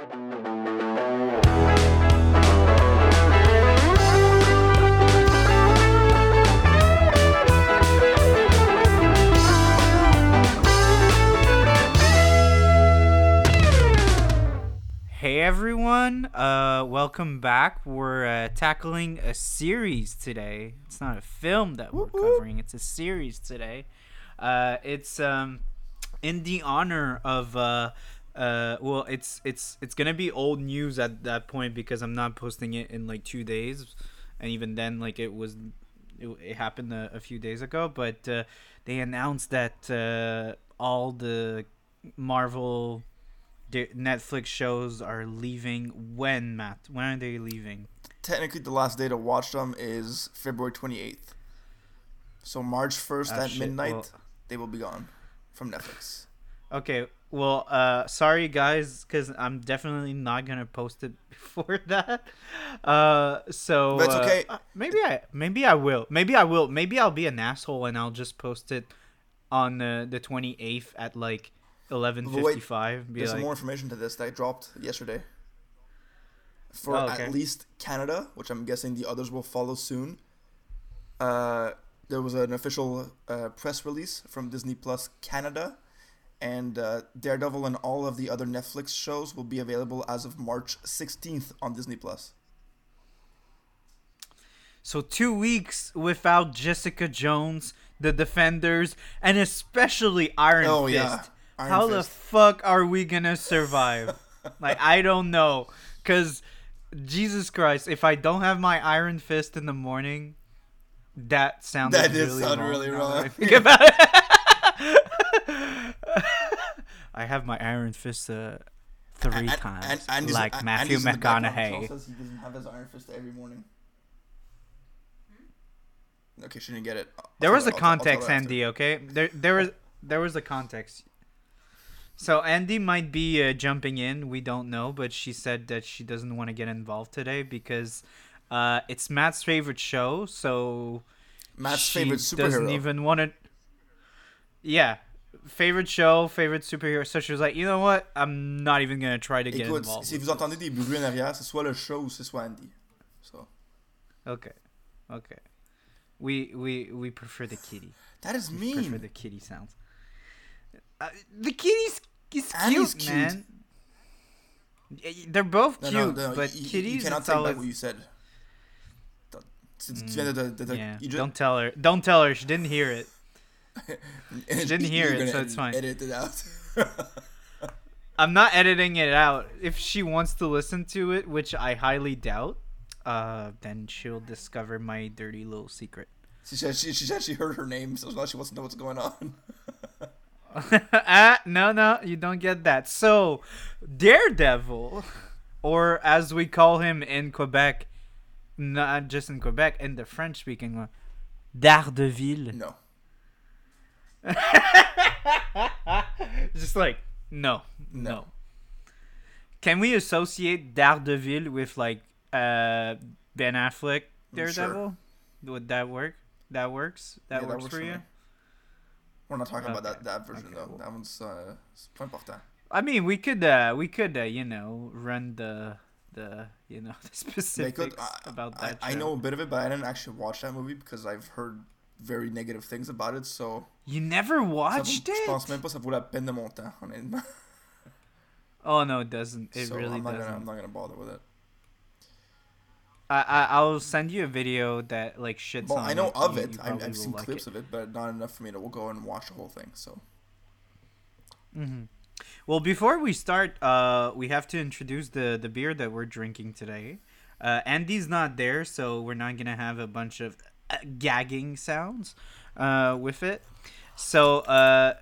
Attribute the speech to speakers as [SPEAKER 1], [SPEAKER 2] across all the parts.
[SPEAKER 1] Hey everyone, uh, welcome back. We're uh, tackling a series today. It's not a film that we're covering; it's a series today. Uh, it's um, in the honor of uh, well, it's it's it's gonna be old news at that point because I'm not posting it in like two days, and even then, like it was, it, it happened a, a few days ago. But uh, they announced that uh, all the Marvel Netflix shows are leaving when Matt? When are they leaving?
[SPEAKER 2] Technically, the last day to watch them is February 28th. So March 1st
[SPEAKER 1] Ah,
[SPEAKER 2] at
[SPEAKER 1] shit,
[SPEAKER 2] midnight,
[SPEAKER 1] well-
[SPEAKER 2] they will be gone from Netflix.
[SPEAKER 1] Okay, well, uh, sorry guys, because I'm definitely not gonna post it before that. Uh, so uh,
[SPEAKER 2] okay.
[SPEAKER 1] uh, maybe I maybe I will. Maybe I will. Maybe I'll be an asshole and I'll just post it on the the 28th at like 11:55. Be
[SPEAKER 2] There's
[SPEAKER 1] like,
[SPEAKER 2] more information to this that I dropped yesterday. For
[SPEAKER 1] Oh, okay.
[SPEAKER 2] at least Canada, which I'm guessing the others will follow soon. Uh, there was an official uh, press release from Disney Plus Canada, and uh, Daredevil and all of the other Netflix shows will be available as of March 16th on Disney Plus.
[SPEAKER 1] So two weeks without Jessica Jones, the Defenders, and especially Iron
[SPEAKER 2] Oh,
[SPEAKER 1] Fist.
[SPEAKER 2] yeah. Iron
[SPEAKER 1] How the fuck are we gonna survive? like I don't know, cause Jesus Christ, if I don't have my Iron Fist in the morning, that sounds
[SPEAKER 2] That did
[SPEAKER 1] really
[SPEAKER 2] sound
[SPEAKER 1] wrong
[SPEAKER 2] really
[SPEAKER 1] now that I
[SPEAKER 2] wrong.
[SPEAKER 1] think about it. I have my Iron Fist uh, three
[SPEAKER 2] And- and-
[SPEAKER 1] times,
[SPEAKER 2] and Andy's-
[SPEAKER 1] like
[SPEAKER 2] and
[SPEAKER 1] Matthew
[SPEAKER 2] Andy's in the background.
[SPEAKER 1] McConaughey.
[SPEAKER 2] Says he doesn't have his Iron Fist every morning. Okay, she didn't get it. I'll
[SPEAKER 1] There was a
[SPEAKER 2] I'll I'll
[SPEAKER 1] context. Andy. Okay, there there was there was a context. So Andy might be uh, jumping in. We don't know, but she said that she doesn't want to get involved today because uh, it's Matt's favorite show. So
[SPEAKER 2] Matt's
[SPEAKER 1] she
[SPEAKER 2] favorite
[SPEAKER 1] doesn't even want to. Yeah, favorite show, favorite superhero. So she was like, you know what? I'm not even gonna try to get
[SPEAKER 2] Écoute,
[SPEAKER 1] involved.
[SPEAKER 2] si vous entendez des bruits en arrière, c'est soit le show ou c'est soit Andy. So
[SPEAKER 1] Okay, okay. We we we prefer the kitty.
[SPEAKER 2] that is
[SPEAKER 1] We prefer the kitty sounds. Uh, the kitty's is cute,
[SPEAKER 2] cute.
[SPEAKER 1] man. They're both
[SPEAKER 2] No,
[SPEAKER 1] cute,
[SPEAKER 2] no, no,
[SPEAKER 1] but
[SPEAKER 2] you,
[SPEAKER 1] kitties.
[SPEAKER 2] You cannot take
[SPEAKER 1] always...
[SPEAKER 2] back what you said. Tu, tu viens de, de, de, de-
[SPEAKER 1] Yeah,
[SPEAKER 2] just,
[SPEAKER 1] don't tell her. Don't tell her. She didn't hear it.
[SPEAKER 2] she
[SPEAKER 1] didn't hear it, so it's fine.
[SPEAKER 2] Edit it out.
[SPEAKER 1] I'm not editing it out. If she wants to listen to it, which I highly doubt, uh, then she'll discover my dirty little secret.
[SPEAKER 2] she said she, she said she heard her name, so now she wants to know what's going on.
[SPEAKER 1] ah, no, no, you don't get that. So, Daredevil, or as we call him in Quebec, not just in Quebec, in the French speaking one, Daredevil.
[SPEAKER 2] no.
[SPEAKER 1] just like, no, no,
[SPEAKER 2] No.
[SPEAKER 1] Can we associate Daredevil with like uh, Ben Affleck
[SPEAKER 2] Mm,
[SPEAKER 1] Daredevil? Would that work? That works? That
[SPEAKER 2] Yeah,
[SPEAKER 1] works for you?
[SPEAKER 2] me. We're not talking about that, that version
[SPEAKER 1] Okay,
[SPEAKER 2] though.
[SPEAKER 1] cool.
[SPEAKER 2] That one's uh, pas important.
[SPEAKER 1] I mean, we could, uh, we could, uh, you know, run the, the, you know, the specifics
[SPEAKER 2] écoute, I,
[SPEAKER 1] about that.
[SPEAKER 2] I
[SPEAKER 1] show.
[SPEAKER 2] know a bit of it, but I didn't actually watch that movie because I've heard very negative things about it. So
[SPEAKER 1] You never
[SPEAKER 2] ça vaut-
[SPEAKER 1] watched
[SPEAKER 2] je pense
[SPEAKER 1] it?
[SPEAKER 2] même pas ça vaut la peine de mon temps, honnêtement.
[SPEAKER 1] Oh no, it doesn't. It
[SPEAKER 2] so
[SPEAKER 1] really
[SPEAKER 2] I'm not
[SPEAKER 1] doesn't.
[SPEAKER 2] gonna I'm not gonna bother with it.
[SPEAKER 1] I, I I'll send you a video that like shits
[SPEAKER 2] Well, I know
[SPEAKER 1] it.
[SPEAKER 2] of
[SPEAKER 1] You-
[SPEAKER 2] it.
[SPEAKER 1] you
[SPEAKER 2] I've, I've seen
[SPEAKER 1] like
[SPEAKER 2] clips
[SPEAKER 1] it.
[SPEAKER 2] of it, but not enough for me to go and watch the whole thing. So
[SPEAKER 1] Mm-hmm. Well, before we start, uh, we have to introduce the the beer that we're drinking today. Uh, Andy's not there, so we're not gonna have a bunch of gagging sounds uh, with it. So, uh,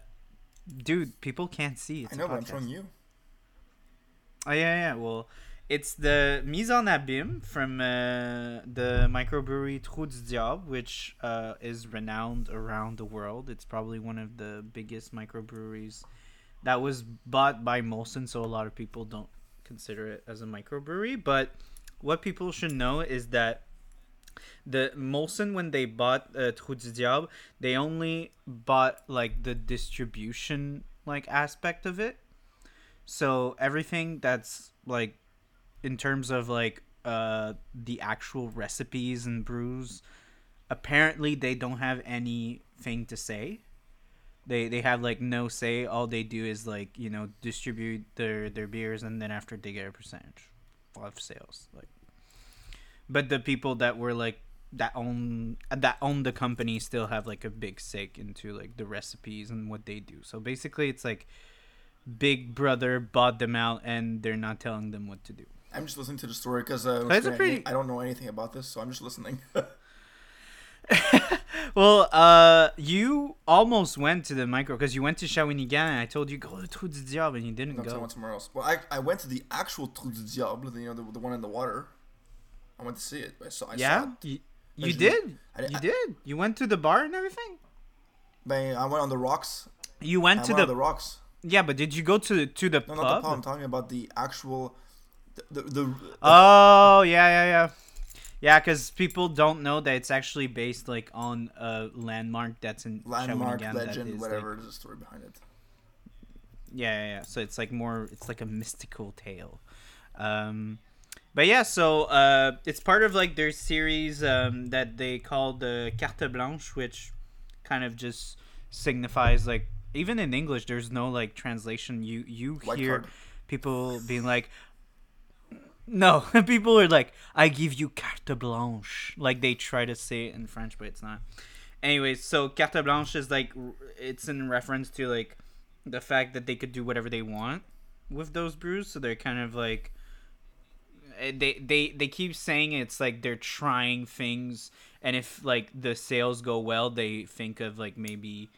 [SPEAKER 1] dude, people can't see. It's
[SPEAKER 2] I know, but I'm showing you.
[SPEAKER 1] Oh yeah, yeah. Well, it's the Mise en Abîme from uh, the microbrewery Trou du Diable, which uh, is renowned around the world. It's probably one of the biggest microbreweries that was bought by Molson, so a lot of people don't consider it as a microbrewery. But what people should know is that the Molson when they bought uh, Diable, they only bought like the distribution like aspect of it. So everything that's like in terms of like uh the actual recipes and brews, apparently they don't have anything to say. They they have like no say. All they do is like you know distribute their their beers, and then after they get a percentage of sales. Like, but the people that were like that own that own the company still have like a big stake into like the recipes and what they do. So basically, it's like Big Brother bought them out, and they're not telling them what to do.
[SPEAKER 2] I'm just listening to the story because uh,
[SPEAKER 1] That's a pretty-
[SPEAKER 2] I don't know anything about this, so I'm just listening.
[SPEAKER 1] well, uh, you almost went to the micro because you went to Shawinigan, and I told you go to Trou du Diable, and you didn't
[SPEAKER 2] no, 'cause I
[SPEAKER 1] go.
[SPEAKER 2] went somewhere else. Well, I, I went to the actual Trou du Diable, the, you know, the, the one in the water. I went to see it. I saw. I
[SPEAKER 1] yeah,
[SPEAKER 2] Saw
[SPEAKER 1] you, you did.
[SPEAKER 2] I
[SPEAKER 1] You
[SPEAKER 2] I-
[SPEAKER 1] did. You went to the bar and everything.
[SPEAKER 2] Bang, I went on the rocks.
[SPEAKER 1] You went
[SPEAKER 2] went
[SPEAKER 1] to
[SPEAKER 2] on
[SPEAKER 1] the,
[SPEAKER 2] the rocks.
[SPEAKER 1] yeah, but did you go to to the
[SPEAKER 2] No,
[SPEAKER 1] pub?
[SPEAKER 2] not the pub. I'm talking about the actual, the the, the
[SPEAKER 1] Oh yeah, yeah, yeah, yeah. Because people don't know that it's actually based like on a landmark that's in
[SPEAKER 2] landmark legend,
[SPEAKER 1] is,
[SPEAKER 2] whatever.
[SPEAKER 1] Like,
[SPEAKER 2] There's a story behind it.
[SPEAKER 1] yeah, yeah, yeah. So it's like more. It's like a mystical tale. Um, but yeah, so uh, it's part of like their series um, that they call the carte blanche, which kind of just signifies like even in English, there's no like translation. You you
[SPEAKER 2] White
[SPEAKER 1] hear
[SPEAKER 2] card.
[SPEAKER 1] people being like no people are like i give you carte blanche like they try to say it in french but it's not anyways so carte blanche is like it's in reference to like the fact that they could do whatever they want with those brews so they're kind of like they they they keep saying it's like they're trying things and if like the sales go well they think of like maybe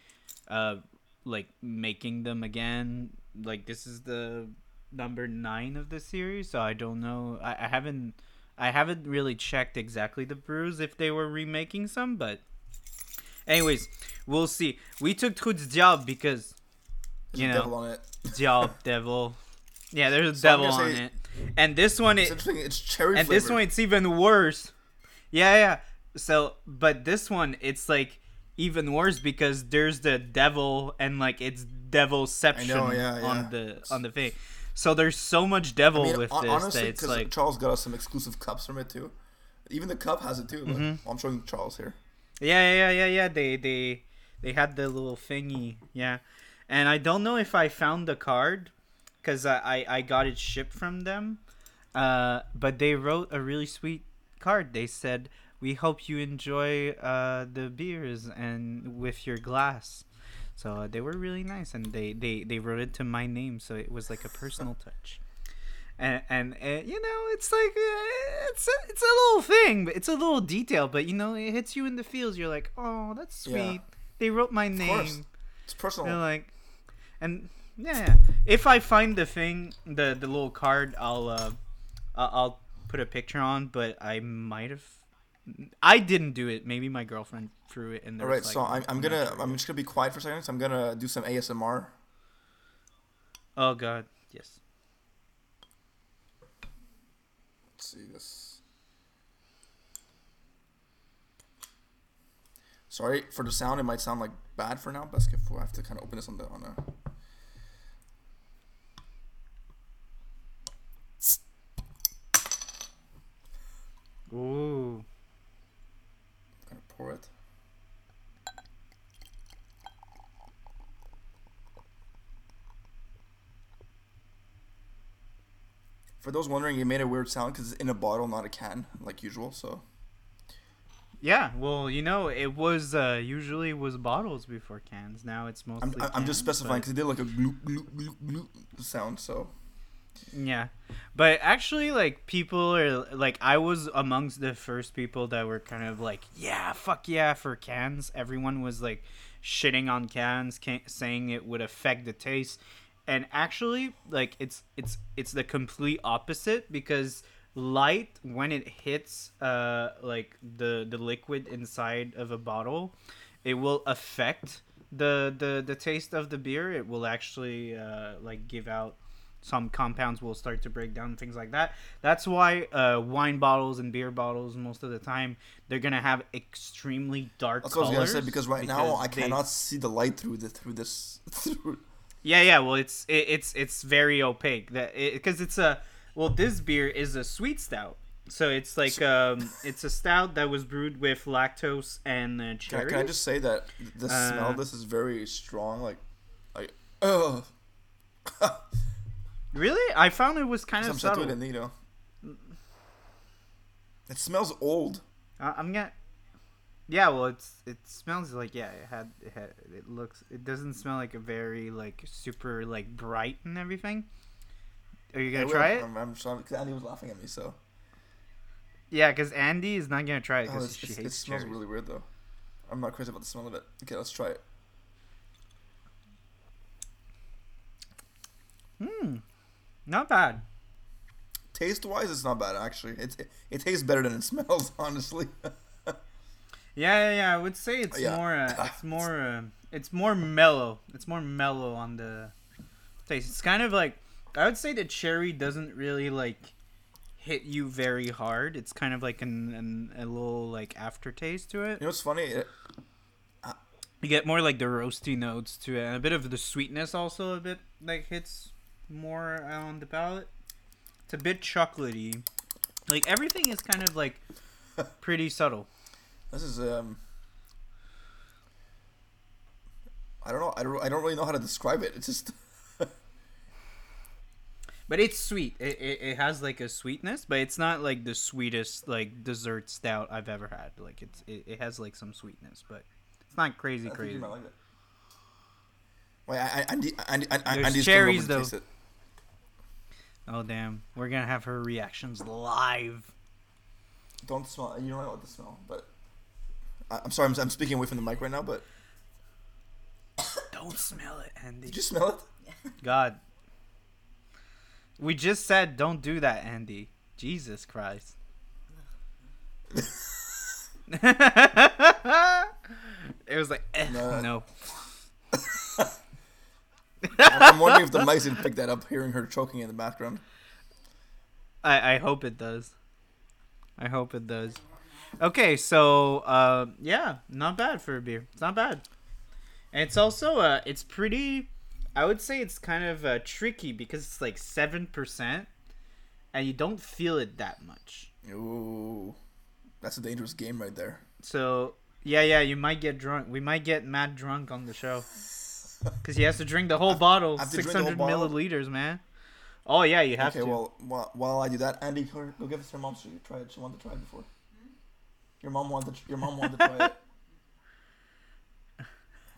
[SPEAKER 1] uh like making them again like this is the number nine of the series so i don't know i, I haven't i haven't really checked exactly the brews if they were remaking some but anyways we'll see we took du Diable because You know.
[SPEAKER 2] devil on it.
[SPEAKER 1] Diable devil yeah there's a
[SPEAKER 2] So
[SPEAKER 1] devil on it and this one
[SPEAKER 2] It's
[SPEAKER 1] it.
[SPEAKER 2] It's cherry
[SPEAKER 1] and
[SPEAKER 2] flavored.
[SPEAKER 1] this one it's even worse yeah yeah so but this one it's like even worse because there's the devil and like it's devilception
[SPEAKER 2] know, yeah,
[SPEAKER 1] on
[SPEAKER 2] yeah.
[SPEAKER 1] the on the thing so there's so much devil
[SPEAKER 2] I mean,
[SPEAKER 1] with
[SPEAKER 2] hon-
[SPEAKER 1] this
[SPEAKER 2] honestly,
[SPEAKER 1] that it's
[SPEAKER 2] because
[SPEAKER 1] like
[SPEAKER 2] Charles got us some exclusive cups from it too. Even the cup has it too.
[SPEAKER 1] Mm-hmm.
[SPEAKER 2] I'm showing Charles here.
[SPEAKER 1] yeah yeah yeah yeah they they they had the little thingy yeah and i don't know if i found the card because I, I got it shipped from them. Uh but they wrote a really sweet card. They said we hope you enjoy uh the beers and with your glass. So uh, they were really nice and they they they wrote it to my name so it was like a personal touch. And and you know it's like uh, it's a, it's a little thing but it's a little detail but you know it hits you in the feels. You're like oh that's
[SPEAKER 2] Yeah.
[SPEAKER 1] sweet. They wrote my
[SPEAKER 2] course.
[SPEAKER 1] name.
[SPEAKER 2] It's personal.
[SPEAKER 1] they're like and yeah, yeah if i find the thing the the little card i'll uh i'll, put a picture on but i might have i didn't do it maybe my girlfriend threw it in there
[SPEAKER 2] All right, so I'm, I'm gonna I'm just gonna be quiet for a second. So I'm gonna do some ASMR.
[SPEAKER 1] oh god yes
[SPEAKER 2] Let's see this. Sorry for the sound. It might sound like bad for now, but if I have to kind of open this on the on a.
[SPEAKER 1] ooh
[SPEAKER 2] Kind of pour it. For those wondering, it made a weird sound because it's in a bottle, not a can, like usual. So
[SPEAKER 1] Yeah, well, you know, it was uh usually was bottles before cans. Now it's
[SPEAKER 2] I'm,
[SPEAKER 1] mostly.
[SPEAKER 2] I'm just
[SPEAKER 1] cans,
[SPEAKER 2] specifying
[SPEAKER 1] but-
[SPEAKER 2] because it did like a gloop gloop gloop gloop sound. So
[SPEAKER 1] Yeah, but actually, like people are like I was amongst the first people that were kind of like, yeah, fuck yeah for cans. Everyone was like shitting on cans, can- saying it would affect the taste, and actually, like it's it's it's the complete opposite because light when it hits uh like the the liquid inside of a bottle it will affect the the the taste of the beer. It will actually uh like give out some compounds will start to break down things like that that's why uh wine bottles and beer bottles most of the time they're gonna have extremely dark
[SPEAKER 2] that's what I was gonna say because right now I
[SPEAKER 1] they-
[SPEAKER 2] cannot see the light through the through this. Through,
[SPEAKER 1] Yeah, yeah. Well, it's it, it's it's very opaque that because it's a well, this beer is a sweet stout. So it's like um, it's a stout that was brewed with lactose and uh,
[SPEAKER 2] Can I, can I just say that the smell
[SPEAKER 1] Uh,
[SPEAKER 2] of this is very strong? Like, like, ugh.
[SPEAKER 1] Really, I found it was kind
[SPEAKER 2] Some
[SPEAKER 1] of subtle.
[SPEAKER 2] it, and, you know. It smells old.
[SPEAKER 1] I'm gonna. Yeah, well, it's it smells like yeah, it had it had it looks it doesn't smell like a very like super like bright and everything. Are you gonna
[SPEAKER 2] will.
[SPEAKER 1] try it?
[SPEAKER 2] I'm, I'm trying because Andy was laughing at me. So
[SPEAKER 1] Yeah, because Andy is not gonna try it
[SPEAKER 2] oh,
[SPEAKER 1] because
[SPEAKER 2] it's,
[SPEAKER 1] she
[SPEAKER 2] it's,
[SPEAKER 1] hates
[SPEAKER 2] it smells
[SPEAKER 1] cherries.
[SPEAKER 2] really weird though. I'm not crazy about the smell of it. Okay, let's try it.
[SPEAKER 1] Hmm, not bad.
[SPEAKER 2] Taste wise, it's not bad actually. It, it it tastes better than it smells. Honestly.
[SPEAKER 1] Yeah, yeah, yeah. I would say it's
[SPEAKER 2] Yeah.
[SPEAKER 1] more. Uh, it's more. Uh, it's more mellow. It's more mellow on the taste. It's kind of like I would say the cherry doesn't really like hit you very hard. It's kind of like an, an a little like aftertaste to it.
[SPEAKER 2] You know what's funny? It,
[SPEAKER 1] You get more like the roasty notes to it, and a bit of the sweetness also a bit like hits more on the palate. It's a bit chocolatey. Like everything is kind of like pretty subtle.
[SPEAKER 2] this is um. I don't know. I don't. I don't really know how to describe it. It's just.
[SPEAKER 1] But it's sweet. It, it, it has like a sweetness, but it's not like the sweetest like dessert stout I've ever had. Like it's it, it has like some sweetness, but it's not crazy
[SPEAKER 2] I think
[SPEAKER 1] crazy.
[SPEAKER 2] you might like it. Wait, I, I, Andy, Andy, Andy,
[SPEAKER 1] There's
[SPEAKER 2] Andy's
[SPEAKER 1] cherries,
[SPEAKER 2] coming to
[SPEAKER 1] though.
[SPEAKER 2] taste it.
[SPEAKER 1] Oh damn, we're gonna have her reactions live.
[SPEAKER 2] Don't smell. You don't know what to smell, but I, I'm sorry. I'm, I'm speaking away from the mic right now. But
[SPEAKER 1] Don't smell it, Andy.
[SPEAKER 2] did you smell it?
[SPEAKER 1] God, we just said don't do that, Andy. Jesus Christ. it was like eh,
[SPEAKER 2] No.
[SPEAKER 1] no.
[SPEAKER 2] I'm wondering if the mics didn't pick that up, hearing her choking in the background.
[SPEAKER 1] I, I hope it does. I hope it does. Okay, so uh, yeah, not bad for a beer. It's not bad. And it's also uh, it's pretty. I would say it's kind of uh, tricky because it's like seven percent, and you don't feel it that much.
[SPEAKER 2] Ooh, that's a dangerous game right there.
[SPEAKER 1] So yeah, yeah, you might get drunk. We might get mad drunk on the show because he has to drink the whole bottle,
[SPEAKER 2] I have to drink
[SPEAKER 1] six hundred
[SPEAKER 2] bottle?
[SPEAKER 1] milliliters, man. Oh yeah, you have
[SPEAKER 2] okay,
[SPEAKER 1] to.
[SPEAKER 2] well, while, while I do that, Andy, go, go give us your mom. She tried. It. She wanted to try it before. Your mom wanted. To, your mom wanted to try it.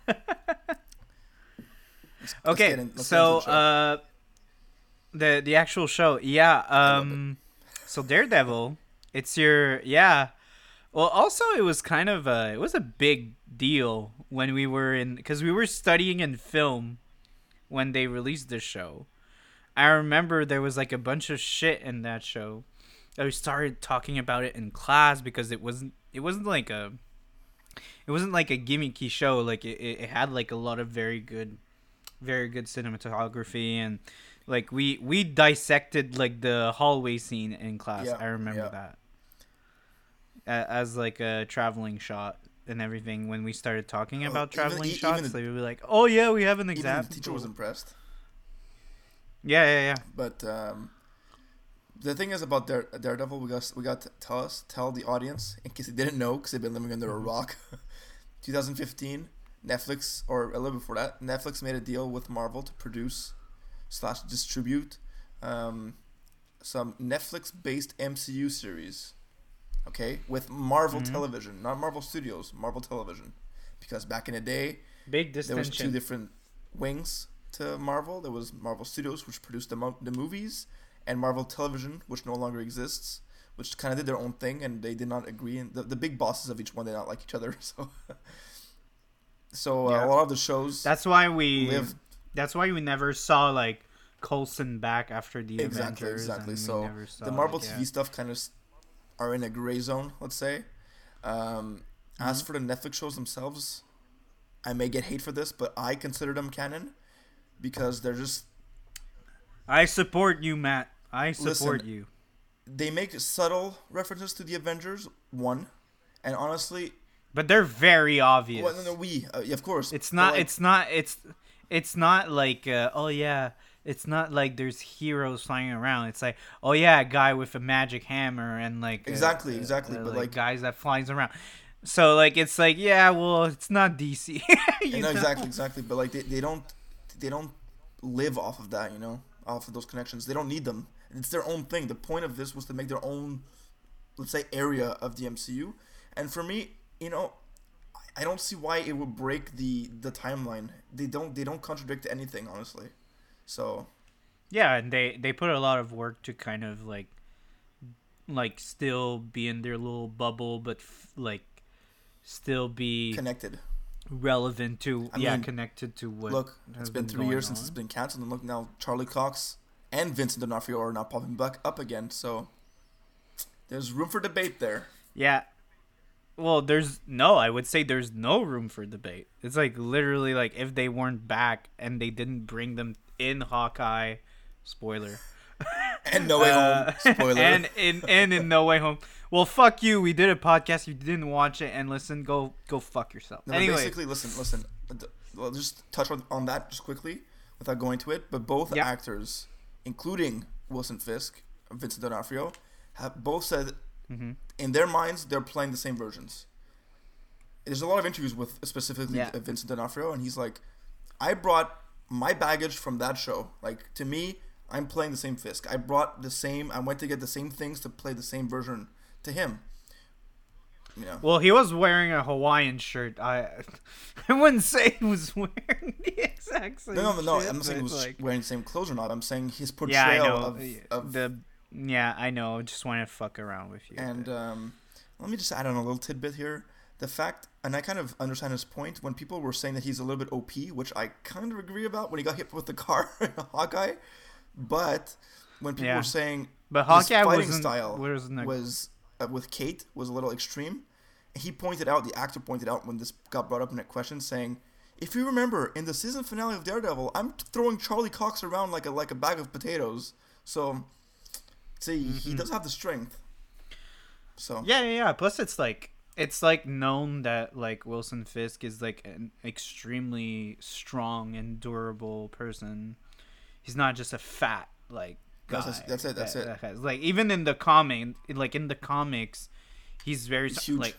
[SPEAKER 2] Let's
[SPEAKER 1] Okay,
[SPEAKER 2] let's
[SPEAKER 1] so
[SPEAKER 2] the
[SPEAKER 1] uh, the the actual show, yeah. Um, so Daredevil, it's your yeah. Well, also it was kind of a it was a big deal when we were in because we were studying in film when they released the show. I remember there was like a bunch of shit in that show. we started talking about it in class because it wasn't it wasn't like a it wasn't like a gimmicky show like it, it it had like a lot of very good very good cinematography and like we we dissected like the hallway scene in class
[SPEAKER 2] Yeah,
[SPEAKER 1] i remember
[SPEAKER 2] yeah.
[SPEAKER 1] that as like a traveling shot and everything when we started talking
[SPEAKER 2] Oh,
[SPEAKER 1] about traveling
[SPEAKER 2] e-
[SPEAKER 1] shots
[SPEAKER 2] even
[SPEAKER 1] they would be like oh yeah we have an
[SPEAKER 2] Even
[SPEAKER 1] example
[SPEAKER 2] the teacher was impressed.
[SPEAKER 1] yeah yeah yeah
[SPEAKER 2] But um, the thing is about Dare, Daredevil, we got we got to tell us tell the audience in case they didn't know because they've been living under a
[SPEAKER 1] Mm-hmm.
[SPEAKER 2] rock. 2015, Netflix or a little before that, Netflix made a deal with Marvel to produce slash distribute um, some Netflix-based MCU series. Okay, with Marvel
[SPEAKER 1] Mhm.
[SPEAKER 2] Television, not Marvel Studios, Marvel Television, because back in the day
[SPEAKER 1] big
[SPEAKER 2] there was two different wings to Marvel. There was Marvel Studios, which produced the, mo- the movies, and Marvel Television, which no longer exists, which kind of did their own thing, and they did not agree. And the, the big bosses of each one did not like each other. So, so uh,
[SPEAKER 1] Yeah.
[SPEAKER 2] a lot of the shows
[SPEAKER 1] that's why we
[SPEAKER 2] live
[SPEAKER 1] that's why we never saw like Coulson back after the
[SPEAKER 2] exactly,
[SPEAKER 1] Avengers.
[SPEAKER 2] exactly. So the Marvel
[SPEAKER 1] like,
[SPEAKER 2] TV stuff kind of are in a gray zone, let's say. Um, As
[SPEAKER 1] Mhm.
[SPEAKER 2] for the Netflix shows themselves, I may get hate for this, but I consider them canon because they're just
[SPEAKER 1] I support you, Matt. I
[SPEAKER 2] Listen,
[SPEAKER 1] support you.
[SPEAKER 2] they make subtle references to the Avengers one, and honestly,
[SPEAKER 1] But they're very obvious.
[SPEAKER 2] well, no, no, we uh, of course.
[SPEAKER 1] It's not.
[SPEAKER 2] like,
[SPEAKER 1] it's not. It's. it's not like uh, oh yeah it's not like there's heroes flying around. It's like oh yeah a guy with a magic hammer and like
[SPEAKER 2] exactly uh, exactly uh, but like,
[SPEAKER 1] guys that flies around. So like it's like yeah well it's not dc
[SPEAKER 2] you know, exactly exactly but like they, they don't they don't live off of that you know off of those connections. They don't need them. It's their own thing. The point of this was to make their own let's say area of the mcu and for me you know I don't see why it would break the the timeline. They don't they don't contradict anything, honestly. So
[SPEAKER 1] yeah, and they they put a lot of work to kind of like like still be in their little bubble, but f- like still be
[SPEAKER 2] connected,
[SPEAKER 1] relevant to I yeah, mean, connected to what.
[SPEAKER 2] Look, it's been, been three years on. since it's been canceled, and look now, Charlie Cox and Vincent D'Onofrio are now popping back up again. So there's room for debate there.
[SPEAKER 1] Yeah, well, there's no. I would say there's no room for debate. It's like literally like if they weren't back and they didn't bring them in Hawkeye, spoiler.
[SPEAKER 2] and No Way uh, Home, spoiler.
[SPEAKER 1] and in and in No Way Home. Well, fuck you. We did a podcast. You didn't watch it and listen. Go go fuck yourself. No, anyway,
[SPEAKER 2] basically, listen, listen. Well, just touch on, on that just quickly without going to it. But both yep. actors, including Wilson Fisk, Vincent D'Onofrio, have both said Mm-hmm. In their minds, they're playing the same versions. There's a lot of interviews with specifically yeah. Vincent D'Onofrio, and he's like, "I brought my baggage from that show. Like to me, I'm playing the same Fisk. I brought the same. I went to get the same things to play the same version to him."
[SPEAKER 1] You know. Well, he was wearing a Hawaiian shirt. I I wouldn't say he was wearing the exact same. No, no, no.
[SPEAKER 2] Shit, I'm not saying he was like... wearing the same clothes or not. I'm saying his portrayal yeah, of, of
[SPEAKER 1] the yeah, I know. Just want to fuck around with you.
[SPEAKER 2] And um, let me just add on a little tidbit here. The fact, and I kind of understand his point when people were saying that he's a little bit OP, which I kind of agree about when he got hit with the car in Hawkeye. But when people yeah. were saying
[SPEAKER 1] but Hawkeye fighting style
[SPEAKER 2] was uh, with Kate was a little extreme, he pointed out, the actor pointed out when this got brought up in a question, saying, "If you remember, in the season finale of Daredevil, I'm throwing Charlie Cox around like a like a bag of potatoes." So See, mm-hmm. he does have the strength. So
[SPEAKER 1] yeah, yeah, yeah. Plus, it's like it's like known that like Wilson Fisk is like an extremely strong and durable person. He's not just a fat like guy.
[SPEAKER 2] That's, that's it. That's
[SPEAKER 1] that,
[SPEAKER 2] it.
[SPEAKER 1] That like even in the comic, like in the comics, he's very he's like.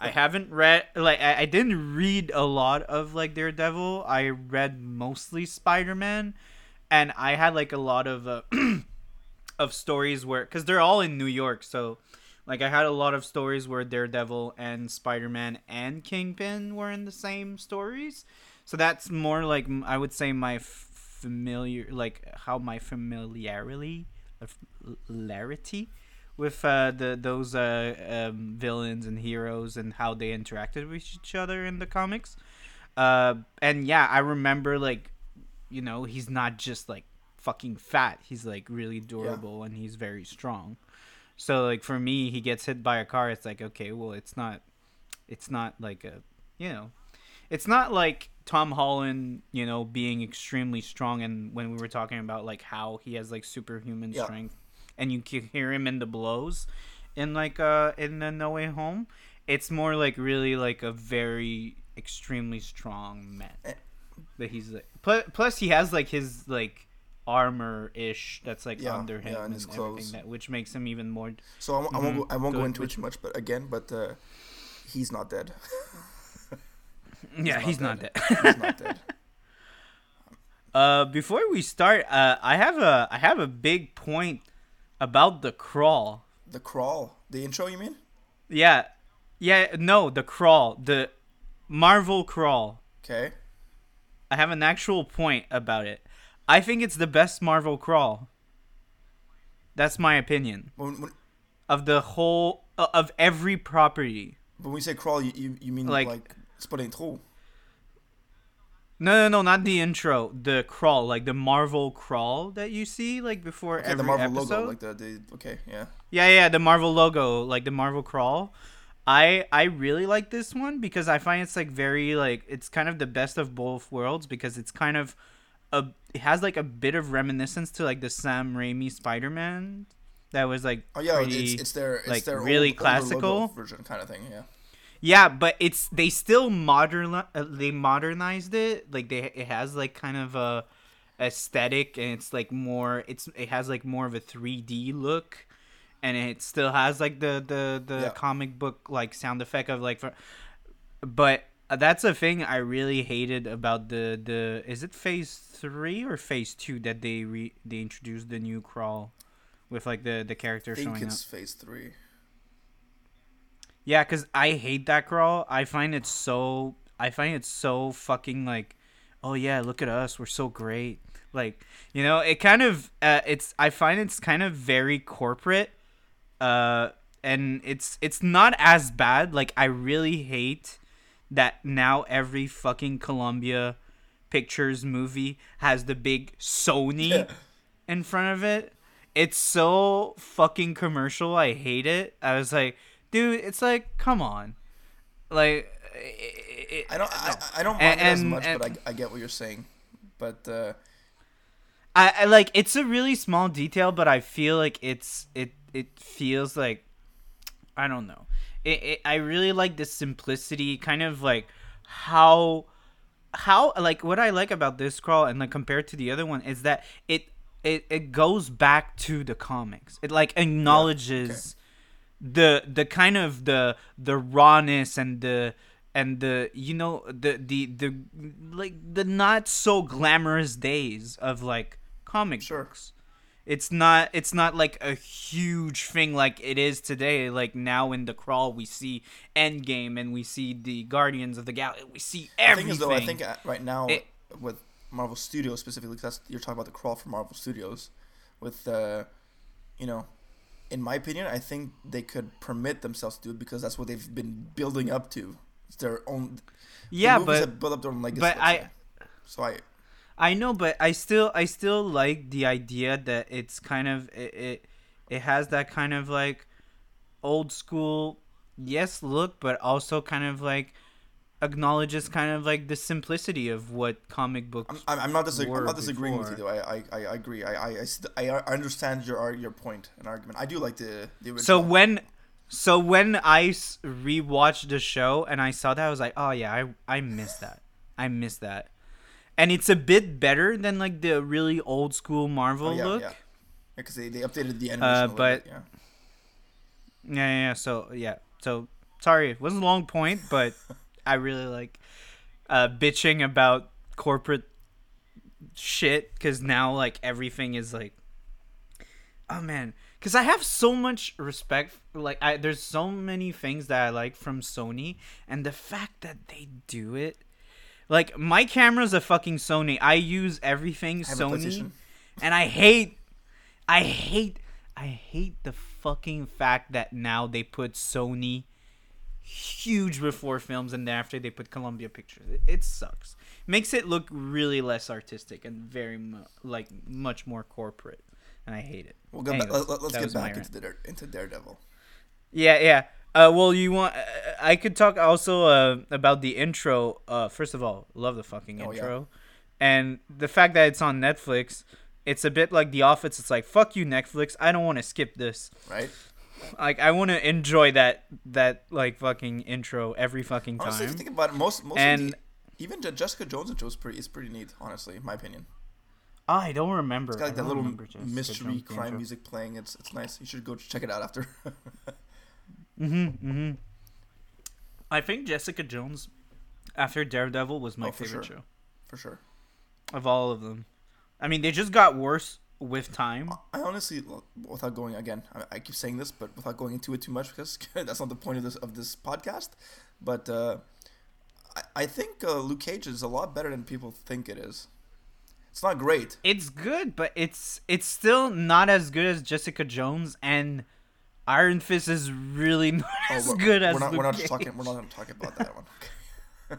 [SPEAKER 1] I haven't read like I, I didn't read a lot of like Daredevil. I read mostly Spider Man, and I had like a lot of uh, of stories where because they're all in New York, so like I had a lot of stories where Daredevil and Spider Man and Kingpin were in the same stories. So that's more like I would say my familiar, like how my familiarity, familiarity with uh, the those uh, um, villains and heroes and how they interacted with each other in the comics. Uh, and yeah, I remember like, you know, he's not just like fucking fat. He's like really durable yeah. and he's very strong. So like for me, he gets hit by a car. It's like okay, well, it's not, it's not like a, you know, it's not like Tom Holland, you know, being extremely strong. And when we were talking about like how he has like superhuman yeah. strength, and you can hear him in the blows, in like uh in the No Way Home, it's more like really like a very extremely strong man. Eh. But he's like plus, plus he has like his like armor ish that's like yeah, under him yeah, and, and everything that which makes him even more.
[SPEAKER 2] So I, I won't go, I won't go into it too much, but again, but uh, he's not dead.
[SPEAKER 1] he's yeah, not he's, dead. Not dead. he's not dead. Uh, before we start, uh, I have a I have a big point about the crawl.
[SPEAKER 2] The crawl, the intro, you mean?
[SPEAKER 1] Yeah, yeah. No, the crawl, the Marvel crawl.
[SPEAKER 2] Okay.
[SPEAKER 1] I have an actual point about it. I think it's the best Marvel crawl. That's my opinion.
[SPEAKER 2] When, when,
[SPEAKER 1] of the whole uh, of every property.
[SPEAKER 2] But when you say crawl, you you, you mean like, like spot intro?
[SPEAKER 1] No, no, no, not the intro. The crawl, like the Marvel crawl that you see, like before okay, every the Marvel episode. logo,
[SPEAKER 2] like the, the okay, yeah.
[SPEAKER 1] Yeah, yeah, the Marvel logo, like the Marvel crawl. I I really like this one because I find it's like very like it's kind of the best of both worlds because it's kind of a it has like a bit of reminiscence to like the Sam Raimi Spider Man that was like
[SPEAKER 2] oh yeah pretty, it's, it's their it's
[SPEAKER 1] like
[SPEAKER 2] their
[SPEAKER 1] really old, classical
[SPEAKER 2] version kind of thing yeah
[SPEAKER 1] Yeah, but it's they still modern uh, they modernized it. Like they it has like kind of a aesthetic and it's like more it's it has like more of a 3D look and it still has like the the the
[SPEAKER 2] Yeah.
[SPEAKER 1] comic book like sound effect of like for, but that's a thing I really hated about the the is it phase 3 or phase 2 that they re, they introduced the new crawl with like the the character
[SPEAKER 2] I think
[SPEAKER 1] showing up.
[SPEAKER 2] it's phase three.
[SPEAKER 1] Yeah, cuz I hate that crawl. I find it so I find it so fucking like oh yeah, look at us. We're so great. Like, you know, it kind of uh, it's I find it's kind of very corporate. Uh and it's it's not as bad. Like I really hate that now every fucking Columbia Pictures movie has the big Sony
[SPEAKER 2] Yeah.
[SPEAKER 1] in front of it. It's so fucking commercial. I hate it. I was like, dude, it's like, come on, like, it, it,
[SPEAKER 2] I don't. I,
[SPEAKER 1] no.
[SPEAKER 2] I don't
[SPEAKER 1] And-
[SPEAKER 2] mind it as
[SPEAKER 1] and-
[SPEAKER 2] much, but I, I get what you're saying. But uh,
[SPEAKER 1] I, I like it's a really small detail, but I feel like it's it it feels like I don't know. It, it I really like the simplicity, kind of like how how like what I like about this crawl and like compared to the other one is that it it, it goes back to the comics. It like acknowledges the the kind of the the rawness and the and the you know the the the like the not so glamorous days of like comic
[SPEAKER 2] Sure.
[SPEAKER 1] books. It's not it's not like a huge thing like it is today. Like now in the crawl we see Endgame and we see the Guardians of the Galaxy. We see
[SPEAKER 2] the
[SPEAKER 1] everything.
[SPEAKER 2] thing is, though, I think uh, right now
[SPEAKER 1] It-
[SPEAKER 2] with Marvel Studios specifically, 'cause that's you're talking about the crawl for Marvel Studios, with uh, you know, in my opinion, I think they could permit themselves to do it because that's what they've been building up to. It's their own.
[SPEAKER 1] yeah, but
[SPEAKER 2] up their own legacy.
[SPEAKER 1] but I-.
[SPEAKER 2] So I
[SPEAKER 1] I know, but I still I still like the idea that it's kind of it it, it has that kind of like old school yes look, but also kind of like acknowledges kind of like the simplicity of what comic books.
[SPEAKER 2] I'm, I'm not disag- I'm not disagreeing with you though. I I, I agree. I I, I, st- I I understand your your point and argument. I do like the the original.
[SPEAKER 1] so when so when I rewatched the show and I saw that I was like, oh yeah, I I missed that. I missed that. And it's a bit better than like the really old school Marvel
[SPEAKER 2] oh, yeah,
[SPEAKER 1] look.
[SPEAKER 2] yeah, because they, they updated the animation.
[SPEAKER 1] Uh,
[SPEAKER 2] a little
[SPEAKER 1] but-
[SPEAKER 2] bit, yeah.
[SPEAKER 1] Yeah, yeah, yeah. So yeah. So sorry, it wasn't a long point, but I really like uh, bitching about corporate shit because now like everything is like, oh man, because I have so much respect. Like, I there's so many things that I like from Sony, and the fact that they do it. Like my camera's a fucking Sony. I use everything
[SPEAKER 2] I
[SPEAKER 1] Sony and I hate, I hate, I hate the fucking fact that now they put Sony huge before films and then after they put Columbia Pictures. It, it sucks. Makes it look really less artistic and very mu- like much more corporate, and I hate it.
[SPEAKER 2] We'll get
[SPEAKER 1] Anyways,
[SPEAKER 2] back, let, us get back into, Dare, into Daredevil.
[SPEAKER 1] Yeah, yeah. Uh, well, you want? Uh, I could talk also uh, about the intro. Uh, first of all, love the fucking
[SPEAKER 2] Oh, yeah.
[SPEAKER 1] intro, and the fact that it's on Netflix. It's a bit like The Office. It's like fuck you, Netflix. I don't want to skip this.
[SPEAKER 2] Right?
[SPEAKER 1] Like I want to enjoy that that like fucking intro every fucking time.
[SPEAKER 2] Honestly, if you think about it, most most
[SPEAKER 1] And-
[SPEAKER 2] the even Je- Jessica Jones intro is pretty is pretty neat. Honestly, in my opinion,
[SPEAKER 1] I don't remember.
[SPEAKER 2] it's got like that little mystery crime
[SPEAKER 1] intro.
[SPEAKER 2] music playing. It's it's nice. You should go check it out after.
[SPEAKER 1] Mm-hmm. Mm-hmm. I think Jessica Jones, after Daredevil, was my
[SPEAKER 2] Oh,
[SPEAKER 1] favorite
[SPEAKER 2] sure.
[SPEAKER 1] show
[SPEAKER 2] for sure.
[SPEAKER 1] of all of them. I mean, they just got worse with time.
[SPEAKER 2] I honestly, without going again, I, I keep saying this, but without going into it too much, because that's not the point of this of this podcast. But uh, I, I think uh, Luke Cage is a lot better than people think it is. It's not great.
[SPEAKER 1] It's good, but it's it's still not as good as Jessica Jones, and Iron Fist is really not
[SPEAKER 2] Oh,
[SPEAKER 1] as
[SPEAKER 2] we're,
[SPEAKER 1] good as
[SPEAKER 2] we're not.
[SPEAKER 1] Luke
[SPEAKER 2] We're not
[SPEAKER 1] Cage.
[SPEAKER 2] talking. We're not going to talk about that one.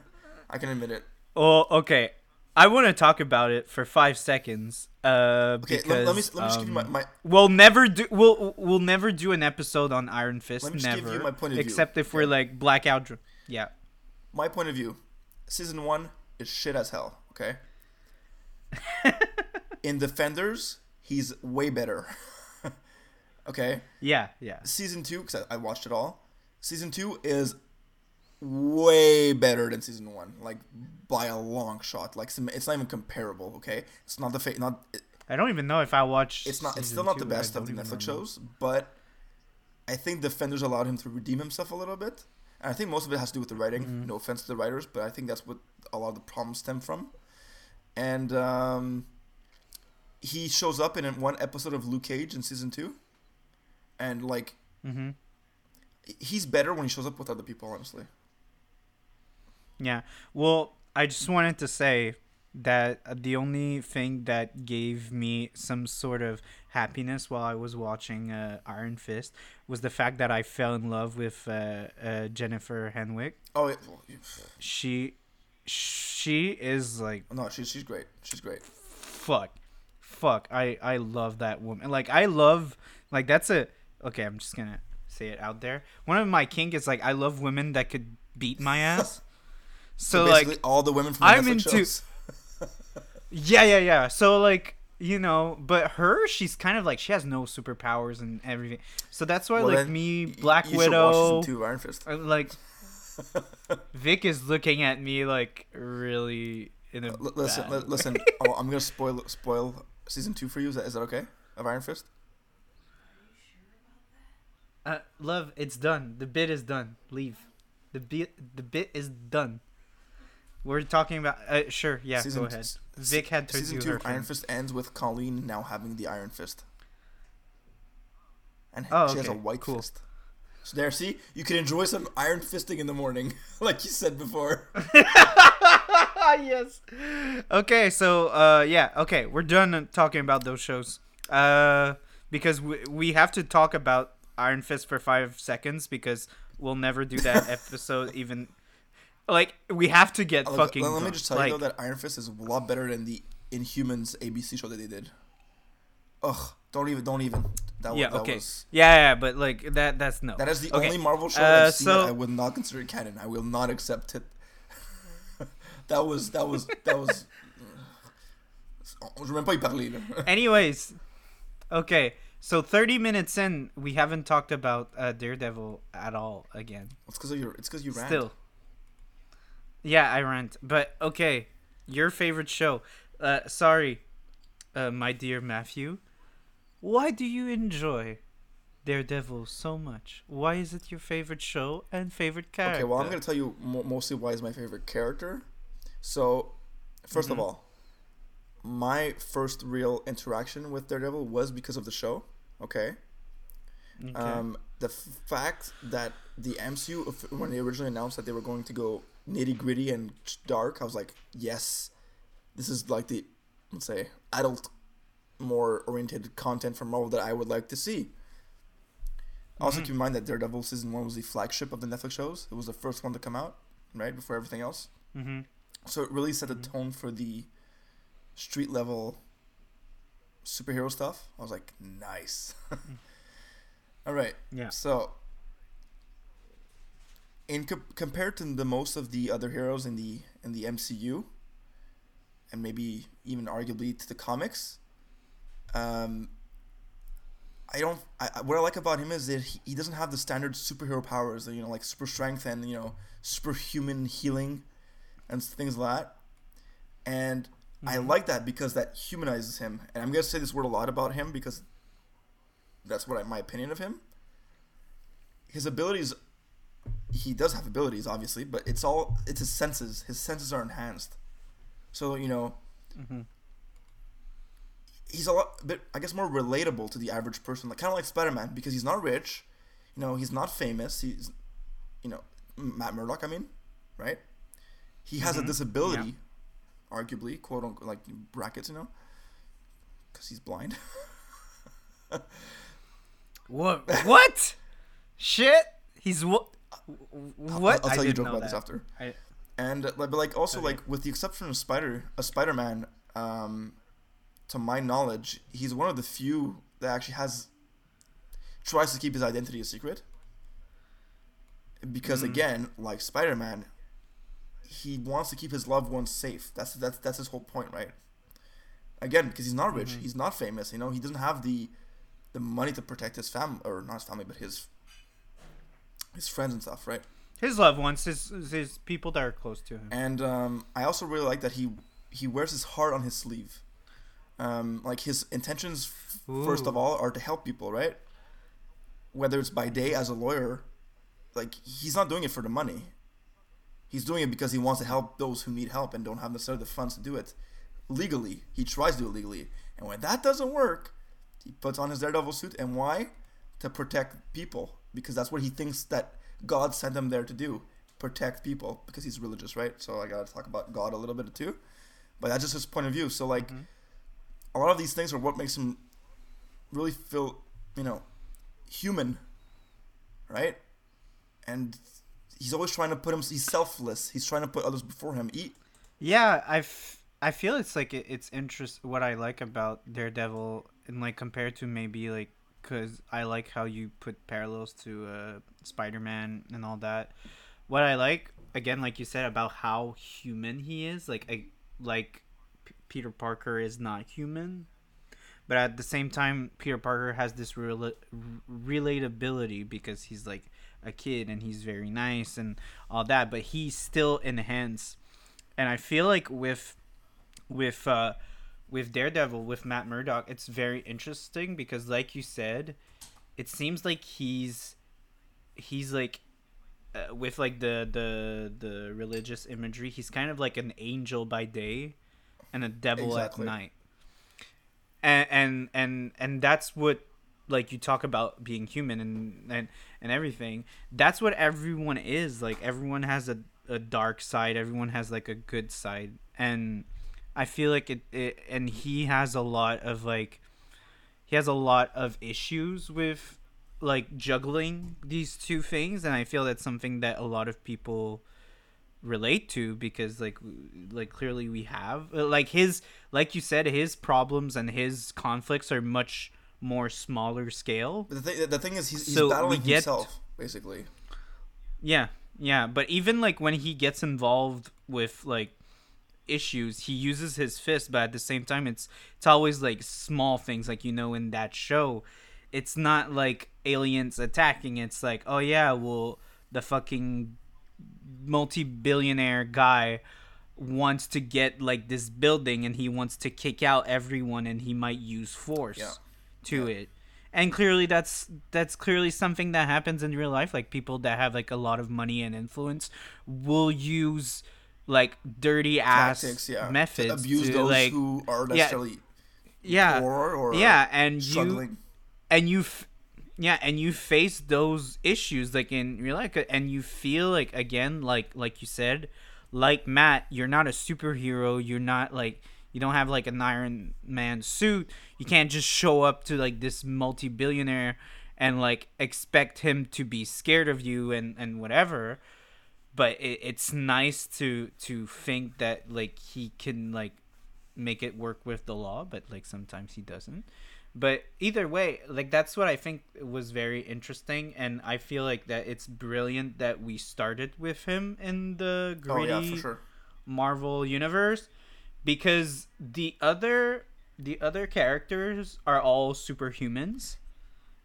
[SPEAKER 2] I can admit it.
[SPEAKER 1] Oh, okay. I want to talk about it for five seconds. Uh,
[SPEAKER 2] Okay,
[SPEAKER 1] because
[SPEAKER 2] let, let me let me just give you my,
[SPEAKER 1] um,
[SPEAKER 2] my
[SPEAKER 1] We'll never do. We'll we'll never do an episode on Iron Fist.
[SPEAKER 2] Let me just
[SPEAKER 1] never.
[SPEAKER 2] give you my point of view,
[SPEAKER 1] except if we're
[SPEAKER 2] okay?
[SPEAKER 1] like blackout. Dr- yeah.
[SPEAKER 2] my point of view. Season one is shit as hell. Okay. In Defenders, he's way better. Okay.
[SPEAKER 1] Yeah. Yeah.
[SPEAKER 2] season two because I, I watched it all season two is way better than season one, like by a long shot. Like some- it's not even comparable. Okay, it's not the fa- not it-
[SPEAKER 1] I don't even know if I watched.
[SPEAKER 2] it's not it's still not the
[SPEAKER 1] two.
[SPEAKER 2] Best of the Netflix shows, but I think Defenders allowed him to redeem himself a little bit. And I think most of it has to do with the writing.
[SPEAKER 1] Mhm.
[SPEAKER 2] No offense to the writers, but I think that's what a lot of the problems stem from. And um, he shows up in one episode of Luke Cage in season two, and like
[SPEAKER 1] Mm-hmm.
[SPEAKER 2] he's better when he shows up with other people. Honestly,
[SPEAKER 1] Yeah. Well, I just wanted to say that uh, the only thing that gave me some sort of happiness while I was watching uh, Iron Fist was the fact that I fell in love with uh, uh, Jennifer Henwick.
[SPEAKER 2] oh yeah,
[SPEAKER 1] She, she is like
[SPEAKER 2] no, she's she's great. She's great.
[SPEAKER 1] fuck, fuck. I I love that woman. Like I love like that's a okay. I'm just gonna say it out there. One of my kink is like I love women that could beat my ass. So, like
[SPEAKER 2] basically all the women from the
[SPEAKER 1] I'm
[SPEAKER 2] Netflix
[SPEAKER 1] into-
[SPEAKER 2] shows.
[SPEAKER 1] Yeah, yeah, yeah. So like, you know, but her, she's kind of like she has no superpowers and everything. So that's why
[SPEAKER 2] Well,
[SPEAKER 1] like me, Black
[SPEAKER 2] you should watch
[SPEAKER 1] Widow,
[SPEAKER 2] two Iron Fist.
[SPEAKER 1] uh, like Vic is looking at me like really in a
[SPEAKER 2] L- listen, li- listen. oh, I'm gonna spoil spoil season two for you. Is that, is that okay? Of Iron Fist.
[SPEAKER 1] Uh, love, it's done. The bit is done. Leave. The bit, the bit is done. We're talking about. Uh, sure, yeah.
[SPEAKER 2] Season
[SPEAKER 1] go ahead.
[SPEAKER 2] s-
[SPEAKER 1] Vic had to
[SPEAKER 2] Season
[SPEAKER 1] do
[SPEAKER 2] two of Iron. Fist ends with Colleen now having the Iron Fist, and
[SPEAKER 1] Oh,
[SPEAKER 2] she has a white
[SPEAKER 1] cool.
[SPEAKER 2] fist. So there, see, you can enjoy some Iron Fisting in the morning, like you said before.
[SPEAKER 1] yes. Okay, so uh, yeah, okay, we're done talking about those shows. Uh, because we we have to talk about Iron Fist for five seconds because we'll never do that episode even. Like we have to get
[SPEAKER 2] Let-
[SPEAKER 1] fucking.
[SPEAKER 2] let, let me just tell
[SPEAKER 1] like,
[SPEAKER 2] you though that Iron Fist is a lot better than the Inhumans ABC show that they did. Ugh, don't even, don't even. That,
[SPEAKER 1] Yeah.
[SPEAKER 2] was,
[SPEAKER 1] Okay.
[SPEAKER 2] was
[SPEAKER 1] Yeah, yeah, but like that. That's no.
[SPEAKER 2] that is the
[SPEAKER 1] Okay,
[SPEAKER 2] only Marvel show
[SPEAKER 1] uh,
[SPEAKER 2] I've seen
[SPEAKER 1] so-
[SPEAKER 2] that I would not consider canon. I will not accept it. that was that was that was. Je même pas y parler.
[SPEAKER 1] Anyways, okay. So 30 minutes in, we haven't talked about uh, Daredevil at all again.
[SPEAKER 2] It's because of your. It's because you ran.
[SPEAKER 1] Still. Yeah, I rant. But okay, your favorite show. Uh, sorry, uh, my dear Matthew. Why do you enjoy Daredevil so much? Why is it your favorite show and favorite character?
[SPEAKER 2] Okay, well, I'm gonna tell you mo- mostly why is my favorite character. So, 1st of
[SPEAKER 1] Mhm.
[SPEAKER 2] all, my first real interaction with Daredevil was because of the show. Okay.
[SPEAKER 1] Okay.
[SPEAKER 2] Um, the f- fact that the MCU, when they originally announced that they were going to go nitty gritty and dark, I was like, yes, this is like the, let's say, adult, more oriented content from Marvel that I would like to see. Also,
[SPEAKER 1] Mhm.
[SPEAKER 2] keep in mind that Daredevil season one was the flagship of the Netflix shows. It was the first one to come out, right before everything else.
[SPEAKER 1] mm-hmm.
[SPEAKER 2] So it really set the
[SPEAKER 1] Mhm.
[SPEAKER 2] tone for the street level superhero stuff. I was like, nice. All right.
[SPEAKER 1] Yeah.
[SPEAKER 2] So, in co- compared to the most of the other heroes in the in the MCU, and maybe even arguably to the comics, um, I don't. I, what I like about him is that he, he doesn't have the standard superhero powers, you know, like super strength and you know superhuman healing, and things like that. And I
[SPEAKER 1] Mhm.
[SPEAKER 2] like that because that humanizes him. And I'm gonna say this word a lot about him because that's what I, my opinion of him. His abilities, he does have abilities, obviously, but it's all it's his senses. His senses are enhanced. So you know,
[SPEAKER 1] Mm-hmm.
[SPEAKER 2] he's a lot bit, I guess, more relatable to the average person. Like kind of like Spider Man because he's not rich, you know, he's not famous. He's, you know, Matt Murdock. I mean, right? He has
[SPEAKER 1] Mhm.
[SPEAKER 2] a disability, arguably, quote unquote, like brackets, you know, because he's blind.
[SPEAKER 1] What? what? Shit. He's what? What?
[SPEAKER 2] I'll, I'll tell you a joke about this after.
[SPEAKER 1] I-
[SPEAKER 2] And uh, like, but like also
[SPEAKER 1] Okay.
[SPEAKER 2] like with the exception of Spider, a Spider Man, um, to my knowledge, he's one of the few that actually has tries to keep his identity a secret. Because
[SPEAKER 1] Mhm.
[SPEAKER 2] again, like Spider Man, he wants to keep his loved ones safe. That's that's that's his whole point, right? Again, because he's not rich,
[SPEAKER 1] Mhm.
[SPEAKER 2] he's not famous. You know, he doesn't have the the money to protect his family or not his family, but his his friends and stuff, right?
[SPEAKER 1] His loved ones, his his people that are close to him.
[SPEAKER 2] And um, I also really like that he he wears his heart on his sleeve. Um, like his intentions, f- first of all, are to help people, right? Whether it's by day as a lawyer, like he's not doing it for the money. He's doing it because he wants to help those who need help and don't have necessarily the funds to do it legally. He tries to do it legally, and when that doesn't work, he puts on his daredevil suit. And why? To protect people, because that's what he thinks that God sent him there to do protect people because he's religious, right? So I gotta talk about God a little bit too. But that's just his point of view. So like mm-hmm. a lot of these things are what makes him really feel, you know, human, right? And he's always trying to put him. He's selfless. He's trying to put others before him. Eat.
[SPEAKER 1] Yeah, i i feel it's like it, it's interest. What I like about Daredevil, and like compared to maybe like, cause I like how you put parallels to uh, Spider Man and all that. What I like again, like you said about how human he is, like I like P- Peter Parker is not human, but at the same time, Peter Parker has this rela- relatability because he's like a kid and he's very nice and all that, but he still enhance and I feel like with with uh with Daredevil with Matt Murdock, it's very interesting because like you said, it seems like he's he's like uh, with like the the the religious imagery, he's kind of like an angel by day and a devil
[SPEAKER 2] Exactly.
[SPEAKER 1] at night. And and and and that's what like you talk about being human and and and everything. That's what everyone is. Like everyone has a a dark side. Everyone has like a good side. And I feel like it, it and he has a lot of like he has a lot of issues with like juggling these two things and I feel that's something that a lot of people relate to because like like clearly we have like his like you said his problems and his conflicts are much more smaller scale
[SPEAKER 2] But the thing, the thing is, he's, he's
[SPEAKER 1] So
[SPEAKER 2] battling
[SPEAKER 1] get-
[SPEAKER 2] himself basically.
[SPEAKER 1] Yeah, yeah, but even like when he gets involved with like issues, he uses his fist, but at the same time it's it's always like small things like you know in that show. It's not like aliens attacking. It's like, "Oh yeah, well the fucking multi-billionaire guy wants to get like this building and he wants to kick out everyone and he might use force
[SPEAKER 2] Yeah.
[SPEAKER 1] To it. And clearly that's that's clearly something that happens in real life. Like people that have like a lot of money and influence will use like dirty ass
[SPEAKER 2] Tactics, yeah.
[SPEAKER 1] methods
[SPEAKER 2] to abuse
[SPEAKER 1] to,
[SPEAKER 2] those
[SPEAKER 1] like
[SPEAKER 2] who are
[SPEAKER 1] yeah,
[SPEAKER 2] necessarily
[SPEAKER 1] yeah
[SPEAKER 2] poor or
[SPEAKER 1] yeah and you and you f- yeah and you face those issues like in real life and you feel like again like like you said like matt you're not a superhero you're not like you don't have like an iron man suit. You can't just show up to like this multi-billionaire and like expect him to be scared of you and and whatever. But it, it's nice to to think that like he can like make it work with the law but like sometimes he doesn't. But either way like that's what i think was very interesting and i feel like that it's brilliant that we started with him in the
[SPEAKER 2] Oh yeah, sure.
[SPEAKER 1] marvel universe because the other the other characters are all superhumans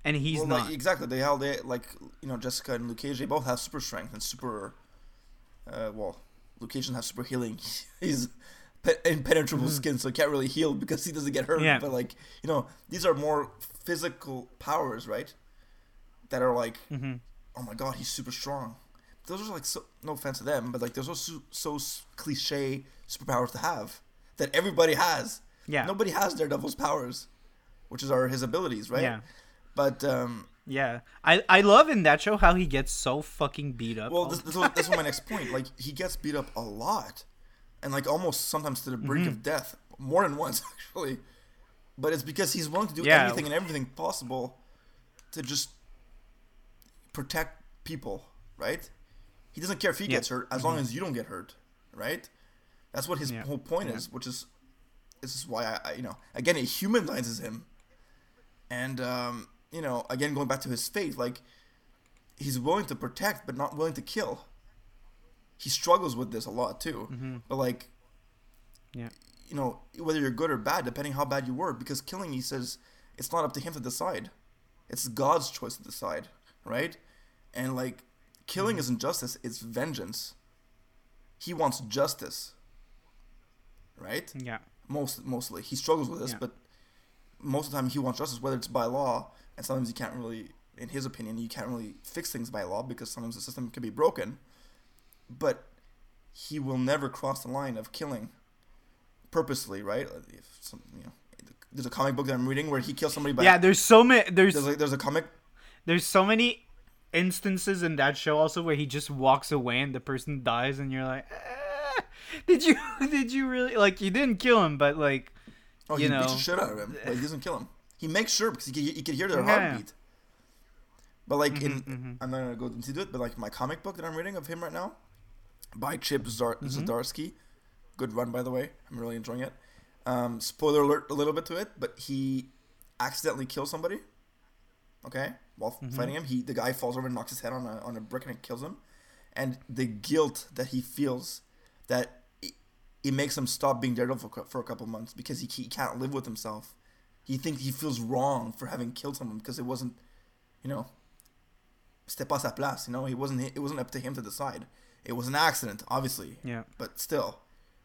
[SPEAKER 1] and he's
[SPEAKER 2] well,
[SPEAKER 1] not
[SPEAKER 2] like exactly. They how they like you know Jessica and Luke Cage. They both have super strength and super. Uh, well, Luke Cage doesn't have super healing. He's pe- impenetrable skin, so he can't really heal because he doesn't get hurt.
[SPEAKER 1] Mm-hmm. Yeah.
[SPEAKER 2] But like you know, these are more physical powers, right? That are like,
[SPEAKER 1] Mhm.
[SPEAKER 2] oh my god, he's super strong. Those are like so. No offense to them, but like those are so, so cliche superpowers to have that everybody has.
[SPEAKER 1] yeah
[SPEAKER 2] Nobody has Daredevil's powers, which is our his abilities, right?
[SPEAKER 1] yeah
[SPEAKER 2] But um,
[SPEAKER 1] yeah i i love in that show how he gets so fucking beat up
[SPEAKER 2] Well, this, this, was, this was my next point. Like he gets beat up a lot, and like almost sometimes to the brink
[SPEAKER 1] Mm-hmm.
[SPEAKER 2] of death, more than once actually. But it's because he's willing to do
[SPEAKER 1] Yeah.
[SPEAKER 2] anything and everything possible to just protect people, right? He doesn't care if he
[SPEAKER 1] Yeah. Mm-hmm.
[SPEAKER 2] gets hurt as long as you don't get hurt, right? That's what his
[SPEAKER 1] Yeah.
[SPEAKER 2] whole point
[SPEAKER 1] Yeah.
[SPEAKER 2] is, which is this is why I, I you know again it humanizes him, and um, you know again going back to his faith, like he's willing to protect but not willing to kill. He struggles with this a lot too, but like
[SPEAKER 1] Mm-hmm. yeah
[SPEAKER 2] you know whether you're good or bad, depending how bad you were, because killing he says it's not up to him to decide, it's God's choice to decide, right? And like killing isn't justice; it's vengeance. He wants justice, right?
[SPEAKER 1] Yeah.
[SPEAKER 2] Most mostly, he struggles with this,
[SPEAKER 1] Yeah.
[SPEAKER 2] but most of the time he wants justice, whether it's by law, and sometimes you can't really, in his opinion, you can't really fix things by law because sometimes the system can be broken. But he will never cross the line of killing purposely, right? If some, you know, there's a comic book that I'm reading where he kills somebody by
[SPEAKER 1] Yeah, there's so many there's
[SPEAKER 2] there's like there's a comic
[SPEAKER 1] there's so many instances in that show also where he just walks away and the person dies and you're like "Ah, did you did you really like you didn't kill him but like
[SPEAKER 2] Oh,
[SPEAKER 1] you
[SPEAKER 2] he beats the shit out of him, but he doesn't kill him. He makes sure because he can, he can hear their
[SPEAKER 1] Yeah.
[SPEAKER 2] heartbeat. But like
[SPEAKER 1] Mhm,
[SPEAKER 2] in,
[SPEAKER 1] mhm.
[SPEAKER 2] I'm not gonna go into it, but like my comic book that I'm reading of him right now, by Chip Zar-
[SPEAKER 1] Mm-hmm.
[SPEAKER 2] Zdarsky, good run by the way. I'm really enjoying it. Um, spoiler alert a little bit to it, but he accidentally kills somebody. Okay, while
[SPEAKER 1] Mm-hmm.
[SPEAKER 2] fighting him, he the guy falls over and knocks his head on a on a brick and it kills him, and the guilt that he feels that it, it makes him stop being Daredevil for, for a couple months because he, he can't live with himself. He thinks he feels wrong for having killed someone because it wasn't, you know, c'était pas sa place. You know, it wasn't it wasn't up to him to decide. It was an accident, obviously,
[SPEAKER 1] yeah
[SPEAKER 2] but still,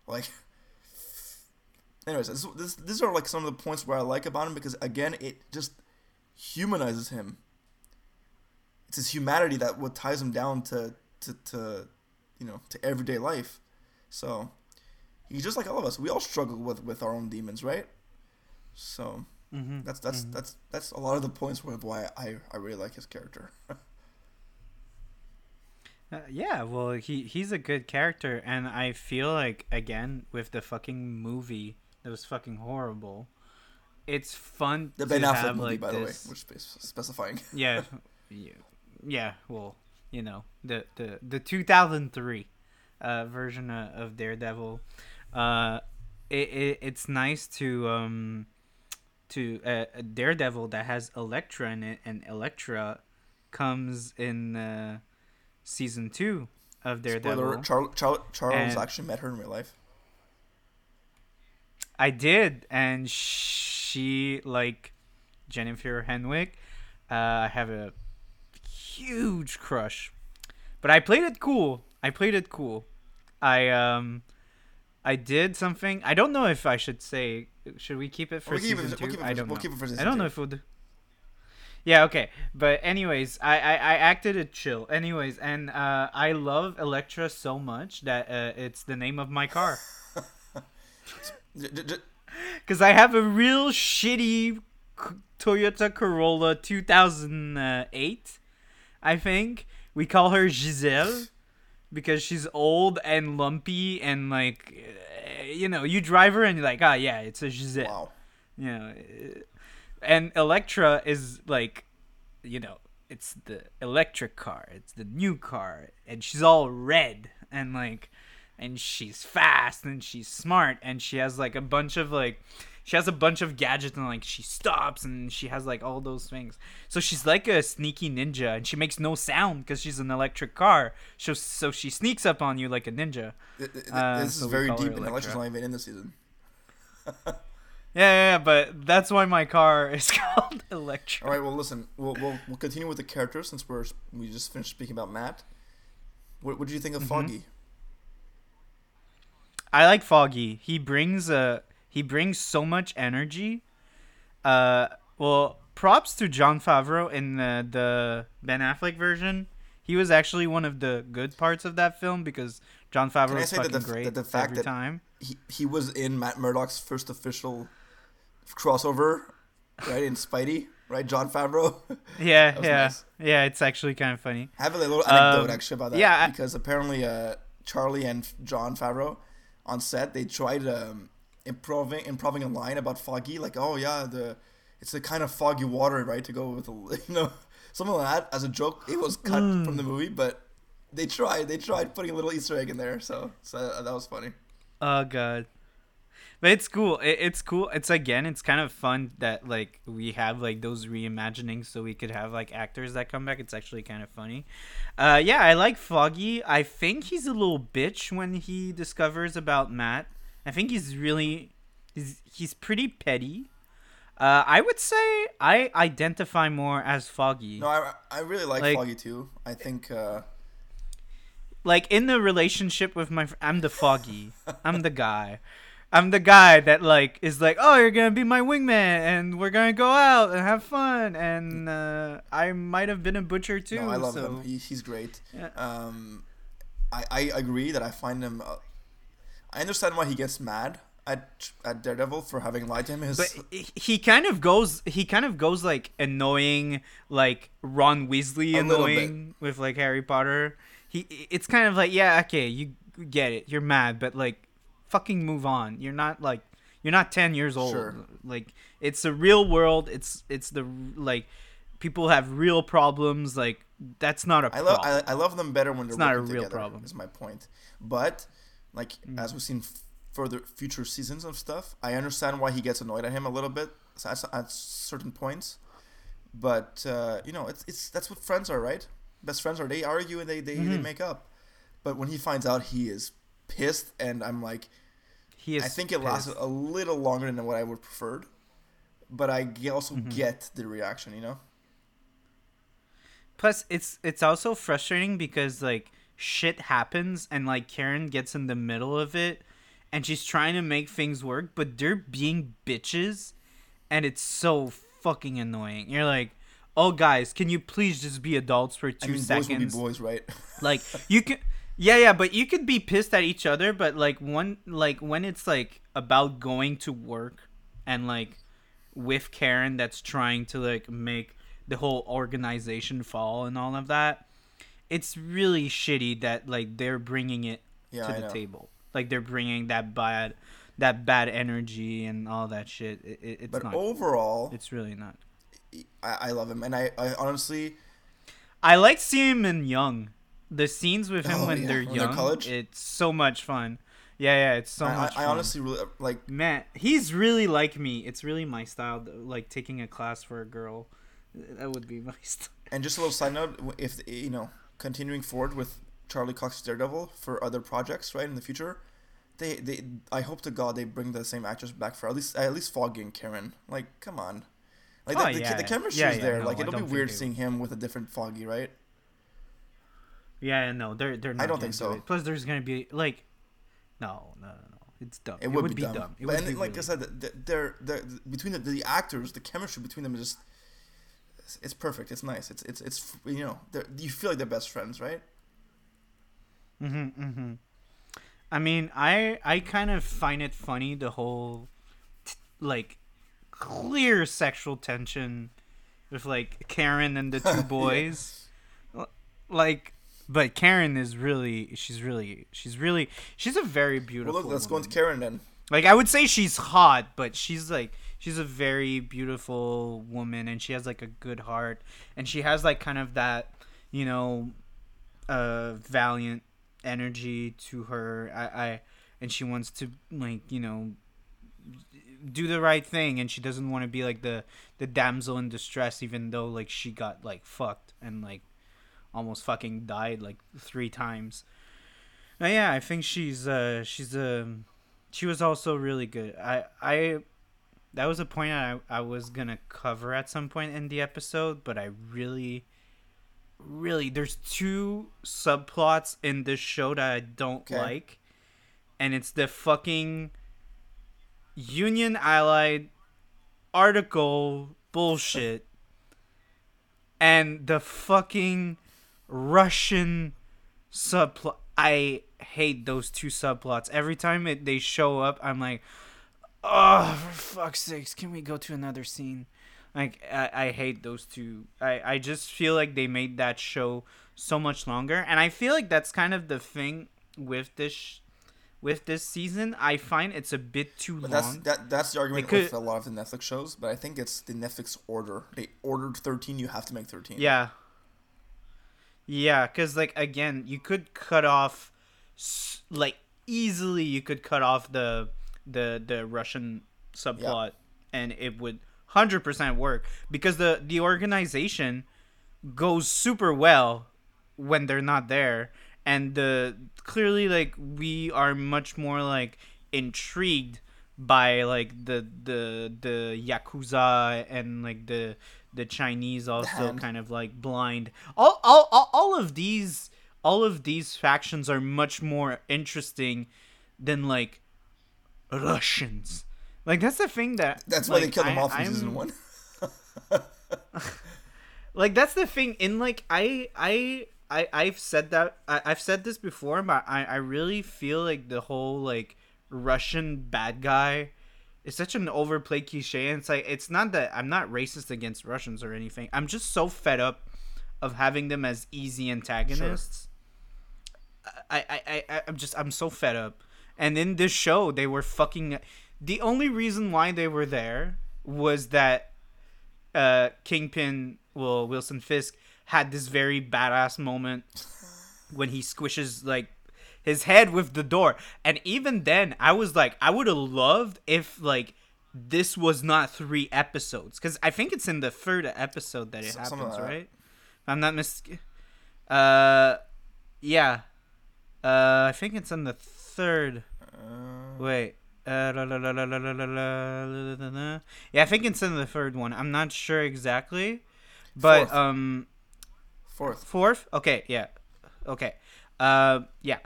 [SPEAKER 2] like. Anyways, this, this, these are like some of the points where I like about him because again, it just humanizes him. It's his humanity that what ties him down to to, to you know to everyday life. So he's just like all of us. We all struggle with with our own demons, right? So
[SPEAKER 1] mm-hmm.
[SPEAKER 2] that's that's that's that's a lot of the points where why I I really like his character.
[SPEAKER 1] Uh, yeah, well, he he's a good character, and I feel like again with the fucking movie that was fucking horrible. It's fun
[SPEAKER 2] the
[SPEAKER 1] to
[SPEAKER 2] Ben Affleck
[SPEAKER 1] have
[SPEAKER 2] movie,
[SPEAKER 1] like
[SPEAKER 2] by the way, which spe- specifying.
[SPEAKER 1] yeah, yeah, yeah. Well, you know the the the 2003 uh, version of, of Daredevil. Uh, it, it it's nice to um to uh, a Daredevil that has Elektra in it, and Elektra comes in uh, season two of Daredevil.
[SPEAKER 2] Spoiler: Char- Char- Charles
[SPEAKER 1] And-
[SPEAKER 2] actually met her in real life.
[SPEAKER 1] I did, and she like Jennifer Henwick. Uh, I have a huge crush, but I played it cool. I played it cool. I um, I did something. I don't know if I should say. Should we keep it for
[SPEAKER 2] We'll keep
[SPEAKER 1] season
[SPEAKER 2] it-
[SPEAKER 1] 2
[SPEAKER 2] we'll keep it
[SPEAKER 1] I don't
[SPEAKER 2] we'll
[SPEAKER 1] know.
[SPEAKER 2] keep it for
[SPEAKER 1] I don't know
[SPEAKER 2] two.
[SPEAKER 1] if we'll do. Yeah, okay. But anyways, I, I, I acted it chill. Anyways, and uh, I love Electra so much that uh, it's the name of my car. Because I have a real shitty Toyota Corolla 2008, I think. We call her Giselle because she's old and lumpy and like, uh, you know, you drive her and you're like, ah, yeah, it's a Giselle.
[SPEAKER 2] wow.
[SPEAKER 1] You know, uh, and Electra is like, you know, it's the electric car. It's the new car, and she's all red and like, and she's fast and she's smart and she has like a bunch of like, she has a bunch of gadgets and like she stops and she has like all those things. So she's like a sneaky ninja and she makes no sound because she's an electric car. So so she sneaks up on you like a ninja. Uh,
[SPEAKER 2] this
[SPEAKER 1] so
[SPEAKER 2] is very deep, and. Electra's not even in the season.
[SPEAKER 1] Yeah, yeah, yeah, but that's why my car is called Electra.
[SPEAKER 2] All right, well, listen, we'll, we'll, we'll continue with the characters since we're we just finished speaking about Matt. What, what did you think of
[SPEAKER 1] Mm-hmm.
[SPEAKER 2] Foggy?
[SPEAKER 1] I like Foggy. He brings uh he brings so much energy. Uh, well, props to Jon Favreau in the, the Ben Affleck version. He was actually one of the good parts of that film because Jon Favreau was
[SPEAKER 2] say that
[SPEAKER 1] fucking
[SPEAKER 2] the
[SPEAKER 1] great
[SPEAKER 2] that the fact
[SPEAKER 1] every
[SPEAKER 2] that-
[SPEAKER 1] time.
[SPEAKER 2] He he was in Matt Murdock's first official crossover, right? In Spidey, right? Jon Favreau.
[SPEAKER 1] Yeah, yeah,
[SPEAKER 2] nice.
[SPEAKER 1] yeah. It's actually kind of funny.
[SPEAKER 2] I have a little anecdote
[SPEAKER 1] Um,
[SPEAKER 2] actually about that.
[SPEAKER 1] yeah,
[SPEAKER 2] because apparently uh, Charlie and Jon Favreau on set they tried um, improving improving a line about foggy, like oh yeah, the it's the kind of foggy water, right? To go with a, you know something like that as a joke. It was cut
[SPEAKER 1] Mm.
[SPEAKER 2] from the movie, but they tried they tried putting a little Easter egg in there, so so uh, that was funny.
[SPEAKER 1] Oh god. But it's cool. It, it's cool. It's again, it's kind of fun that like we have like those reimaginings, so we could have like actors that come back. It's actually kind of funny. Uh, yeah, I like Foggy. I think he's a little bitch when he discovers about Matt. I think he's really, he's he's pretty petty. Uh, I would say I identify more as Foggy.
[SPEAKER 2] No, I, I really like,
[SPEAKER 1] Like-
[SPEAKER 2] Foggy too. I think uh,
[SPEAKER 1] like in the relationship with my I'm the foggy. I'm the guy. I'm the guy that like is like, "Oh, you're going to be my wingman and we're going to go out and have fun." And uh, I might have been a butcher too.
[SPEAKER 2] no, I love
[SPEAKER 1] so,
[SPEAKER 2] him. He, he's great.
[SPEAKER 1] Yeah.
[SPEAKER 2] Um, I, I agree that I find him. I understand why he gets mad at at Daredevil for having lied to him. His,
[SPEAKER 1] But he- kind of goes he kind of goes like annoying like Ron Weasley
[SPEAKER 2] A little bit.
[SPEAKER 1] annoying with like Harry Potter. He it's kind of like yeah, okay, you get it. You're mad, but like fucking move on. You're not like you're not 10 years old.
[SPEAKER 2] Sure.
[SPEAKER 1] Like it's a real world. It's it's the like people have real problems like that's not a
[SPEAKER 2] I
[SPEAKER 1] problem.
[SPEAKER 2] love I, I love them better when they're
[SPEAKER 1] It's not a real
[SPEAKER 2] together,
[SPEAKER 1] problem.
[SPEAKER 2] Is my point. But like as we've seen further future seasons of stuff, I understand why he gets annoyed at him a little bit at, at certain points. But uh, you know, it's it's that's what friends are, right? Best friends are. They argue and they they, they
[SPEAKER 1] Mhm.
[SPEAKER 2] make up. But when he finds out, he is pissed, and I'm like,
[SPEAKER 1] he is
[SPEAKER 2] I think it
[SPEAKER 1] pissed.
[SPEAKER 2] lasted a little longer than what I would preferred. But I also
[SPEAKER 1] Mm-hmm.
[SPEAKER 2] get the reaction, you know.
[SPEAKER 1] Plus, it's it's also frustrating because like shit happens and like Karen gets in the middle of it, and she's trying to make things work, but they're being bitches, and it's so fucking annoying. You're like, oh guys, can you please just be adults for
[SPEAKER 2] I
[SPEAKER 1] two
[SPEAKER 2] seconds? boys will be boys, right?
[SPEAKER 1] like you can yeah yeah but you could be pissed at each other but like one like when it's like about going to work and like with karen that's trying to like make the whole organization fall and all of that it's really shitty that like they're bringing it
[SPEAKER 2] Yeah,
[SPEAKER 1] to
[SPEAKER 2] I
[SPEAKER 1] the
[SPEAKER 2] know.
[SPEAKER 1] table like they're bringing that bad that bad energy and all that shit it, it, it's
[SPEAKER 2] But
[SPEAKER 1] not
[SPEAKER 2] overall,
[SPEAKER 1] it's really not
[SPEAKER 2] I, I love him, and I, I honestly,
[SPEAKER 1] I like seeing him in young. The scenes with him
[SPEAKER 2] Oh,
[SPEAKER 1] when
[SPEAKER 2] yeah,
[SPEAKER 1] they're
[SPEAKER 2] when they're
[SPEAKER 1] young,
[SPEAKER 2] college?
[SPEAKER 1] it's so much fun. Yeah, yeah, it's so
[SPEAKER 2] I,
[SPEAKER 1] much
[SPEAKER 2] I, I honestly really uh, like.
[SPEAKER 1] man, he's really like me. It's really my style. Like taking a class for a girl, that would be my style.
[SPEAKER 2] And just a little side note: if you know, continuing forward with Charlie Cox's Daredevil for other projects, right in the future, they they I hope to God they bring the same actress back for at least at least Foggy and Karen. Like, come on, like
[SPEAKER 1] Oh,
[SPEAKER 2] the, the,
[SPEAKER 1] yeah.
[SPEAKER 2] the chemistry
[SPEAKER 1] Yeah,
[SPEAKER 2] is
[SPEAKER 1] yeah,
[SPEAKER 2] there.
[SPEAKER 1] no,
[SPEAKER 2] like, it'll be weird seeing him with a different Foggy, right?
[SPEAKER 1] Yeah, no, they're they're. Not
[SPEAKER 2] don't think so.
[SPEAKER 1] it. Plus, there's gonna be like, no, no, no, no. It's dumb.
[SPEAKER 2] It would, be, dumb.
[SPEAKER 1] It
[SPEAKER 2] but
[SPEAKER 1] would
[SPEAKER 2] and
[SPEAKER 1] be
[SPEAKER 2] like
[SPEAKER 1] really
[SPEAKER 2] I said, the- the- they're, they're between the, the actors, the chemistry between them is just. It's, it's perfect. It's nice. It's it's it's you know you feel like they're best friends, right?
[SPEAKER 1] Mm-hmm, mm-hmm. I mean, I I kind of find it funny the whole t- like clear sexual tension with like Karen and the two boys. L- Like, but Karen is really she's really she's really she's a very beautiful.
[SPEAKER 2] Well, look, let's go into Karen then.
[SPEAKER 1] Like I would say she's hot, but she's like she's a very beautiful woman and she has like a good heart and she has like kind of that, you know, uh valiant energy to her. I, I and she wants to like, you know, do the right thing and she doesn't want to be like the the damsel in distress even though like she got like fucked and like almost fucking died like three times. Uh, yeah, I think she's uh she's um she was also really good. I I that was a point I I was gonna cover at some point in the episode, but I really really there's two subplots in this show that I don't
[SPEAKER 2] Okay.
[SPEAKER 1] like. And it's the fucking Union Allied article bullshit and the fucking Russian subplot. I hate those two subplots. Every time it, they show up, I'm like, oh, for fuck's sakes, can we go to another scene? Like, I, I hate those two. I, I just feel like they made that show so much longer. And I feel like that's kind of the thing with this sh- with this season. I find it's a bit too
[SPEAKER 2] But
[SPEAKER 1] long.
[SPEAKER 2] that's that that's the argument
[SPEAKER 1] could-
[SPEAKER 2] with a lot of the Netflix shows. But I think it's the Netflix order. They ordered thirteen. You have to make thirteen.
[SPEAKER 1] Yeah. Yeah, because, like, again, you could cut off, like, easily you could cut off the the the Russian subplot and it would 100% work because the the organization goes super well when they're not there and the clearly like we are much more like intrigued by like the the the yakuza and like the the chinese also
[SPEAKER 2] Hand.
[SPEAKER 1] kind of like blind all all all, all of these all of these factions are much more interesting than like Russians. Like that's the thing that
[SPEAKER 2] That's why they
[SPEAKER 1] like,
[SPEAKER 2] killed them
[SPEAKER 1] I-
[SPEAKER 2] off in season one.
[SPEAKER 1] like that's the thing in like i i i i've said that I, i've said this before but i i really feel like the whole like russian bad guy is such an overplayed cliche and it's like it's not that i'm not racist against russians or anything i'm just so fed up of having them as easy antagonists I, I i I- i'm just i'm so fed up and in this show they were fucking the only reason why they were there was that uh, Kingpin, well, Wilson Fisk had this very badass moment when he squishes like his head with the door, and even then, I was like, I would have loved if like this was not three episodes, because I think it's in the third episode that it
[SPEAKER 2] S- something
[SPEAKER 1] happens,
[SPEAKER 2] that.
[SPEAKER 1] right? I'm not mis. Uh, yeah. Uh, I think it's in the third.
[SPEAKER 2] Uh,
[SPEAKER 1] Wait. Yeah, I think it's in the third one. I'm not sure exactly, but
[SPEAKER 2] fourth.
[SPEAKER 1] um,
[SPEAKER 2] fourth,
[SPEAKER 1] fourth. Okay, yeah, okay, uh, yeah.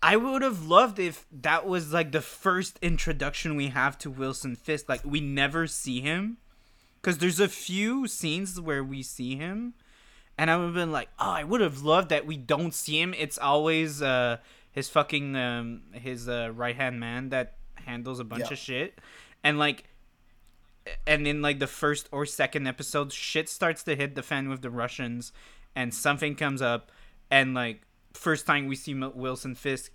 [SPEAKER 1] I would have loved if that was like the first introduction we have to Wilson Fisk. Like we never see him, because there's a few scenes where we see him, and I would have been like, oh, I would have loved that we don't see him. It's always uh, his fucking um his uh, right hand man that handles a bunch
[SPEAKER 2] Yeah.
[SPEAKER 1] of shit, and like, and in like the first or second episode, shit starts to hit the fan with the Russians, and something comes up, and like first time we see Wilson Fisk,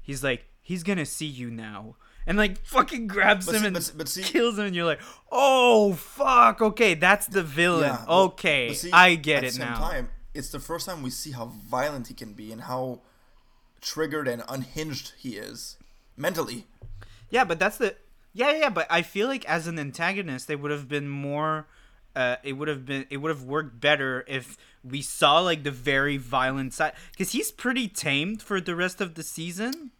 [SPEAKER 1] he's like, he's gonna see you now. And like fucking grabs
[SPEAKER 2] But
[SPEAKER 1] him
[SPEAKER 2] see-
[SPEAKER 1] and
[SPEAKER 2] but- but see-
[SPEAKER 1] kills him, and you're like, "Oh fuck, okay, that's the villain.
[SPEAKER 2] Yeah,
[SPEAKER 1] okay,
[SPEAKER 2] see,
[SPEAKER 1] I get
[SPEAKER 2] at
[SPEAKER 1] it now."
[SPEAKER 2] Time, it's the first time we see how violent he can be and how triggered and unhinged he is mentally.
[SPEAKER 1] Yeah, but that's the yeah, yeah. But I feel like as an antagonist, they would have been more. Uh, it would have been. It would have worked better if we saw like the very violent side, because he's pretty tamed for the rest of the season.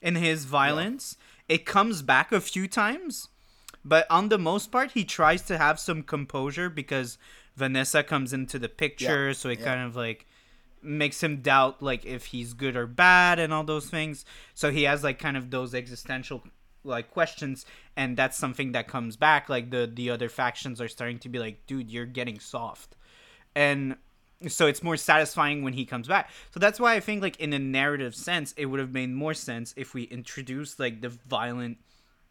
[SPEAKER 1] In his violence, it comes back a few times, but on the most part, he tries to have some composure because Vanessa comes into the picture,
[SPEAKER 2] Yeah,
[SPEAKER 1] so it
[SPEAKER 2] yeah.
[SPEAKER 1] kind of like makes him doubt like if he's good or bad and all those things. So he has like kind of those existential like questions and that's something that comes back like the the other factions are starting to be like dude you're getting soft and so it's more satisfying when he comes back so that's why i think like in a narrative sense it would have made more sense if we introduced like the violent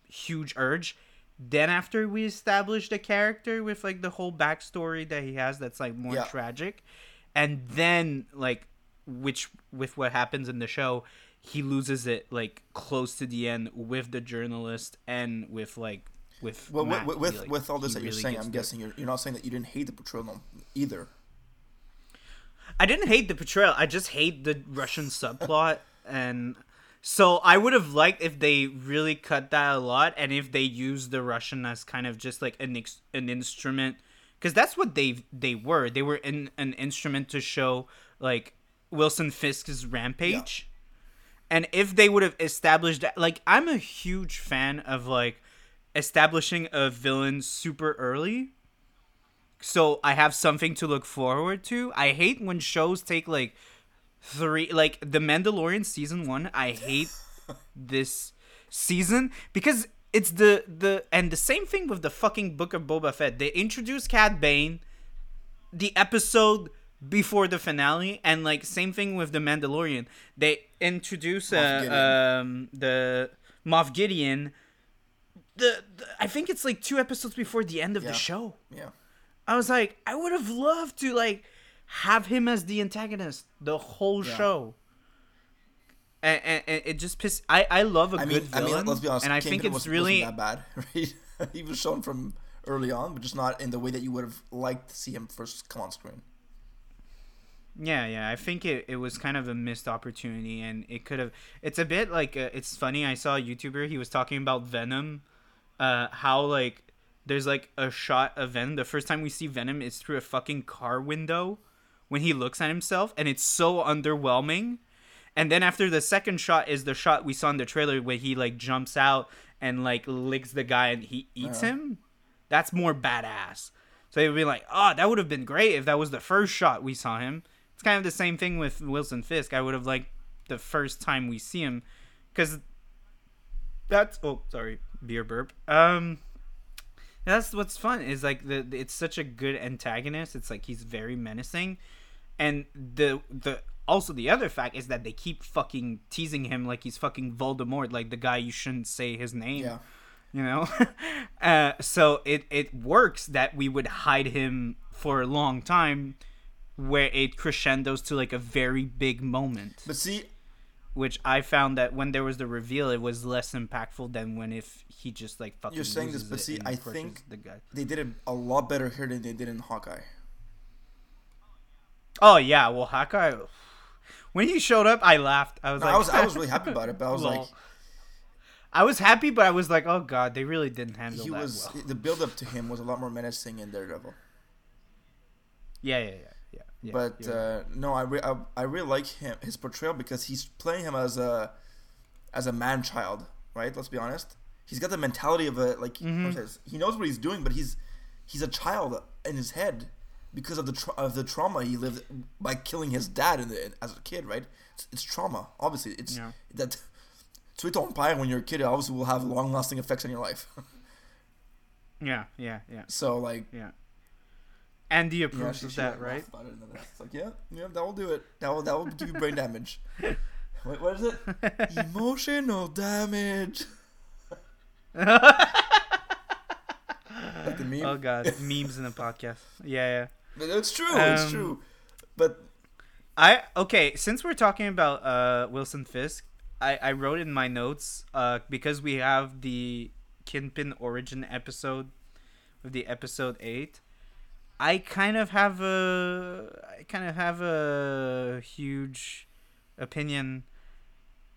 [SPEAKER 1] huge urge then after we establish the character with like the whole backstory that he has that's like more
[SPEAKER 2] Yeah.
[SPEAKER 1] tragic and then like which with what happens in the show he loses it like close to the end with the journalist and with like with
[SPEAKER 2] Well,
[SPEAKER 1] Matt.
[SPEAKER 2] with with,
[SPEAKER 1] like,
[SPEAKER 2] with all this that you're
[SPEAKER 1] really
[SPEAKER 2] saying, I'm guessing you're, you're not saying that you didn't hate the portrayal either.
[SPEAKER 1] I didn't hate the portrayal. I just hate the Russian subplot, and so I would have liked if they really cut that a lot, and if they used the Russian as kind of just like an ex- an instrument, because that's what they they were. They were in an instrument to show like Wilson Fisk's rampage, and if they would have established that, like I'm a huge fan of like establishing a villain super early so I have something to look forward to. I hate when shows take like three like The Mandalorian season 1. I hate this season because it's the the and the same thing with the fucking Book of Boba Fett. They introduced Cad Bane the episode before the finale and like same thing with the Mandalorian. They introduce uh, um the Moff Gideon the, the I think it's like two episodes before the end of
[SPEAKER 2] Yeah.
[SPEAKER 1] the show.
[SPEAKER 2] Yeah.
[SPEAKER 1] I was like, I would have loved to like have him as the antagonist the whole
[SPEAKER 2] Yeah.
[SPEAKER 1] show. And, and, and it just pissed. I I love a
[SPEAKER 2] I
[SPEAKER 1] good
[SPEAKER 2] mean, I
[SPEAKER 1] villain,
[SPEAKER 2] mean, let's be honest.
[SPEAKER 1] and I
[SPEAKER 2] Kingpin
[SPEAKER 1] think
[SPEAKER 2] was,
[SPEAKER 1] it's really
[SPEAKER 2] wasn't that bad, right? he was shown from early on, but just not in the way that you would have liked to see him first come on screen.
[SPEAKER 1] Yeah, yeah. I think it, it was kind of a missed opportunity, and it could have. It's a bit like uh, it's funny. I saw a YouTuber. He was talking about Venom, uh, how like there's like a shot of Venom. The first time we see Venom is through a fucking car window when he looks at himself, and it's so underwhelming. And then after the second shot is the shot we saw in the trailer where he like jumps out and like licks the guy and he eats
[SPEAKER 2] Yeah.
[SPEAKER 1] him. That's more badass. So it would be like, oh, that would have been great if that was the first shot we saw him. it's kind of the same thing with Wilson Fisk. I would have liked the first time we see him, because that's oh sorry beer burp. Um, that's what's fun is like the it's such a good antagonist. It's like he's very menacing, and the the also the other fact is that they keep fucking teasing him like he's fucking Voldemort, like the guy you shouldn't say his name.
[SPEAKER 2] Yeah.
[SPEAKER 1] You know, uh, so it it works that we would hide him for a long time, where it crescendos to like a very big moment
[SPEAKER 2] But see,
[SPEAKER 1] which I found that when there was the reveal, it was less impactful than when if he just like fucking.
[SPEAKER 2] You're saying this, but see, I think-
[SPEAKER 1] the guy.
[SPEAKER 2] they did it a lot better here than they did in Hawkeye.
[SPEAKER 1] Oh yeah, well Hawkeye, when he showed up, I laughed. I was
[SPEAKER 2] No,
[SPEAKER 1] like,
[SPEAKER 2] I was I was really happy about it, but I was like,
[SPEAKER 1] I was happy, but I was like, oh god, they really didn't handle
[SPEAKER 2] he
[SPEAKER 1] that
[SPEAKER 2] was
[SPEAKER 1] well.
[SPEAKER 2] the build up to him was a lot more menacing in Daredevil.
[SPEAKER 1] Yeah, yeah, yeah, yeah. yeah
[SPEAKER 2] but
[SPEAKER 1] right.
[SPEAKER 2] uh, no, I, re- I I really like him his portrayal because he's playing him as a as a man child, right? Let's be honest. He's got the mentality of a like
[SPEAKER 1] Mhm.
[SPEAKER 2] he knows what he's doing, but he's he's a child in his head because of the tra- of the trauma he lived by killing his dad in the, as a kid, right? It's, it's trauma, obviously. It's
[SPEAKER 1] Yeah.
[SPEAKER 2] that ton père when you're a kid obviously will have long lasting effects on your life.
[SPEAKER 1] yeah, yeah, yeah,
[SPEAKER 2] so like
[SPEAKER 1] yeah. Andy
[SPEAKER 2] yeah,
[SPEAKER 1] approves
[SPEAKER 2] she-
[SPEAKER 1] of
[SPEAKER 2] she,
[SPEAKER 1] that, right?
[SPEAKER 2] and It's like yeah, yeah, that will do it. That will that will give you brain damage. Wait, what is it? Emotional damage. Like the meme.
[SPEAKER 1] oh god, memes in the podcast. Yeah, yeah.
[SPEAKER 2] But it's true. it's
[SPEAKER 1] Um,
[SPEAKER 2] true. But
[SPEAKER 1] I okay. Since we're talking about uh, Wilson Fisk, I I wrote in my notes uh, because we have the Kingpin origin episode of the episode eight. I kind of have a I kind of have a huge opinion.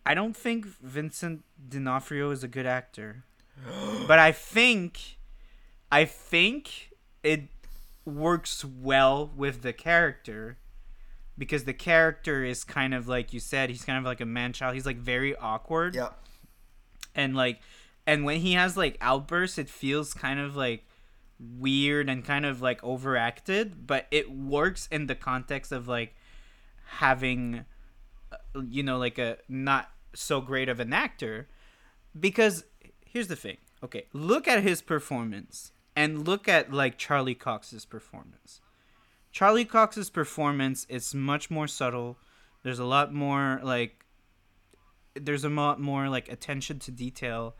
[SPEAKER 1] I don't think Vincent D'Onofrio is a good actor, but I think I think it works well with the character because the character is kind of like you said he's kind of like a man child. He's like very awkward.
[SPEAKER 2] Yeah,
[SPEAKER 1] and like and when he has like outbursts it feels kind of like weird and kind of like overacted but it works in the context of like having uh, you know like a not so great of an actor because here's the thing. Okay look at his performance and look at like charlie cox's performance. Charlie cox's performance is much more subtle. There's a lot more like there's a lot more like attention to detail.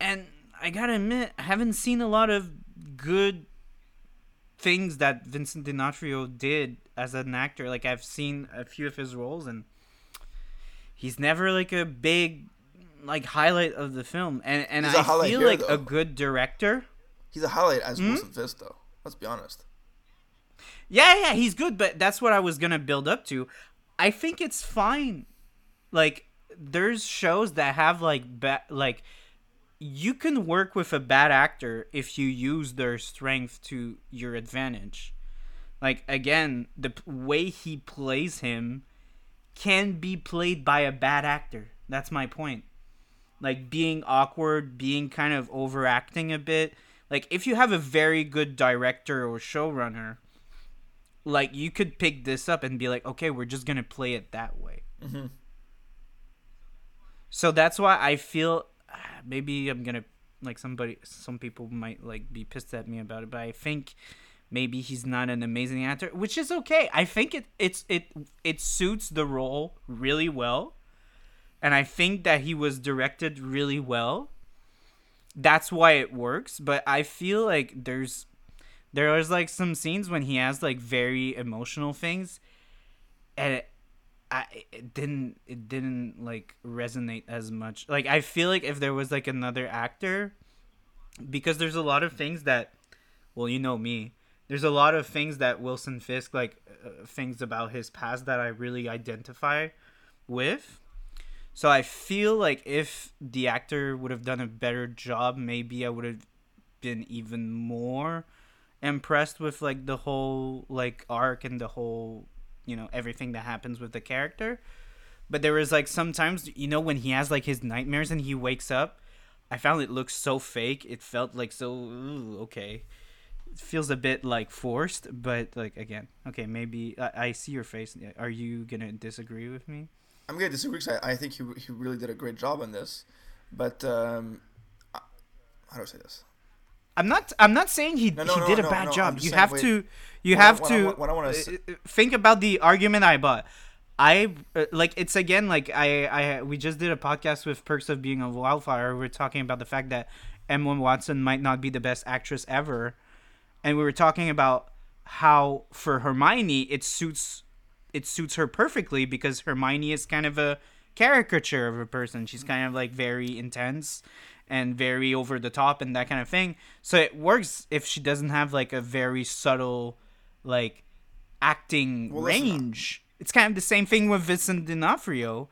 [SPEAKER 1] And i gotta admit i haven't seen a lot of good things that vincent d'onofrio did as an actor. Like i've seen a few of his roles and he's never like a big like highlight of the film. And and i feel like
[SPEAKER 2] though.
[SPEAKER 1] a good director
[SPEAKER 2] he's a highlight as
[SPEAKER 1] Hmm?
[SPEAKER 2] Wilson Fisk, though. Let's be honest.
[SPEAKER 1] Yeah, yeah, he's good, but that's what I was gonna build up to. I think it's fine. Like, there's shows that have like ba- like you can work with a bad actor if you use their strength to your advantage. Like again, the p- way he plays him can be played by a bad actor. That's my point. Like being awkward, being kind of overacting a bit. Like if you have a very good director or showrunner, like you could pick this up and be like, okay, we're just gonna play it that way.
[SPEAKER 2] hmm
[SPEAKER 1] So that's why I feel ah, maybe I'm gonna like somebody, some people might like be pissed at me about it, but I think maybe he's not an amazing actor, which is okay. I think it it's it it suits the role really well, and I think that he was directed really well. That's why it works, but I feel like there's there was like some scenes when he has like very emotional things, and it, I it didn't it didn't like resonate as much. Like I feel like if there was like another actor, because there's a lot of things that, well, you know me. There's a lot of things that Wilson Fisk like uh, things about his past that I really identify with. So I feel like if the actor would have done a better job, maybe I would have been even more impressed with like the whole like arc and the whole you know everything that happens with the character but there was like sometimes you know when he has like his nightmares and he wakes up i found it looks so fake it felt like so ooh, okay feels a bit like forced, but like again, okay, maybe I, I see your face. Are you gonna disagree with me?
[SPEAKER 2] I'm gonna disagree because I, I think he, he really did a great job on this, but um, I- how do I say this?
[SPEAKER 1] I'm not. I'm not saying he
[SPEAKER 2] No, no,
[SPEAKER 1] he
[SPEAKER 2] no,
[SPEAKER 1] did a bad job. You have
[SPEAKER 2] wait.
[SPEAKER 1] to. You
[SPEAKER 2] What
[SPEAKER 1] have
[SPEAKER 2] I
[SPEAKER 1] to
[SPEAKER 2] what I wanna
[SPEAKER 1] uh, uh, think about the argument I bought. I uh, like it's again like I I we just did a podcast with Perks of Being a Wallflower. We are talking about the fact that Emma Watson might not be the best actress ever, and we were talking about how for Hermione it suits it suits her perfectly because Hermione is kind of a caricature of a person. She's kind of like very intense and very over the top and that kind of thing. So it works if she doesn't have like a very subtle like acting
[SPEAKER 2] Well,
[SPEAKER 1] range. It's kind of the same thing with Vincent D'Onofrio.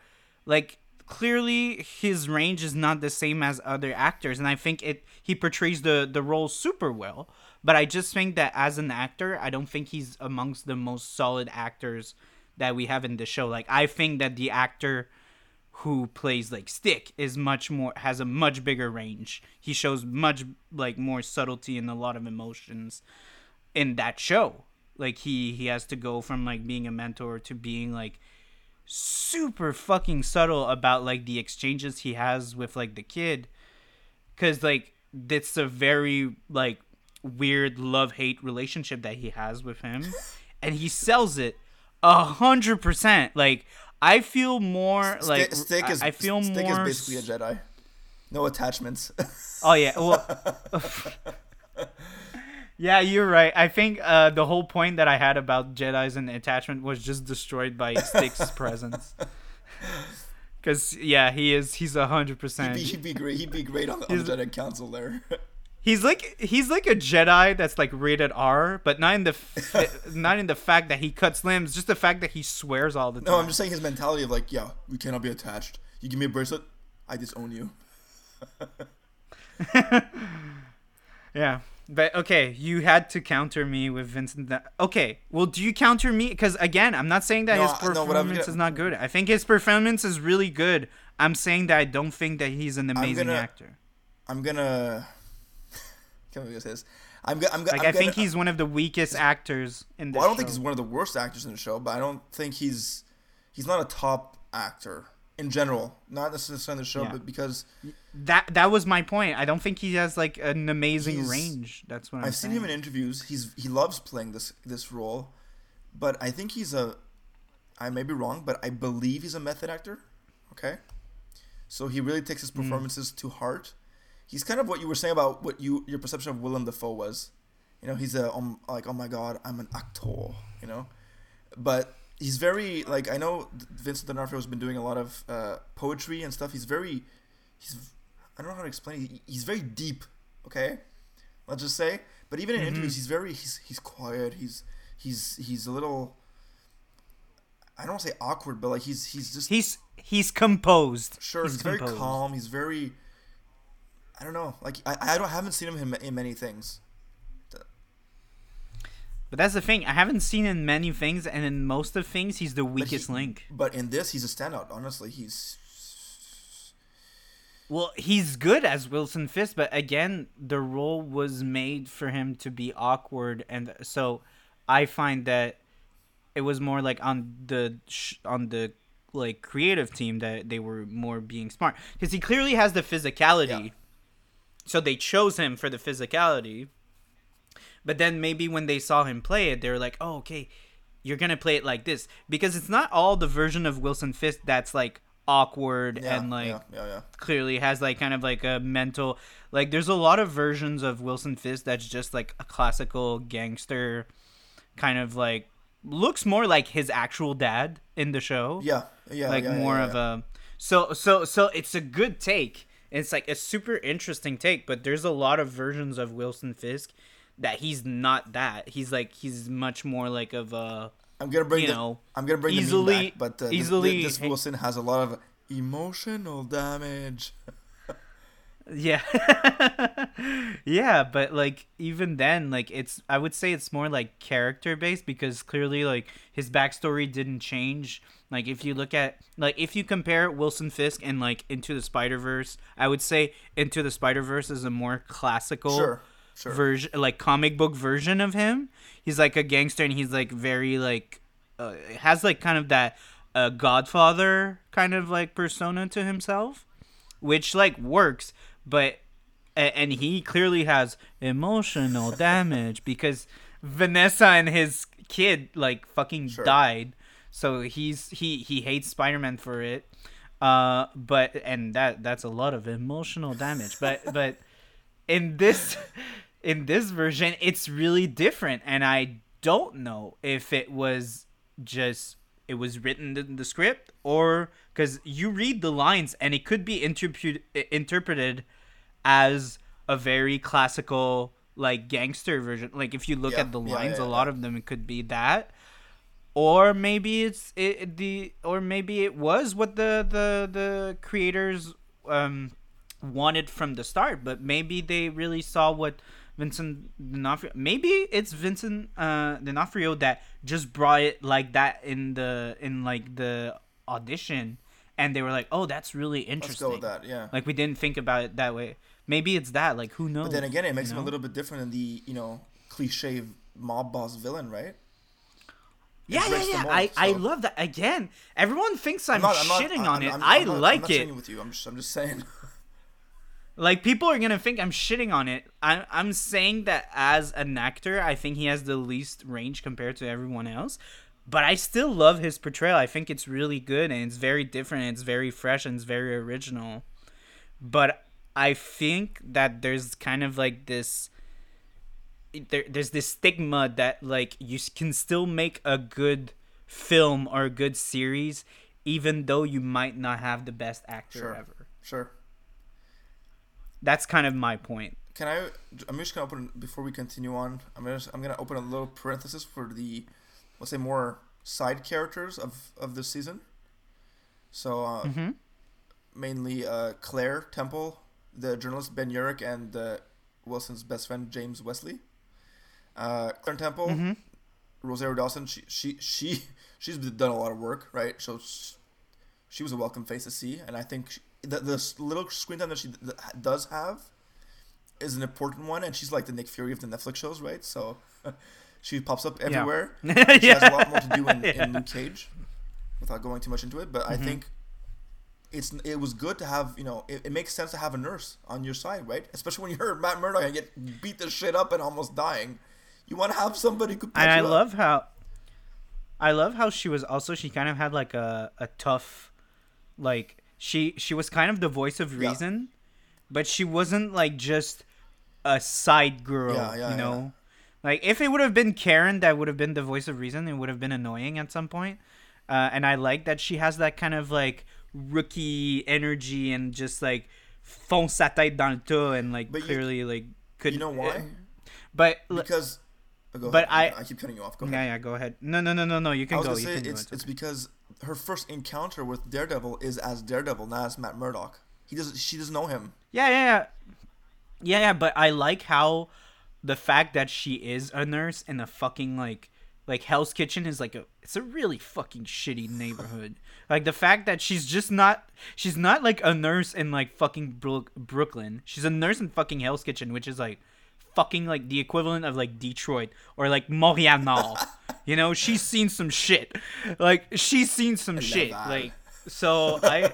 [SPEAKER 1] Like clearly his range is not the same as other actors and I think it he portrays the the role super well. But I just think that as an actor, I don't think he's amongst the most solid actors that we have in the show. Like I think that the actor who plays like Stick is much more has a much bigger range. He shows much like more subtlety and a lot of emotions in that show. Like he he has to go from like being a mentor to being like super fucking subtle about like the exchanges he has with like the kid cuz like it's a very like weird love-hate relationship that he has with him and he sells it a hundred percent like I feel more
[SPEAKER 2] Sti-
[SPEAKER 1] like
[SPEAKER 2] Stick is
[SPEAKER 1] I, feel
[SPEAKER 2] Stick
[SPEAKER 1] more
[SPEAKER 2] is basically a Jedi. No attachments.
[SPEAKER 1] Oh yeah, well, yeah, you're right. I think uh, the whole point that I had about Jedi's and attachment was just destroyed by Stick's presence. Because yeah, he is. He's a hundred percent.
[SPEAKER 2] he'd be great. He'd be great on the, on the Jedi Council there.
[SPEAKER 1] He's like he's like a Jedi that's like rated R, but not in the f- not in the fact that he cuts limbs, just the fact that he swears all the time.
[SPEAKER 2] no, I'm just saying his mentality of like, yeah, we cannot be attached. You give me a bracelet, I disown you.
[SPEAKER 1] Yeah. But okay, you had to counter me with Vincent. Da- okay, well, do you counter me? Because again, I'm not saying that
[SPEAKER 2] No,
[SPEAKER 1] his
[SPEAKER 2] I- no,
[SPEAKER 1] performance
[SPEAKER 2] gonna-
[SPEAKER 1] is not good. I think his performance is really good. I'm saying that I don't think that he's an amazing
[SPEAKER 2] gonna-
[SPEAKER 1] actor.
[SPEAKER 2] I'm gonna. I'm, go- I'm, go-
[SPEAKER 1] Like
[SPEAKER 2] I'm
[SPEAKER 1] i think
[SPEAKER 2] gonna-
[SPEAKER 1] he's one of the weakest actors in the
[SPEAKER 2] Well, I don't
[SPEAKER 1] show.
[SPEAKER 2] think he's one of the worst actors in the show, but I don't think he's he's not a top actor in general. Not necessarily in the show,
[SPEAKER 1] Yeah.
[SPEAKER 2] but because
[SPEAKER 1] that that was my point. I don't think he has like an amazing range. That's what I'm
[SPEAKER 2] I've seen him in interviews. He's he loves playing this this role, but I think he's a. I may be wrong, but I believe he's a method actor. Okay, so he really takes his
[SPEAKER 1] Hmm.
[SPEAKER 2] performances to heart. He's kind of what you were saying about what you your perception of Willem Dafoe was. You know, he's a um, like oh my god, I'm an actor. You know, but he's very like I know Vincent D'Onofrio has been doing a lot of uh, poetry and stuff. He's very he's I don't know how to explain. it. He- He's very deep. Okay, let's just say. But even in
[SPEAKER 1] Mm-hmm.
[SPEAKER 2] interviews, he's very he's he's quiet. He's he's he's a little. I don't want to say awkward, but like he's he's just
[SPEAKER 1] He's he's composed.
[SPEAKER 2] sure. He's, very
[SPEAKER 1] composed.
[SPEAKER 2] calm. He's very. I don't know. Like I I don't haven't seen him in, many things.
[SPEAKER 1] But that's the thing. I haven't seen him in many things, and in most of things, he's the
[SPEAKER 2] But he-
[SPEAKER 1] weakest link.
[SPEAKER 2] But in this, he's a standout. Honestly, he's
[SPEAKER 1] Well, he's good as Wilson Fisk, but again, the role was made for him to be awkward, and so I find that it was more like on the sh- on the like creative team that they were more being smart because he clearly has the physicality,
[SPEAKER 2] Yeah.
[SPEAKER 1] So they chose him for the physicality. But then maybe when they saw him play it, they were like, "Oh, okay, you're gonna play it like this," because it's not all the version of Wilson Fisk that's like awkward
[SPEAKER 2] yeah
[SPEAKER 1] and like
[SPEAKER 2] yeah yeah yeah.
[SPEAKER 1] clearly has like kind of like a mental like there's a lot of versions of Wilson Fisk that's just like a classical gangster kind of like looks more like his actual dad in the show.
[SPEAKER 2] Yeah, yeah,
[SPEAKER 1] like more of a so so so it's a good take. It's like a super interesting take, but there's a lot of versions of Wilson Fisk that he's not that. He's like he's much more like of a
[SPEAKER 2] I'm gonna bring
[SPEAKER 1] you
[SPEAKER 2] the,
[SPEAKER 1] know,
[SPEAKER 2] I'm gonna bring the
[SPEAKER 1] easily-
[SPEAKER 2] meme back, but uh, this-
[SPEAKER 1] easily-
[SPEAKER 2] this,
[SPEAKER 1] hey-
[SPEAKER 2] Wilson has a lot of emotional damage.
[SPEAKER 1] Yeah. yeah, but like even then, like it's I would say it's more like character based because clearly like his backstory didn't change. Like if you look at like if you compare Wilson Fisk and like Into the Spider Verse, I would say Into the Spider Verse is a more classical
[SPEAKER 2] Sure, Sure.
[SPEAKER 1] version, like comic book version of him. He's like a gangster, and he's like very like uh, has like kind of that uh, Godfather kind of like persona to himself, which like works, but and he clearly has emotional damage because Vanessa and his kid like fucking
[SPEAKER 2] Sure.
[SPEAKER 1] died. So he's he he hates Spider-Man for it. Uh but and that that's a lot of emotional damage. But but in this in this version it's really different and I don't know if it was just it was written in the script or cuz you read the lines and it could be interpret, interpreted as a very classical like gangster version. Like if you look
[SPEAKER 2] Yeah,
[SPEAKER 1] at the lines,
[SPEAKER 2] yeah,
[SPEAKER 1] a lot
[SPEAKER 2] yeah.
[SPEAKER 1] of them it could be that, or maybe it's it, the or maybe it was what the the the creators um wanted from the start. But maybe they really saw what Vincent D'Onofrio. Maybe it's Vincent uh, D'Onofrio that just brought it like that in the in like the audition, and they were like, "Oh, that's really
[SPEAKER 2] Let's
[SPEAKER 1] interesting."
[SPEAKER 2] go with that. Yeah.
[SPEAKER 1] Like we didn't think about it that way. Maybe it's that. Like who knows?
[SPEAKER 2] But then again, it makes
[SPEAKER 1] you
[SPEAKER 2] him a little bit different than the you know cliche mob boss villain, right?
[SPEAKER 1] Yeah, yeah, yeah. I, I love that. Again, everyone thinks I'm,
[SPEAKER 2] not- not-
[SPEAKER 1] shitting
[SPEAKER 2] I'm-
[SPEAKER 1] on it.
[SPEAKER 2] I'm-
[SPEAKER 1] I
[SPEAKER 2] I'm not- I'm
[SPEAKER 1] like
[SPEAKER 2] not
[SPEAKER 1] it.
[SPEAKER 2] with you. I'm just, I'm just saying.
[SPEAKER 1] Like people are gonna think I'm shitting on it. I'm I'm saying that as an actor, I think he has the least range compared to everyone else. But I still love his portrayal. I think it's really good and it's very different. And it's very fresh and it's very original. But I think that there's kind of like this. There, there's this stigma that like you can still make a good film or a good series, even though you might not have the best actor
[SPEAKER 2] Sure.
[SPEAKER 1] ever.
[SPEAKER 2] Sure.
[SPEAKER 1] That's kind of my point.
[SPEAKER 2] Can I? I'm just gonna open before we continue on. I'm gonna I'm gonna open a little parenthesis for the, let's say more side characters of of this season. So uh,
[SPEAKER 1] Mm-hmm.
[SPEAKER 2] mainly uh, Claire Temple, the journalist Ben Urich, and uh, Wilson's best friend James Wesley. Uh, Claire Temple,
[SPEAKER 1] Mm-hmm.
[SPEAKER 2] Rosario Dawson. She she she she's done a lot of work, right? So she, she was a welcome face to see, and I think she, the the little screen time that she th- does have is an important one, and she's like the Nick Fury of the Netflix shows, right? So she pops up everywhere.
[SPEAKER 1] yeah.
[SPEAKER 2] She has a lot more to do in, in Luke Cage, without going too much into it. But I think it's it was good to have you know it, it makes sense to have a nurse on your side, right? Especially when you're Matt Murdock and get beat the shit up and almost dying. You want to have somebody who could
[SPEAKER 1] and I love how I love how she was also she kind of had like a, a tough like she she was kind of the voice of
[SPEAKER 2] Yeah.
[SPEAKER 1] reason, but she wasn't like just a side girl,
[SPEAKER 2] Yeah, yeah,
[SPEAKER 1] you know. Like if it would have been Karen that would have been the voice of reason, it would have been annoying at some point. Uh, and I like that she has that kind of like rookie energy and just like fonce sa tête dans le tas and like
[SPEAKER 2] But you-
[SPEAKER 1] clearly like could
[SPEAKER 2] You know why? Eh.
[SPEAKER 1] But
[SPEAKER 2] Because. oh, go
[SPEAKER 1] but
[SPEAKER 2] ahead.
[SPEAKER 1] I-
[SPEAKER 2] I keep cutting you off. Go ahead.
[SPEAKER 1] yeah, yeah, go ahead. No, no, no, no, no. You can go. You
[SPEAKER 2] say
[SPEAKER 1] can
[SPEAKER 2] it's
[SPEAKER 1] It's
[SPEAKER 2] it's because her first encounter with Daredevil is as Daredevil, not as Matt Murdock. He doesn't. She doesn't know him.
[SPEAKER 1] Yeah, yeah, yeah, yeah, yeah. But I like how the fact that she is a nurse and a fucking like like Hell's Kitchen is like a it's a really fucking shitty neighborhood. like the fact that she's just not she's not like a nurse in like fucking Brook Brooklyn. She's a nurse in fucking Hell's Kitchen, which is like fucking like the equivalent of like Detroit or like Montreal you know, she's seen some shit. Like she's seen some shit. Like so I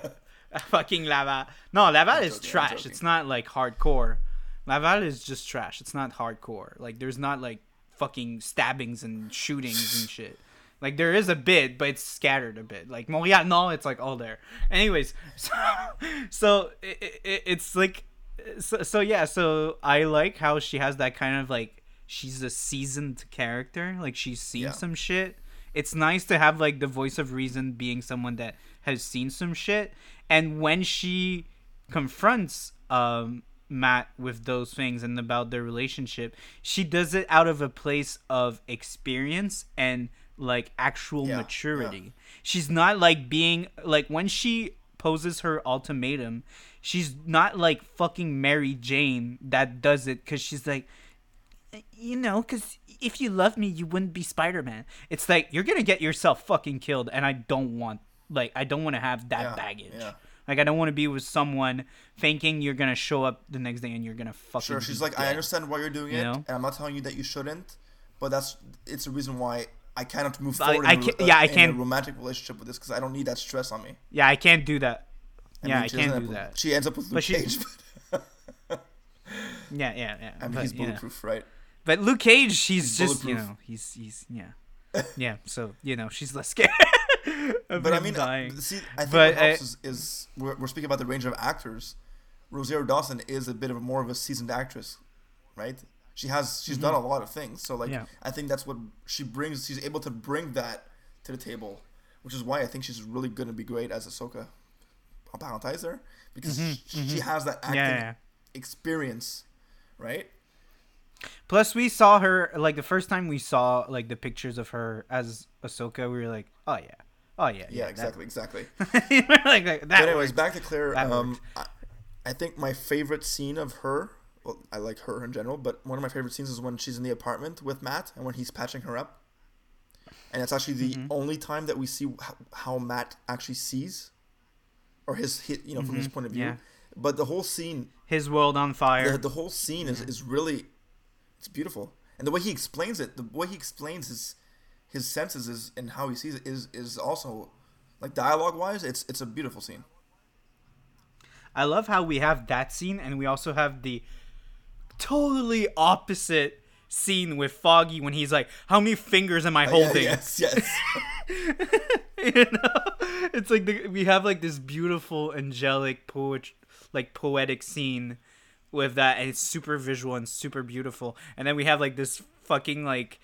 [SPEAKER 1] fucking Laval. No, Laval is
[SPEAKER 2] I'm
[SPEAKER 1] trash.
[SPEAKER 2] joking.
[SPEAKER 1] It's not like hardcore. Laval is just trash. It's not hardcore. Like there's not like fucking stabbings and shootings and shit. Like there is a bit, but it's scattered a bit. Like Montreal, no, it's like all there. Anyways, so, so it, it, it's like, so, so yeah. So I like how she has that kind of like she's a seasoned character. Like she's seen
[SPEAKER 2] Yeah.
[SPEAKER 1] some shit. It's nice to have like the voice of reason being someone that has seen some shit. And when she confronts um Matt with those things and about their relationship, she does it out of a place of experience and like actual
[SPEAKER 2] Yeah,
[SPEAKER 1] maturity. She's not like being like when she poses her ultimatum, she's not like fucking Mary Jane that does it cuz she's like you know, because if you love me, you wouldn't be Spider Man. It's like you're gonna get yourself fucking killed, and I don't want, like, I don't want to have that
[SPEAKER 2] Yeah,
[SPEAKER 1] baggage. Like I don't want to be with someone thinking you're gonna show up the next day and you're gonna fucking.
[SPEAKER 2] Sure, she's like, I understand why you're doing
[SPEAKER 1] You
[SPEAKER 2] it,
[SPEAKER 1] know?
[SPEAKER 2] and I'm not telling you that you shouldn't, but that's it's a reason why I cannot move
[SPEAKER 1] I-
[SPEAKER 2] forward
[SPEAKER 1] I
[SPEAKER 2] in, a,
[SPEAKER 1] can't- yeah, I
[SPEAKER 2] in a
[SPEAKER 1] can't-
[SPEAKER 2] romantic relationship with this because I don't need that stress on me.
[SPEAKER 1] Yeah, I can't do that.
[SPEAKER 2] I
[SPEAKER 1] yeah,
[SPEAKER 2] mean,
[SPEAKER 1] I can't do that.
[SPEAKER 2] She ends up with Luke
[SPEAKER 1] But she-
[SPEAKER 2] Cage, but
[SPEAKER 1] Yeah, yeah, yeah.
[SPEAKER 2] I mean,
[SPEAKER 1] but,
[SPEAKER 2] he's
[SPEAKER 1] you know.
[SPEAKER 2] bulletproof, right?
[SPEAKER 1] But Luke Cage, he's,
[SPEAKER 2] He's
[SPEAKER 1] just you know, he's he's yeah, yeah. So you know, she's less scared.
[SPEAKER 2] But I mean, uh,
[SPEAKER 1] dying.
[SPEAKER 2] see, I think
[SPEAKER 1] But,
[SPEAKER 2] what helps
[SPEAKER 1] uh,
[SPEAKER 2] is, is we're, we're speaking about the range of actors. Rosario Dawson is a bit of a more of a seasoned actress, right? She has she's done a lot of things, so like
[SPEAKER 1] Mm-hmm. Yeah.
[SPEAKER 2] I think that's what she brings. She's able to bring that to the table, which is why I think she's really going to be great as Ahsoka. I'll parenthetize there because she, she has that acting
[SPEAKER 1] Mm-hmm, yeah, yeah.
[SPEAKER 2] experience, right?
[SPEAKER 1] Plus, we saw her like the first time we saw like the pictures of her as Ahsoka. We were like, oh yeah, oh yeah,
[SPEAKER 2] Yeah, exactly, exactly.
[SPEAKER 1] that, like, like, that
[SPEAKER 2] But anyways,
[SPEAKER 1] works.
[SPEAKER 2] back to Claire. Um, I, I think my favorite scene of her. Well, I like her in general, but one of my favorite scenes is when she's in the apartment with Matt and when he's patching her up. And it's actually the
[SPEAKER 1] Mm-hmm.
[SPEAKER 2] only time that we see how, how Matt actually sees, or his hit, you know, from his point of view.
[SPEAKER 1] Mm-hmm. yeah.
[SPEAKER 2] But the whole scene,
[SPEAKER 1] his world on fire.
[SPEAKER 2] the, the whole scene is, is really, it's beautiful, and the way he explains it, the way he explains his his senses is and how he sees it is is also, like dialogue wise, it's it's a beautiful scene.
[SPEAKER 1] I love how we have that scene and we also have the totally opposite scene with Foggy when he's like, "How many fingers am I uh,
[SPEAKER 2] Yeah,
[SPEAKER 1] holding?"
[SPEAKER 2] yes, yes.
[SPEAKER 1] you know, it's like the, we have like this beautiful angelic poet, like poetic scene with that, and it's super visual and super beautiful. And then we have like this fucking like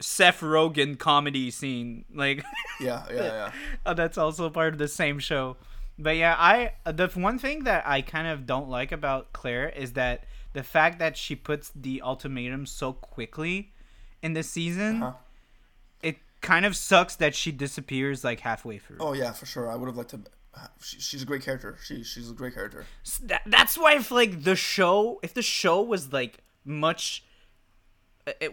[SPEAKER 1] Seth Rogen comedy scene, like.
[SPEAKER 2] Yeah, yeah, yeah.
[SPEAKER 1] uh, that's also part of the same show. But yeah, I the one thing that I kind of don't like about Claire is that the fact that she puts the ultimatum so quickly in the season,
[SPEAKER 2] Uh-huh.
[SPEAKER 1] it kind of sucks that she disappears like halfway through.
[SPEAKER 2] Oh yeah, for sure. I would have liked to. She, she's a great character. She she's a great character.
[SPEAKER 1] That, that's why if like the show, if the show was like much, uh,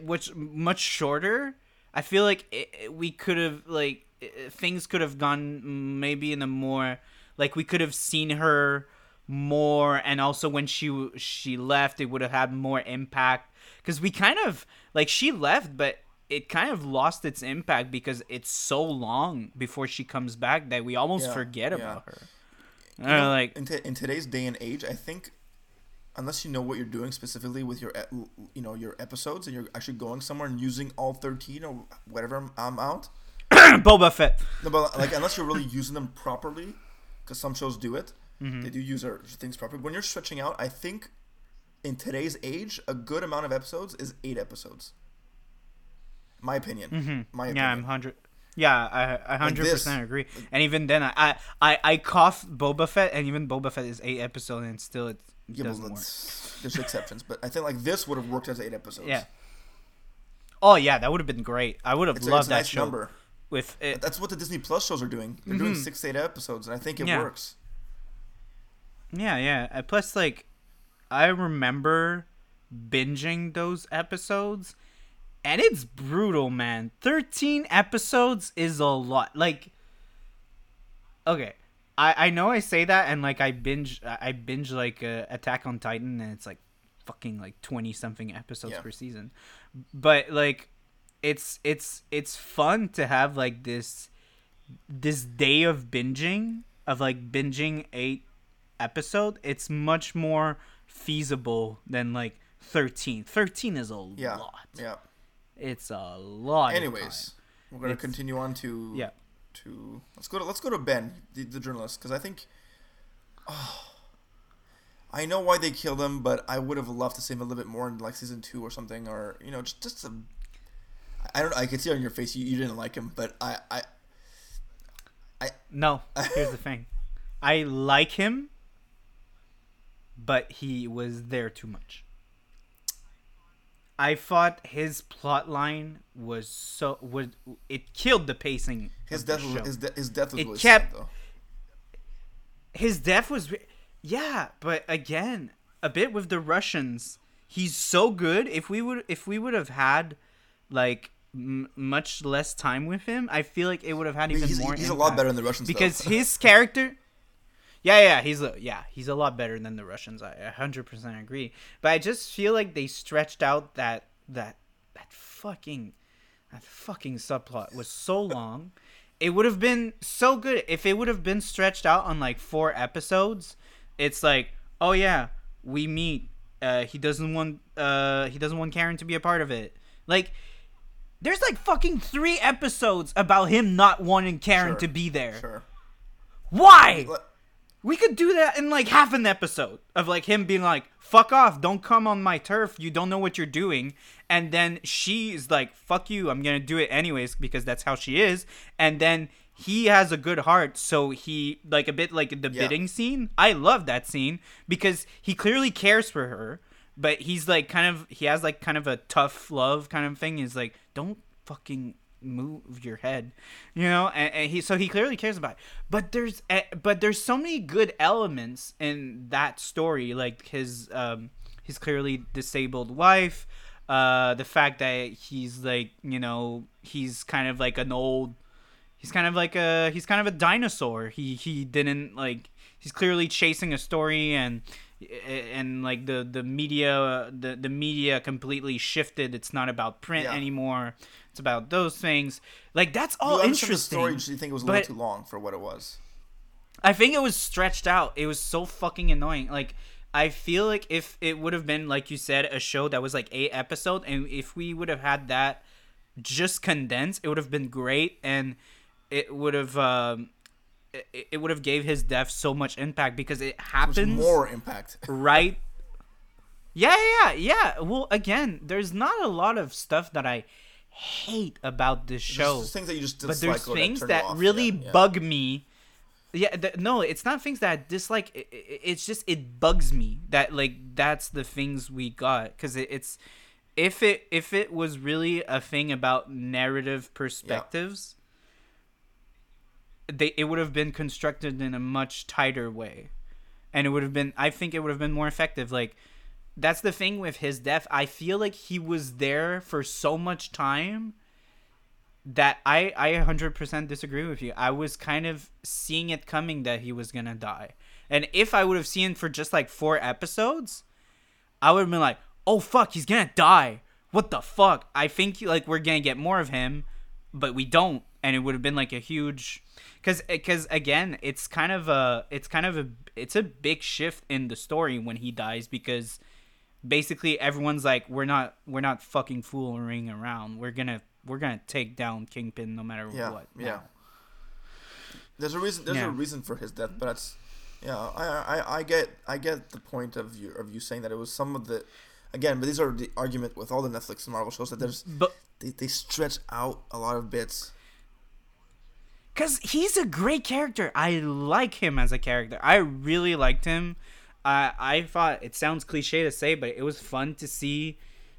[SPEAKER 1] which much shorter, I feel like it, it- we could have like i- things could have gone maybe in a more like we could have seen her more, and also when she she left, it would have had more impact because we kind of like she left, but. It kind of lost its impact because it's so long before she comes back that we almost
[SPEAKER 2] Yeah,
[SPEAKER 1] forget
[SPEAKER 2] yeah.
[SPEAKER 1] about her.
[SPEAKER 2] You know,
[SPEAKER 1] like
[SPEAKER 2] in, t- in today's day and age, I think unless you know what you're doing specifically with your you know your episodes and you're actually going somewhere and using all 13 or whatever um, um, amount,
[SPEAKER 1] Boba Fett.
[SPEAKER 2] no, but like unless you're really using them properly, because some shows do it,
[SPEAKER 1] Mm-hmm.
[SPEAKER 2] they do use their things properly. When you're stretching out, I think in today's age, a good amount of episodes is eight episodes. My opinion. Mm-hmm. My opinion.
[SPEAKER 1] Yeah, I'm hundred. Yeah, I hundred percent agree. And even then, I, I I I cough Boba Fett, and even Boba Fett is eight episodes, and still it
[SPEAKER 2] Yeah, but
[SPEAKER 1] doesn't work.
[SPEAKER 2] let's- there's exceptions, but I think like this would have worked as eight episodes.
[SPEAKER 1] Yeah. Oh yeah, that would have been great. I would have
[SPEAKER 2] it's,
[SPEAKER 1] loved
[SPEAKER 2] a
[SPEAKER 1] that
[SPEAKER 2] nice
[SPEAKER 1] show
[SPEAKER 2] number.
[SPEAKER 1] with it.
[SPEAKER 2] That's what the Disney Plus shows are doing. They're doing six eight episodes, and I think it
[SPEAKER 1] Mm-hmm. Yeah.
[SPEAKER 2] works.
[SPEAKER 1] Yeah, yeah. Uh, plus, like, I remember binging those episodes, and it's brutal, man. Thirteen episodes is a lot. Like, okay, I I know I say that, and like I binge I binge like uh, Attack on Titan, and it's like fucking like twenty something episodes
[SPEAKER 2] Yeah.
[SPEAKER 1] per season, but like, it's it's it's fun to have like this this day of binging of like binging eight episode it's much more feasible than like 13 13 is a
[SPEAKER 2] Yeah.
[SPEAKER 1] lot
[SPEAKER 2] Yeah.
[SPEAKER 1] it's a lot of
[SPEAKER 2] Anyways, we're gonna
[SPEAKER 1] It's-
[SPEAKER 2] continue on to
[SPEAKER 1] Yeah.
[SPEAKER 2] To let's go to let's go to Ben, the, the journalist, because I think. Oh, I know why they killed him, but I would have loved to see him a little bit more in like season two or something, or you know, just just a. I don't. I could see on your face you, you didn't like him, but I I
[SPEAKER 1] I no here's the thing i like him but he was there too much i thought his plot line was so would it killed the pacing
[SPEAKER 2] his death was his, de- his death was
[SPEAKER 1] It
[SPEAKER 2] really
[SPEAKER 1] kept-
[SPEAKER 2] sad though.
[SPEAKER 1] his death was yeah but again a bit with the russians. He's so good. If we would if we would have had like m- much less time with him i feel like it would have had even
[SPEAKER 2] He's,
[SPEAKER 1] more
[SPEAKER 2] he's a lot better in the Russian
[SPEAKER 1] because his character Yeah, yeah, he's a yeah, he's a lot better than the Russians. I 100% agree. But I just feel like they stretched out that that that fucking that fucking subplot was so long. it would have been so good if it would have been stretched out on like four episodes. It's like, oh yeah, we meet. Uh, he doesn't want uh he doesn't want Karen to be a part of it. Like there's like fucking three episodes about him not wanting Karen
[SPEAKER 2] Sure.
[SPEAKER 1] to be there.
[SPEAKER 2] Sure.
[SPEAKER 1] Why?
[SPEAKER 2] Let-
[SPEAKER 1] We could do that in like half an episode of like him being like, "Fuck off! Don't come on my turf. You don't know what you're doing." And then she's like, "Fuck you! I'm gonna do it anyways because that's how she is." And then he has a good heart, so he like a bit like the
[SPEAKER 2] Yeah.
[SPEAKER 1] bidding scene. I love that scene because he clearly cares for her, but he's like kind of he has like kind of a tough love kind of thing. He's like, "Don't fucking move your head you know and, and he so he clearly cares about it. But there's eh, but there's so many good elements in that story like his um his clearly disabled wife uh the fact that he's like you know he's kind of like an old he's kind of like a he's kind of a dinosaur. He he didn't like he's clearly chasing a story and and like the the media the the media completely shifted. It's not about print
[SPEAKER 2] Yeah.
[SPEAKER 1] anymore it's about those things like that's all
[SPEAKER 2] you understand the
[SPEAKER 1] interesting
[SPEAKER 2] story, do you think it was a little too long for what it was?
[SPEAKER 1] I think it was stretched out. It was so fucking annoying. Like I feel like if it would have been like you said a show that was like eight episode and if we would have had that just condensed, it would have been great and it would have um it, it would have gave his death so much impact because it
[SPEAKER 2] It
[SPEAKER 1] happens
[SPEAKER 2] more impact.
[SPEAKER 1] right yeah yeah yeah well again there's not a lot of stuff that i hate about this show.
[SPEAKER 2] Just things that you just dislike,
[SPEAKER 1] but
[SPEAKER 2] there's
[SPEAKER 1] things
[SPEAKER 2] turn
[SPEAKER 1] that really
[SPEAKER 2] Yeah, yeah.
[SPEAKER 1] bug me. Yeah th- no it's not things that i dislike. It's just it bugs me that like that's the things we got. Because it, it's if it if it was really a thing about narrative perspectives they it would have been constructed in a much tighter way. And it would have been i think it would have been more effective. Like that's the thing with his death. I feel like he was there for so much time that i i 100% disagree with you. I was kind of seeing it coming that he was gonna die. And if i would have seen for just like four episodes i would have been like oh fuck he's gonna die. What the fuck? I think like we're gonna get more of him but we don't. And it would have been like a huge because because eh, again it's kind of a it's kind of a it's a big shift in the story when he dies because basically everyone's like we're not we're not fucking fooling around we're gonna we're gonna take down kingpin no matter
[SPEAKER 2] Yeah,
[SPEAKER 1] what
[SPEAKER 2] yeah.
[SPEAKER 1] now.
[SPEAKER 2] There's a reason. There's
[SPEAKER 1] Yeah.
[SPEAKER 2] a reason for his death, but that's yeah. I, I I get I get the point of you of you saying that it was some of the again, but these are the argument with all the Netflix and Marvel shows that there's
[SPEAKER 1] but
[SPEAKER 2] they, they stretch out a lot of bits.
[SPEAKER 1] Cause he's a great character. I like him as a character. I really liked him. I I thought it sounds cliche to say, but it was fun to see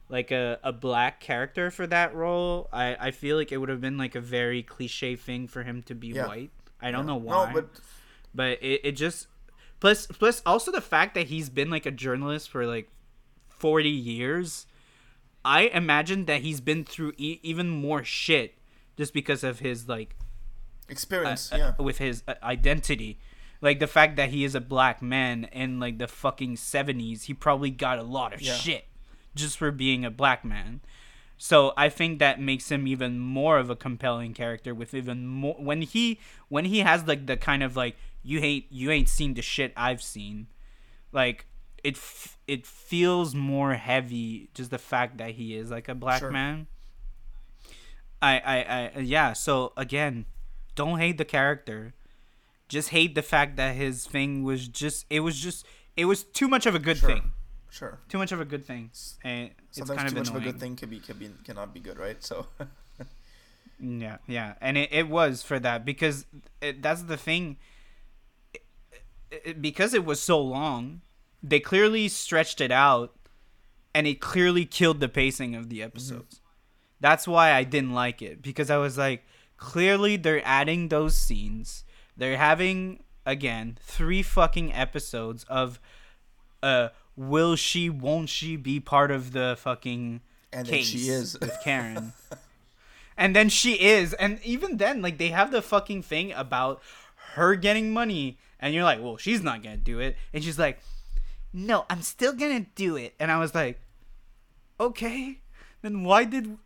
[SPEAKER 1] like a, a black character for that role. I, I feel like it would have been like a very cliche thing for him to be
[SPEAKER 2] Yeah.
[SPEAKER 1] white. I don't
[SPEAKER 2] Yeah.
[SPEAKER 1] know why.
[SPEAKER 2] No, but
[SPEAKER 1] but it, it just plus plus also the fact that he's been like a journalist for like 40 years i imagine that he's been through e- even more shit just because of his like
[SPEAKER 2] experience.
[SPEAKER 1] uh,
[SPEAKER 2] yeah.
[SPEAKER 1] with his uh, identity like the fact that he is a black man in like the fucking 70s he probably got a lot of
[SPEAKER 2] Yeah.
[SPEAKER 1] shit just for being a black man so i think that makes him even more of a compelling character with even more when he when he has like the kind of like you hate you ain't seen the shit i've seen like it f- it feels more heavy just the fact that he is like a black
[SPEAKER 2] Sure.
[SPEAKER 1] man I, I i yeah so again don't hate the character just hate the fact that his thing was just it was just it was too much of a good
[SPEAKER 2] Sure.
[SPEAKER 1] thing
[SPEAKER 2] Sure.
[SPEAKER 1] too much of a good thing and it's
[SPEAKER 2] Sometimes
[SPEAKER 1] kind
[SPEAKER 2] too
[SPEAKER 1] of
[SPEAKER 2] much
[SPEAKER 1] annoying.
[SPEAKER 2] of a good thing can be can be cannot be good, right? So
[SPEAKER 1] Yeah, yeah, and it, it was for that because it, that's the thing. It- because it was so long, they clearly stretched it out, and it clearly killed the pacing of the mm-hmm. episodes. That's why I didn't like it because I was like, clearly they're adding those scenes. They're having again three fucking episodes of, uh, will she, won't she be part of the fucking
[SPEAKER 2] And then
[SPEAKER 1] case
[SPEAKER 2] she is.
[SPEAKER 1] with Karen. and then she is, and even then, like they have the fucking thing about her getting money, and you're like, well, she's not gonna do it, and she's like, no, I'm still gonna do it, and I was like, okay, then why did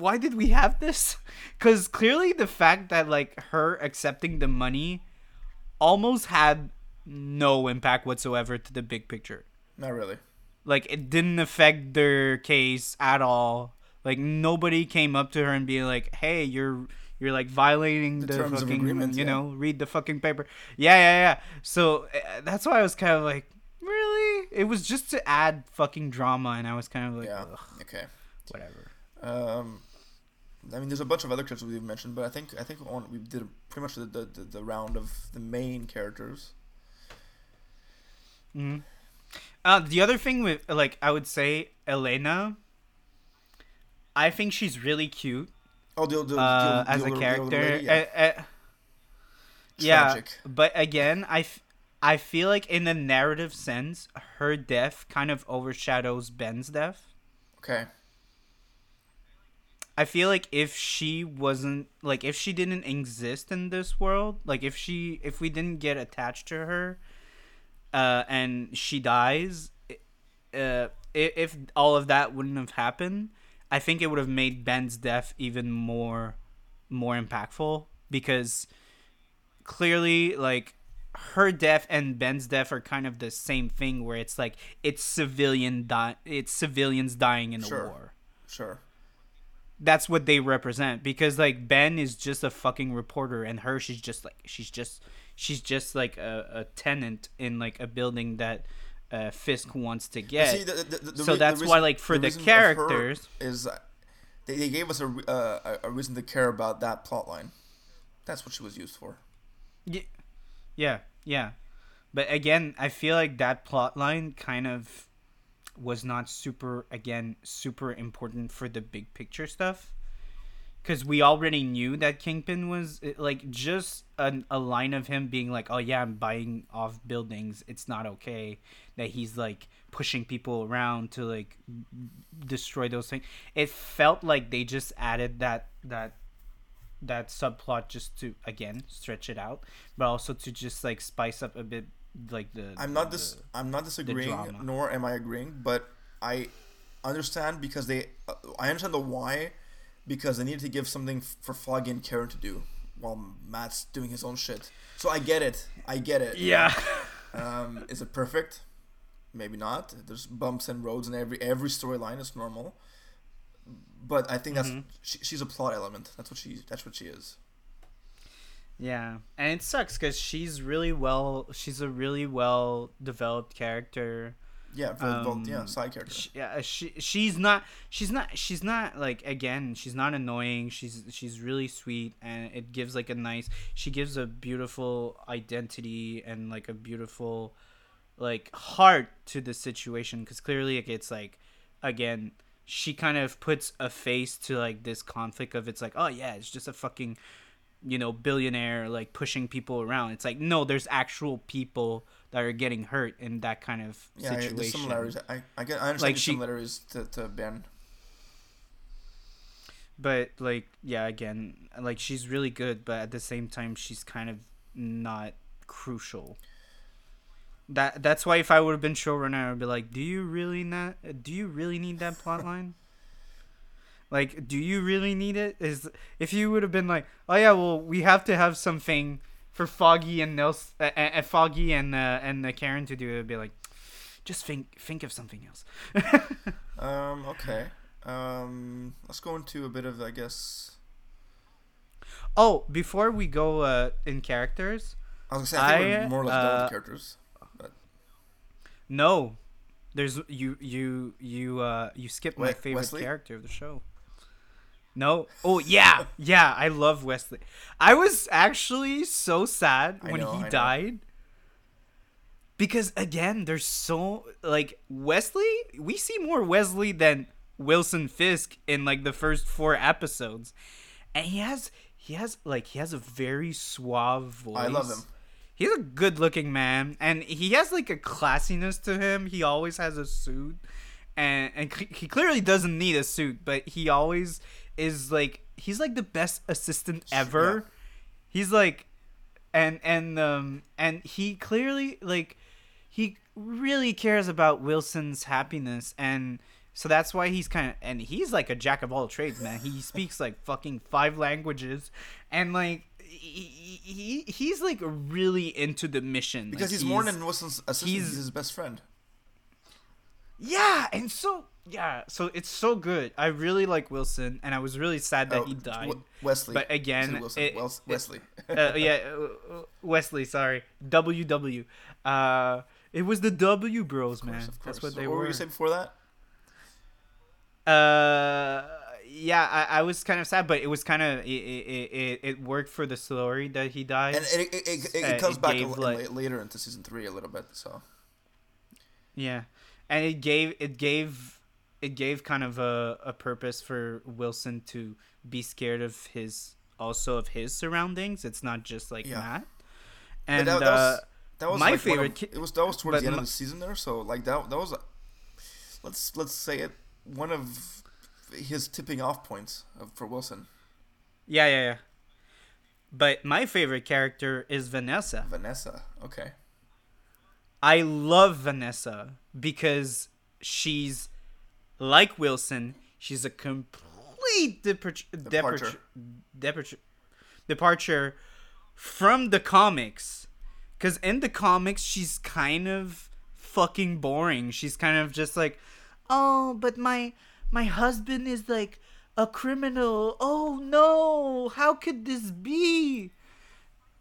[SPEAKER 1] why did we have this? Because clearly the fact that like her accepting the money almost had no impact whatsoever to the big picture.
[SPEAKER 2] Not really.
[SPEAKER 1] Like it didn't affect their case at all. Like nobody came up to her and be like, "Hey, you're you're like violating
[SPEAKER 2] The
[SPEAKER 1] the,
[SPEAKER 2] terms of
[SPEAKER 1] fucking
[SPEAKER 2] agreement,
[SPEAKER 1] you
[SPEAKER 2] yeah.
[SPEAKER 1] know, read the fucking paper." Yeah, yeah, yeah. So uh, that's why I was kind of like, "Really?" It was just to add fucking drama and I was kind of like,
[SPEAKER 2] yeah. Okay.
[SPEAKER 1] whatever.
[SPEAKER 2] Um, I mean, there's a bunch of other characters we've mentioned, but I think I think on, we did pretty much the, the, the, round of the main characters.
[SPEAKER 1] hmm Uh, the other thing with like I would say Elena, I think she's really cute
[SPEAKER 2] Oh, the, the,
[SPEAKER 1] uh,
[SPEAKER 2] the
[SPEAKER 1] as a
[SPEAKER 2] older- older
[SPEAKER 1] character.
[SPEAKER 2] lady, yeah.
[SPEAKER 1] Uh, yeah, but again, I, f- I feel like in the narrative sense, her death kind of overshadows Ben's death.
[SPEAKER 2] Okay.
[SPEAKER 1] I feel like if she wasn't like if she didn't exist in this world, like if she if we didn't get attached to her, uh, and she dies, uh, if all of that wouldn't have happened, I think it would have made Ben's death even more, more impactful because clearly like her death and Ben's death are kind of the same thing where it's like it's civilian di- it's civilians dying in the
[SPEAKER 2] Sure.
[SPEAKER 1] war
[SPEAKER 2] Sure.
[SPEAKER 1] That's what they represent because like Ben is just a fucking reporter and her she's just like she's just she's just like a, a tenant in like a building that uh, Fisk wants to get.
[SPEAKER 2] See, the- the- the-
[SPEAKER 1] so that's why like for the,
[SPEAKER 2] reason
[SPEAKER 1] characters
[SPEAKER 2] is they, they gave us a, uh, a reason to care about that plot line. That's what she was used for.
[SPEAKER 1] Ye- yeah, yeah. But again, I feel like that plot line kind of was not super again super important for the big picture stuff. Cuz we already knew that Kingpin was like just an, a line of him being like, "Oh yeah, I'm buying off buildings. It's not okay." That he's like pushing people around to like destroy those things. It felt like they just added that that that subplot just to again stretch it out, but also to just like spice up a bit like the.
[SPEAKER 2] I'm not
[SPEAKER 1] the-
[SPEAKER 2] dis- I'm not disagreeing, nor am I agreeing, but I understand because they uh, I understand the why because they needed to give something for Foggy and Karen to do while Matt's doing his own shit. So I get it. I get it.
[SPEAKER 1] Yeah.
[SPEAKER 2] Um, is it perfect? Maybe not. There's bumps and roads in every every storyline. It's normal. But I think that's
[SPEAKER 1] Mhm.
[SPEAKER 2] she, she's a plot element. That's what she. That's what she is.
[SPEAKER 1] Yeah, and it sucks because she's really well. She's a really well developed character.
[SPEAKER 2] Yeah, both. Yeah,
[SPEAKER 1] Um,
[SPEAKER 2] side character.
[SPEAKER 1] She, yeah, she she's not she's not she's not like again she's not annoying. She's she's really sweet and it gives like a nice. She gives a beautiful identity and like a beautiful like heart to the situation because clearly like, it's like again she kind of puts a face to like this conflict of it's like oh yeah it's just a fucking you know billionaire like pushing people around it's like no there's actual people that are getting hurt in that kind of
[SPEAKER 2] yeah,
[SPEAKER 1] situation
[SPEAKER 2] there's similarities. I I, get, I understand
[SPEAKER 1] Like
[SPEAKER 2] the
[SPEAKER 1] she-
[SPEAKER 2] similarities to, to Ben.
[SPEAKER 1] but like yeah again like she's really good but at the same time she's kind of not crucial that that's why if i would have been showrunner i'd be like do you really not do you really need that plot line like do you really need it is if you would have been like oh yeah well we have to have something for foggy and Nels, uh, uh, foggy and uh, and uh, karen to do it would be like just think think of something else
[SPEAKER 2] Um. Okay. Um. Let's go into a bit of I guess.
[SPEAKER 1] oh before we go uh in characters
[SPEAKER 2] I was gonna say I think
[SPEAKER 1] I,
[SPEAKER 2] we're more or less done with
[SPEAKER 1] uh,
[SPEAKER 2] the characters.
[SPEAKER 1] No, there's you you you uh you skipped my favorite
[SPEAKER 2] Wesley?
[SPEAKER 1] character of the show. No. Oh yeah, yeah. I love Wesley. I was actually so sad when
[SPEAKER 2] know,
[SPEAKER 1] he
[SPEAKER 2] I know.
[SPEAKER 1] died. Because again, there's so like Wesley. We see more Wesley than Wilson Fisk in like the first four episodes, and he has he has like he has a very suave voice.
[SPEAKER 2] I love him.
[SPEAKER 1] He's a good looking man, and he has like a classiness to him. He always has a suit, and and he clearly doesn't need a suit, but he always is like he's like the best assistant ever. He's like and and um and he clearly like he really cares about Wilson's happiness and so that's why he's kind of and he's like a jack of all trades, man. He speaks like fucking five languages and like he, he he's like really into the mission
[SPEAKER 2] Because
[SPEAKER 1] Like,
[SPEAKER 2] he's, more than Wilson's assistant.
[SPEAKER 1] he's-
[SPEAKER 2] He's, his best friend.
[SPEAKER 1] Yeah and so yeah so it's so good i really like wilson and i was really sad that
[SPEAKER 2] Oh,
[SPEAKER 1] he died
[SPEAKER 2] W- Wesley.
[SPEAKER 1] but again,
[SPEAKER 2] Wilson.
[SPEAKER 1] it-
[SPEAKER 2] Wels- Wesley.
[SPEAKER 1] uh, yeah uh, wesley sorry ww uh it was the w bros
[SPEAKER 2] Of course,
[SPEAKER 1] man that's what they
[SPEAKER 2] what
[SPEAKER 1] were
[SPEAKER 2] were you saying before that?
[SPEAKER 1] uh yeah I, I was kind of sad but it was kind of it, it, it, it worked for the story that he died
[SPEAKER 2] And it, it, it, it,
[SPEAKER 1] Uh,
[SPEAKER 2] comes
[SPEAKER 1] it
[SPEAKER 2] back a,
[SPEAKER 1] gave,
[SPEAKER 2] li-
[SPEAKER 1] like-
[SPEAKER 2] later into season three a little bit. So
[SPEAKER 1] Yeah, and it gave it gave it gave kind of a, a purpose for Wilson to be scared of his also of his surroundings. It's not just like
[SPEAKER 2] Yeah.
[SPEAKER 1] Matt. And
[SPEAKER 2] that, that
[SPEAKER 1] uh,
[SPEAKER 2] was that was
[SPEAKER 1] my
[SPEAKER 2] like of-
[SPEAKER 1] favorite ki-
[SPEAKER 2] it was that was towards the end
[SPEAKER 1] my-
[SPEAKER 2] of the season there. So like that that was a, let's let's say it one of his tipping off points of, for Wilson.
[SPEAKER 1] yeah, yeah, yeah. But my favorite character is Vanessa.
[SPEAKER 2] Vanessa. Okay.
[SPEAKER 1] I love Vanessa because she's like Wilson. She's a complete departure,
[SPEAKER 2] Departure.
[SPEAKER 1] departure, departure, departure from the comics. Because in the comics, she's kind of fucking boring. She's kind of just like, oh, but my my husband is like a criminal. Oh no, how could this be?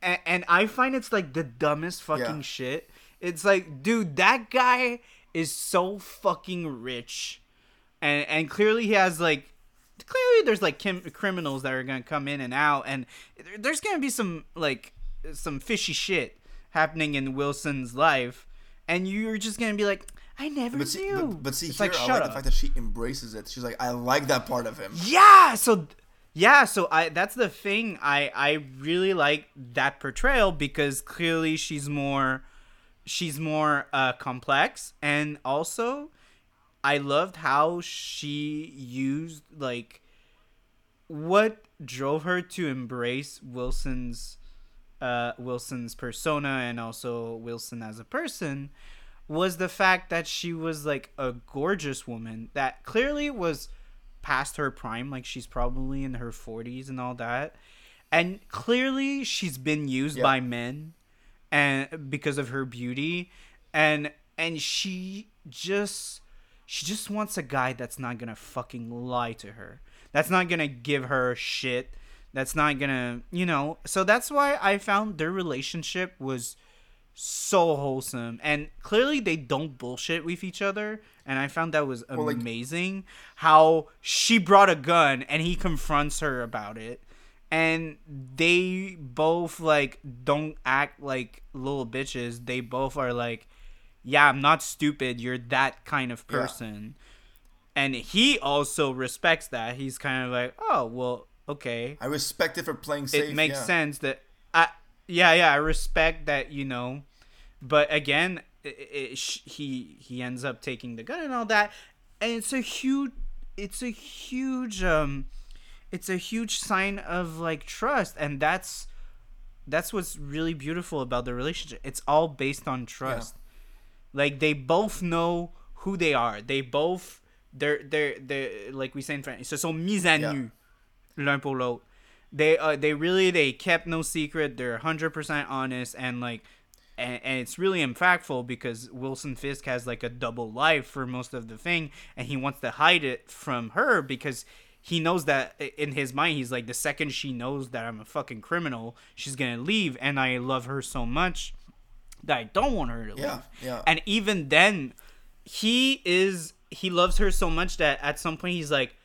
[SPEAKER 1] and, and I find it's like the dumbest fucking
[SPEAKER 2] Yeah.
[SPEAKER 1] shit. It's like, dude, that guy is so fucking rich, and and clearly he has like, clearly there's like kim- criminals that are gonna come in and out, and there's gonna be some like some fishy shit happening in Wilson's life, and you're just gonna be like, I never
[SPEAKER 2] But see,
[SPEAKER 1] knew.
[SPEAKER 2] but, but see
[SPEAKER 1] It's
[SPEAKER 2] here,
[SPEAKER 1] like,
[SPEAKER 2] I
[SPEAKER 1] shut
[SPEAKER 2] like
[SPEAKER 1] up.
[SPEAKER 2] the fact that she embraces it. She's like, I like that part of him.
[SPEAKER 1] Yeah, so yeah, so I that's the thing. I I really like that portrayal because clearly she's more she's more uh complex and also I loved how she used like what drove her to embrace Wilson's uh Wilson's persona and also Wilson as a person was the fact that she was like a gorgeous woman that clearly was past her prime like she's probably in her 40s and all that and clearly she's been used
[SPEAKER 2] Yeah.
[SPEAKER 1] by men and because of her beauty and and she just she just wants a guy that's not gonna fucking lie to her. That's not gonna give her shit. That's not gonna you know so that's why i found their relationship was so wholesome. And clearly they don't bullshit with each other and i found that was
[SPEAKER 2] like-
[SPEAKER 1] amazing how she brought a gun and he confronts her about it and they both like don't act like little bitches they both are like yeah i'm not stupid you're that kind of
[SPEAKER 2] Yeah.
[SPEAKER 1] person and he also respects that he's kind of like oh well okay
[SPEAKER 2] I respect it for playing safe.
[SPEAKER 1] it makes
[SPEAKER 2] yeah.
[SPEAKER 1] sense that I yeah yeah I respect that you know, but again i i sh- he he ends up taking the gun and all that, and it's a huge it's a huge um it's a huge sign of like trust and that's that's what's really beautiful about the relationship. It's all based on trust. Like they both know who they are. They both they're they're they're like we say in French se sont mis à
[SPEAKER 2] Yeah.
[SPEAKER 1] nu l'un pour l'autre. They uh they really they kept no secret. They're 100% honest and like and, and it's really impactful because Wilson Fisk has like a double life for most of the thing and he wants to hide it from her because he knows that in his mind he's like the second she knows that I'm a fucking criminal she's to leave and I love her so much that I don't want her to leave.
[SPEAKER 2] Yeah, yeah.
[SPEAKER 1] And even then he is he loves her so much that at some point he's like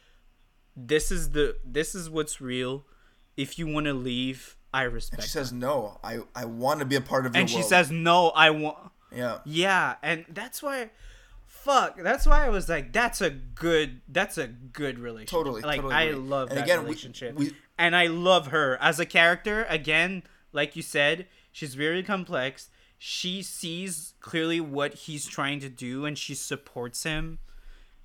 [SPEAKER 1] this is the this is what's real. If you want to leave, I respect.
[SPEAKER 2] And She
[SPEAKER 1] it."
[SPEAKER 2] says no. I I want to be a part of your
[SPEAKER 1] and she
[SPEAKER 2] world.
[SPEAKER 1] says no, I want
[SPEAKER 2] yeah.
[SPEAKER 1] yeah, and that's why fuck, that's why I was like that's a good that's a good relationship.
[SPEAKER 2] Totally,
[SPEAKER 1] Like
[SPEAKER 2] totally
[SPEAKER 1] I
[SPEAKER 2] agree.
[SPEAKER 1] love
[SPEAKER 2] And
[SPEAKER 1] that
[SPEAKER 2] again, we-
[SPEAKER 1] relationship.
[SPEAKER 2] we-
[SPEAKER 1] and I love her as a character again, like you said, she's very complex. She sees clearly what he's trying to do and she supports him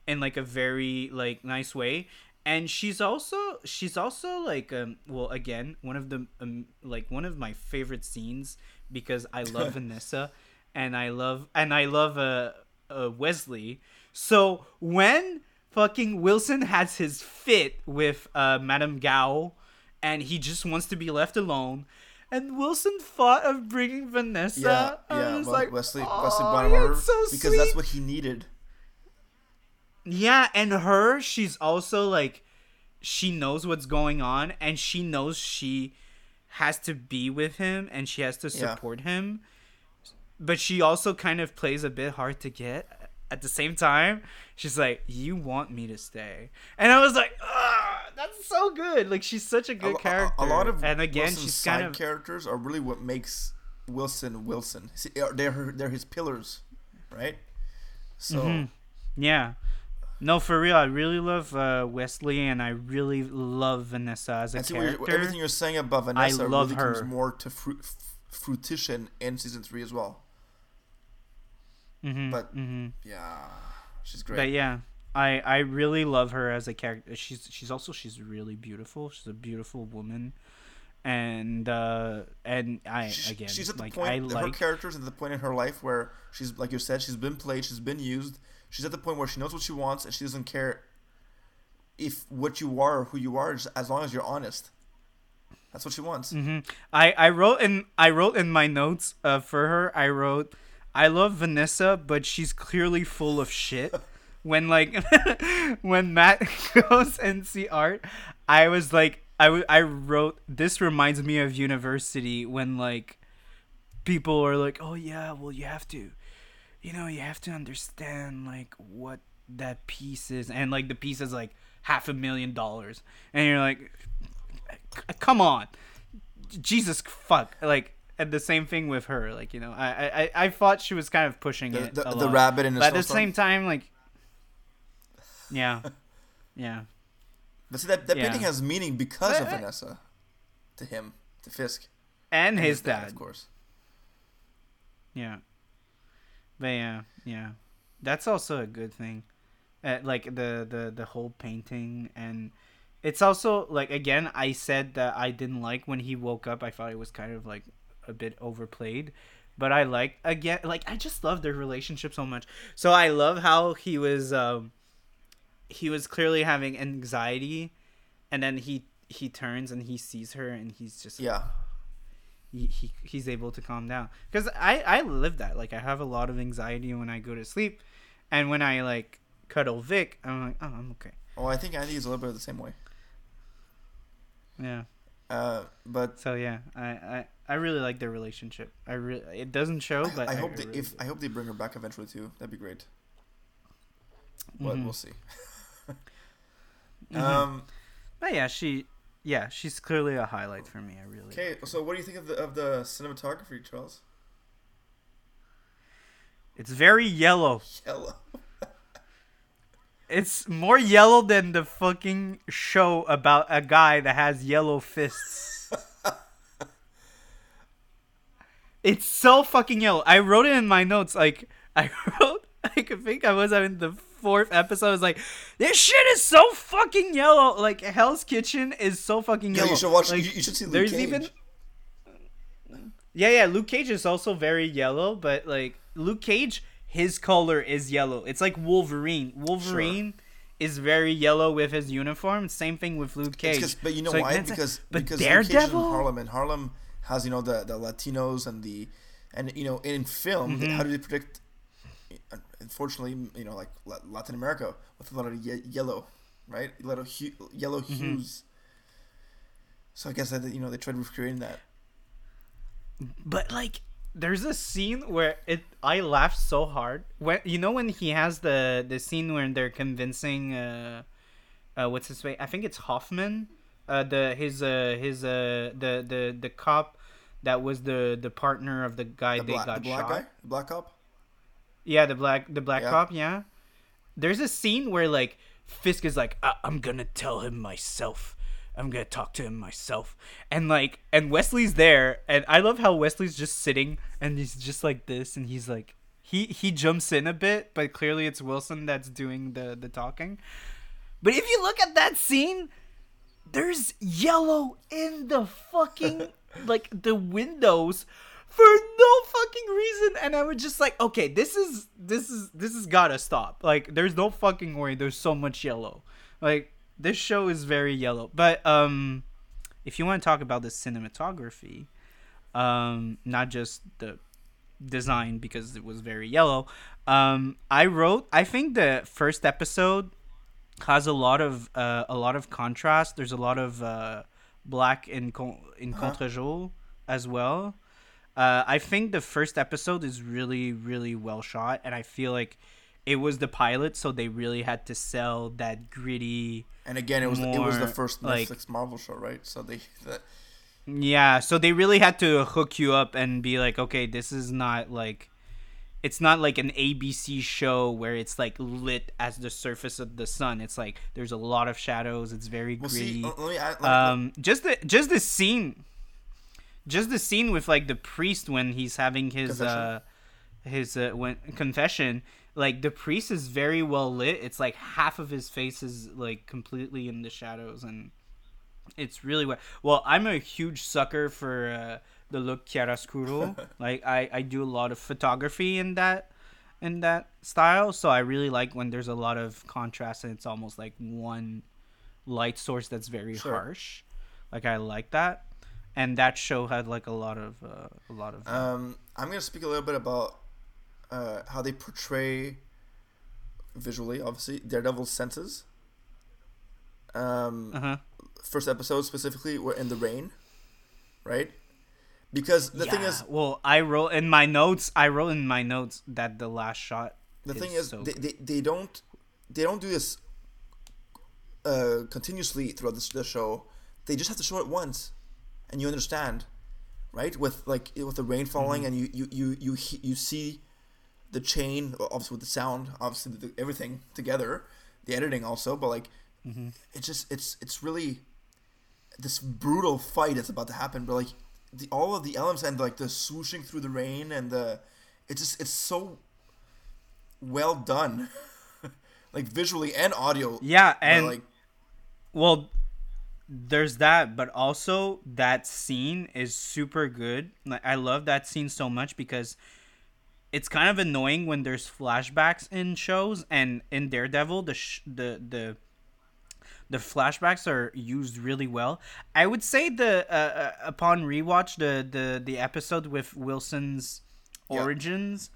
[SPEAKER 1] in like a very like nice way and she's also she's also like um well again one of the um, like one of my favorite scenes because I love Vanessa and I love and I love uh, uh Wesley. So when fucking Wilson has his fit with uh Madame Gao and he just wants to be left alone. And Wilson thought of bringing Vanessa.
[SPEAKER 2] Yeah, yeah.
[SPEAKER 1] was
[SPEAKER 2] Well,
[SPEAKER 1] like,
[SPEAKER 2] Wesley
[SPEAKER 1] "Oh,
[SPEAKER 2] Wesley
[SPEAKER 1] yeah, it's so
[SPEAKER 2] because that's what he needed.
[SPEAKER 1] Yeah, and her, she's also like, she knows what's going on, and she knows she has to be with him and she has to
[SPEAKER 2] Yeah.
[SPEAKER 1] support him. But she also kind of plays a bit hard to get. At the same time, she's like, "You want me to stay," and I was like, "Ah, that's so good." Like she's such a good
[SPEAKER 2] a, a-
[SPEAKER 1] character.
[SPEAKER 2] A, lot of
[SPEAKER 1] and again,
[SPEAKER 2] Wilson's
[SPEAKER 1] she's kind of
[SPEAKER 2] characters are really what makes Wilson Wilson. See, uh, they're they're his pillars, right? So
[SPEAKER 1] Mhm. Yeah. No, for real. I really love uh, Wesley, and I really love Vanessa as a
[SPEAKER 2] and
[SPEAKER 1] character.
[SPEAKER 2] you're, everything you're saying about Vanessa
[SPEAKER 1] love
[SPEAKER 2] really
[SPEAKER 1] her.
[SPEAKER 2] comes more to fru- f- fruition in season three as well.
[SPEAKER 1] Mhm,
[SPEAKER 2] but-
[SPEAKER 1] mhm.
[SPEAKER 2] Yeah, she's great.
[SPEAKER 1] but yeah, I I really love her as a character. She's she's also she's really beautiful. She's a beautiful woman, and uh and I
[SPEAKER 2] She-
[SPEAKER 1] again
[SPEAKER 2] she's at the
[SPEAKER 1] like
[SPEAKER 2] point.
[SPEAKER 1] I
[SPEAKER 2] her
[SPEAKER 1] like
[SPEAKER 2] character's at the point in her life where she's like you said, she's been played, she's been used. She's at the point where she knows what she wants, and she doesn't care if what you are or who you are, as long as you're honest. That's what she wants.
[SPEAKER 1] hmm I I wrote in I wrote in my notes uh, for her. I wrote, I love Vanessa, but she's clearly full of shit. when like when Matt goes and see art, I was like, I w- I wrote this reminds me of university when like people are like, oh yeah, well you have to, you know, you have to understand like what that piece is, and like the piece is like half a million dollars, and you're like, come on. Jesus fuck. Like and the same thing with her like you know i i i thought she was kind of pushing
[SPEAKER 2] The,
[SPEAKER 1] it
[SPEAKER 2] the, the rabbit in a
[SPEAKER 1] but at the same time like yeah yeah.
[SPEAKER 2] But see, that, that
[SPEAKER 1] Yeah.
[SPEAKER 2] painting has meaning because of Vanessa, to him, to Fisk,
[SPEAKER 1] and
[SPEAKER 2] and
[SPEAKER 1] his dad
[SPEAKER 2] of course.
[SPEAKER 1] yeah. But yeah yeah. That's also a good thing. Uh, like the the the whole painting and it's also like again i said that i didn't like when he woke up. I thought it was kind of like a bit overplayed but i like again like i just love their relationship so much. So i love how he was um he was clearly having anxiety and then he he turns and he sees her and he's just
[SPEAKER 2] Yeah,
[SPEAKER 1] he, he he's able to calm down. Because i i live that. Like i have a lot of anxiety when i go to sleep and when i like cuddle vic i'm like oh i'm okay.
[SPEAKER 2] Oh I think Andy is a little bit the same way.
[SPEAKER 1] yeah
[SPEAKER 2] Uh, but
[SPEAKER 1] so yeah i i, I really like their relationship i really it doesn't show
[SPEAKER 2] I,
[SPEAKER 1] but
[SPEAKER 2] I hope they,
[SPEAKER 1] really
[SPEAKER 2] if
[SPEAKER 1] do.
[SPEAKER 2] I hope they bring her back eventually too. That'd be great. But
[SPEAKER 1] Mhm.
[SPEAKER 2] we'll see.
[SPEAKER 1] Mhm.
[SPEAKER 2] Um,
[SPEAKER 1] but yeah she yeah she's clearly a highlight for me i really
[SPEAKER 2] okay, so what do you think of the of the cinematography, Charles?
[SPEAKER 1] it's very yellow
[SPEAKER 2] Yellow.
[SPEAKER 1] It's more yellow than the fucking show about a guy that has yellow fists It's so fucking yellow. I wrote it in my notes. Like I wrote, I could think I was in the fourth episode. I was like, this shit is so fucking yellow. Like Hell's Kitchen is so fucking
[SPEAKER 2] Yeah,
[SPEAKER 1] yellow.
[SPEAKER 2] you should watch.
[SPEAKER 1] Like,
[SPEAKER 2] you, you should see Luke
[SPEAKER 1] there's
[SPEAKER 2] Cage.
[SPEAKER 1] even- yeah, yeah. Luke Cage is also very yellow, but like Luke Cage, his color is yellow. It's like Wolverine. Wolverine is very yellow with his uniform. Same thing with Luke
[SPEAKER 2] It's but you know
[SPEAKER 1] So,
[SPEAKER 2] why?
[SPEAKER 1] that's-
[SPEAKER 2] Because
[SPEAKER 1] but
[SPEAKER 2] because Luke Cage is in
[SPEAKER 1] Daredevil?
[SPEAKER 2] Harlem, and Harlem has you know the the Latinos and the and you know in film
[SPEAKER 1] Mm-hmm.
[SPEAKER 2] how do they predict? Unfortunately, you know like Latin America with a lot of ye- yellow, right? A lot of hu- yellow
[SPEAKER 1] Mm-hmm.
[SPEAKER 2] hues. So I guess that you know they tried recreating that.
[SPEAKER 1] But like there's a scene where it I laughed so hard. When you know when he has the the scene where they're convincing uh uh what's his name I think it's Hoffman uh the his uh his uh the the the cop that was the the partner of the guy
[SPEAKER 2] The
[SPEAKER 1] they
[SPEAKER 2] black, the
[SPEAKER 1] got
[SPEAKER 2] black
[SPEAKER 1] shot.
[SPEAKER 2] guy, the black cop.
[SPEAKER 1] yeah the black the black
[SPEAKER 2] Yeah.
[SPEAKER 1] cop yeah. There's a scene where like Fisk is like "I- I'm gonna tell him myself I'm gonna talk to him myself. And like, and Wesley's there, and I love how Wesley's just sitting and he's just like this, and he's like, he he jumps in a bit, but clearly it's Wilson that's doing the the talking. But if you look at that scene, there's yellow in the fucking like the windows for no fucking reason and i was just like okay this is this is this has gotta stop like there's no fucking way there's so much yellow like this show is very yellow but um if you want to talk about the cinematography um not just the design because it was very yellow um i wrote i think the first episode has a lot of uh, a lot of contrast there's a lot of uh black in con- in
[SPEAKER 2] Uh-huh.
[SPEAKER 1] contre-jour as well uh, I think the first episode is really, really well shot, and I feel like it was the pilot, so they really had to sell that gritty.
[SPEAKER 2] And again, it was it was the
[SPEAKER 1] More,
[SPEAKER 2] first
[SPEAKER 1] like-
[SPEAKER 2] Marvel show, right? So they that,
[SPEAKER 1] Yeah, so they really had to hook you up and be like, okay, this is not like, it's not like an ABC show where it's like lit as the surface of the sun. It's like there's a lot of shadows. It's very
[SPEAKER 2] well,
[SPEAKER 1] gritty.
[SPEAKER 2] see, let let me let me-
[SPEAKER 1] um just the just the scene just the scene with like the priest when he's having his
[SPEAKER 2] Confession?
[SPEAKER 1] uh his uh when confession like the priest is very well lit. It's like half of his face is like completely in the shadows and it's really well well i'm a huge sucker for uh the look chiaroscuro. Like i i do a lot of photography in that in that style. So i really like when there's a lot of contrast and it's almost like one light source that's very
[SPEAKER 2] Sure.
[SPEAKER 1] harsh. Like i like that. And that show had like a lot of uh, a lot of
[SPEAKER 2] Um, I'm gonna speak a little bit about uh, how they portray visually, obviously Daredevil's senses. Um,
[SPEAKER 1] uh-huh
[SPEAKER 2] first episode specifically, we're in the rain, right? Because the thing is,
[SPEAKER 1] well i wrote in my notes i wrote in my notes that the last shot
[SPEAKER 2] the thing
[SPEAKER 1] is
[SPEAKER 2] is,
[SPEAKER 1] so
[SPEAKER 2] they, they, they don't they don't do this uh, continuously throughout the, the show. They just have to show it once, and you understand, right? With like with the rain falling,
[SPEAKER 1] Mm-hmm.
[SPEAKER 2] and you you you you he- you see the chain, obviously with the sound, obviously the, everything together, the editing also, but like
[SPEAKER 1] Mm-hmm.
[SPEAKER 2] it's just it's it's really this brutal fight that's about to happen. But like the all of the elements and like the swooshing through the rain and the it's just it's so well done, like visually and audio.
[SPEAKER 1] yeah and
[SPEAKER 2] like
[SPEAKER 1] Well, there's that, but also that scene is super good. Like I love that scene so much because it's kind of annoying when there's flashbacks in shows and in Daredevil the sh- the the the flashbacks are used really well. I would say the uh, uh, upon rewatch the the the episode with Wilson's origins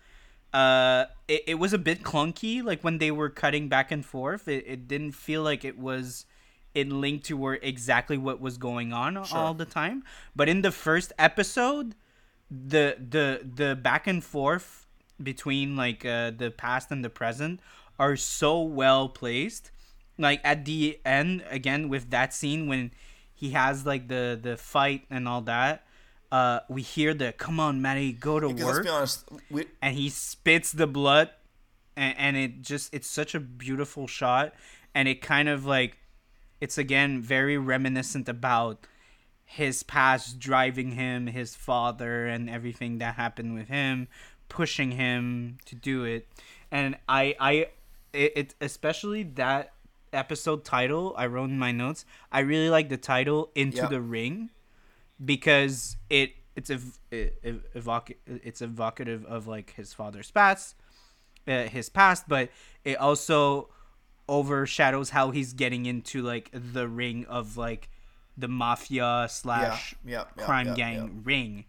[SPEAKER 1] uh it, it was a bit clunky like when they were cutting back and forth it, it didn't feel like it was in link to where exactly what was going on all the time. But in the first episode the the the back and forth between like uh, the past and the present are so well placed. Like at the end again with that scene when he has like the the fight and all that uh we hear the come on Matty go to
[SPEAKER 2] because
[SPEAKER 1] work.
[SPEAKER 2] honest, we
[SPEAKER 1] and he spits the blood and, and it just it's such a beautiful shot. And it kind of like it's again very reminiscent about his past driving him his father and everything that happened with him pushing him to do it and i i it, it especially that episode title i wrote in my notes i really like the title into
[SPEAKER 2] Yeah.
[SPEAKER 1] the ring because it it's ev- evoc- it's evocative of like his father's past uh, his past but it also overshadows how he's getting into like the ring of like the mafia slash
[SPEAKER 2] yeah, yeah,
[SPEAKER 1] crime
[SPEAKER 2] yeah,
[SPEAKER 1] gang
[SPEAKER 2] yeah.
[SPEAKER 1] ring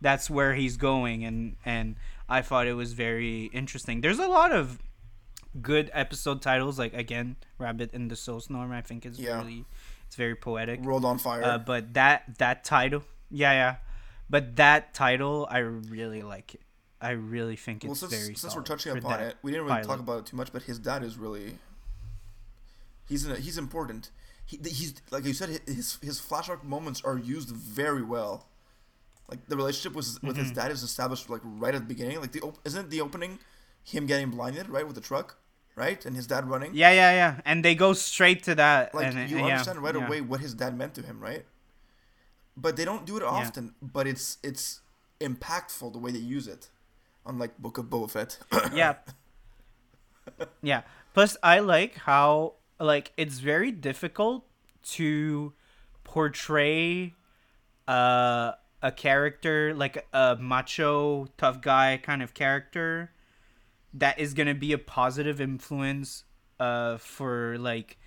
[SPEAKER 1] that's where he's going and and i thought it was very interesting there's a lot of good episode titles like again rabbit in the snowstorm i think is
[SPEAKER 2] Yeah.
[SPEAKER 1] really it's very poetic
[SPEAKER 2] world on fire.
[SPEAKER 1] uh, but that that title, yeah, yeah, but that title, I really like it. I really think it's
[SPEAKER 2] well, since,
[SPEAKER 1] very.
[SPEAKER 2] since we're touching upon it, we didn't really talk about it too much, but his dad is really he's in a, he's important. He, he's like you said, his his flashback moments are used very well. Like the relationship was with
[SPEAKER 1] Mm-hmm.
[SPEAKER 2] his dad is established like right at the beginning. Like the op- isn't the opening him getting blinded right with the truck, right, and his dad running.
[SPEAKER 1] Yeah, yeah, yeah, and they go straight to that.
[SPEAKER 2] like
[SPEAKER 1] and,
[SPEAKER 2] you
[SPEAKER 1] uh, yeah,
[SPEAKER 2] understand right
[SPEAKER 1] yeah.
[SPEAKER 2] away what his dad meant to him, right? But they don't do it often. But it's it's impactful the way they use it, unlike Book of Boba Fett.
[SPEAKER 1] yeah. Yeah. Plus, I like how like it's very difficult to portray uh, a character like a macho tough guy kind of character that is going to be a positive influence uh, for like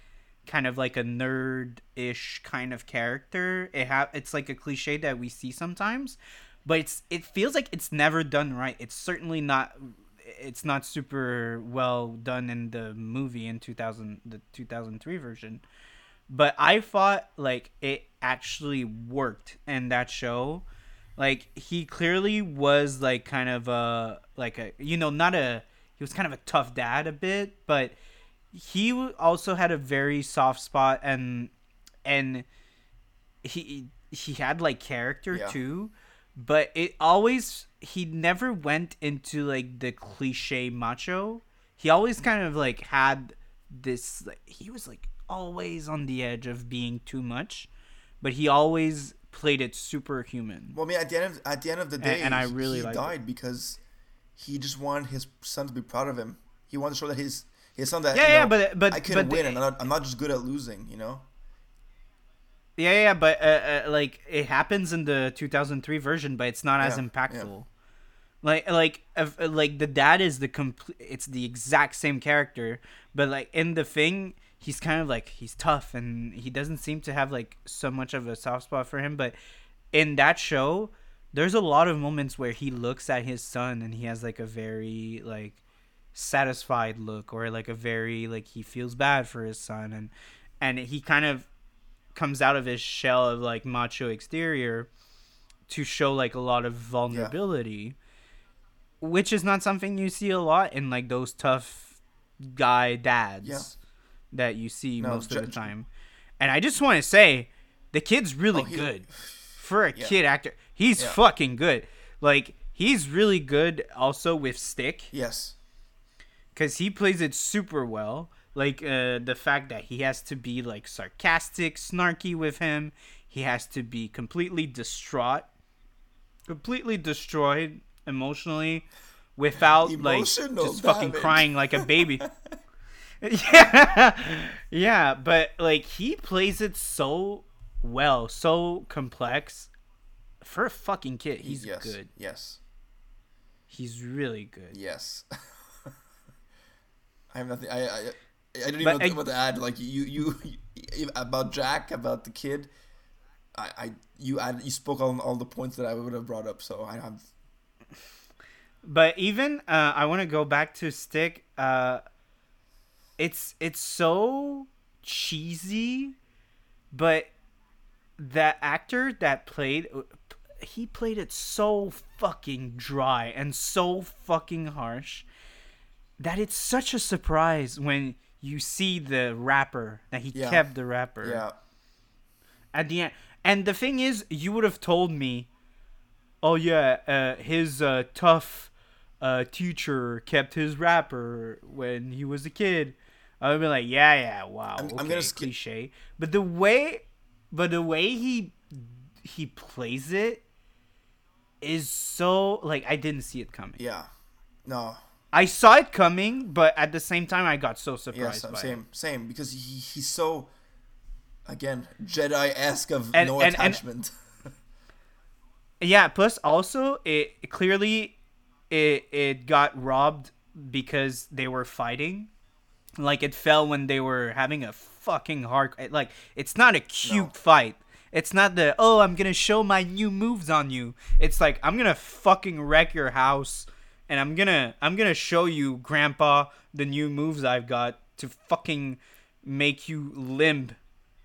[SPEAKER 1] kind of like a nerd-ish kind of character. It ha- it's like a cliche that we see sometimes but it's it feels like it's never done right. It's certainly not it's not super well done in the movie in 2000 the 2003 version but i thought like it actually worked in that show like he clearly was like kind of a like a you know not a he was kind of a tough dad a bit but he also had a very soft spot and and he he had like character
[SPEAKER 2] Yeah.
[SPEAKER 1] too but it always he never went into like the cliche macho he always kind of like had this like he was like always on the edge of being too much but he always played it superhuman
[SPEAKER 2] Well, I mean, at the end of at the end of the day,
[SPEAKER 1] and I really
[SPEAKER 2] he died because he just wanted his son to be proud of him. He wanted to show that his his son that
[SPEAKER 1] Yeah,
[SPEAKER 2] you
[SPEAKER 1] yeah, but- but-
[SPEAKER 2] I can
[SPEAKER 1] but
[SPEAKER 2] win, and I'm not, I'm not just good at losing. You know.
[SPEAKER 1] Yeah, yeah, but uh, uh, like it happens in the 2003 version, but it's not as
[SPEAKER 2] Yeah,
[SPEAKER 1] impactful. Like, like, if, uh, like the dad is the complete. It's the exact same character, but like in the thing, he's kind of like he's tough, and he doesn't seem to have like so much of a soft spot for him. But in that show, there's a lot of moments where he looks at his son, and he has like a very like satisfied look, or like a very like he feels bad for his son, and and he kind of comes out of his shell of like macho exterior to show like a lot of vulnerability which is not something you see a lot in like those tough guy dads
[SPEAKER 2] Yeah.
[SPEAKER 1] That you see
[SPEAKER 2] No,
[SPEAKER 1] most of the time and i just want to say the kid's really
[SPEAKER 2] Oh, he-
[SPEAKER 1] good for a
[SPEAKER 2] Yeah.
[SPEAKER 1] kid actor he's
[SPEAKER 2] Yeah.
[SPEAKER 1] fucking good like he's really good also with stick
[SPEAKER 2] Yes.
[SPEAKER 1] because he plays it super well. Like uh, the fact that he has to be like sarcastic, snarky with him. He has to be completely distraught, completely destroyed emotionally, without like
[SPEAKER 2] Emotional
[SPEAKER 1] just fucking crying like a baby. yeah, yeah, but like he plays it so well, so complex. For a fucking kid, he's
[SPEAKER 2] yes.
[SPEAKER 1] good.
[SPEAKER 2] Yes.
[SPEAKER 1] He's really good.
[SPEAKER 2] Yes. I have nothing. I I, I didn't
[SPEAKER 1] But
[SPEAKER 2] even know
[SPEAKER 1] I-
[SPEAKER 2] what to add. Like you, you, you about Jack, about the kid. I, I you add you spoke on all the points that I would have brought up. So I have.
[SPEAKER 1] But even uh, I want to go back to Stick. Uh, it's it's so cheesy, but that actor that played he played it so fucking dry and so fucking harsh that it's such a surprise when you see the wrapper that he
[SPEAKER 2] Yeah.
[SPEAKER 1] kept the wrapper
[SPEAKER 2] Yeah.
[SPEAKER 1] at the end. And the thing is, you would have told me, oh yeah, uh, his uh, tough uh, teacher kept his wrapper when he was a kid. I would be like, yeah, yeah, wow,
[SPEAKER 2] I'm- I'm
[SPEAKER 1] okay,
[SPEAKER 2] gonna skip-
[SPEAKER 1] cliche. But the way, but the way he he plays it is so like I didn't see it coming.
[SPEAKER 2] Yeah. No.
[SPEAKER 1] I saw it coming, but at the same time, I got so surprised
[SPEAKER 2] Yes.
[SPEAKER 1] by it.
[SPEAKER 2] Same. Same. Because he he's so. Again, Jedi esque of
[SPEAKER 1] And-
[SPEAKER 2] no
[SPEAKER 1] and- and-
[SPEAKER 2] attachment.
[SPEAKER 1] Yeah. Plus, also, it clearly it it got robbed because they were fighting. Like it fell when they were having a fucking hard. Like it's not a cute
[SPEAKER 2] No.
[SPEAKER 1] fight. It's not the oh I'm gonna show my new moves on you. It's like I'm gonna fucking wreck your house, and I'm gonna I'm gonna show you, Grandpa, the new moves I've got to fucking make you limp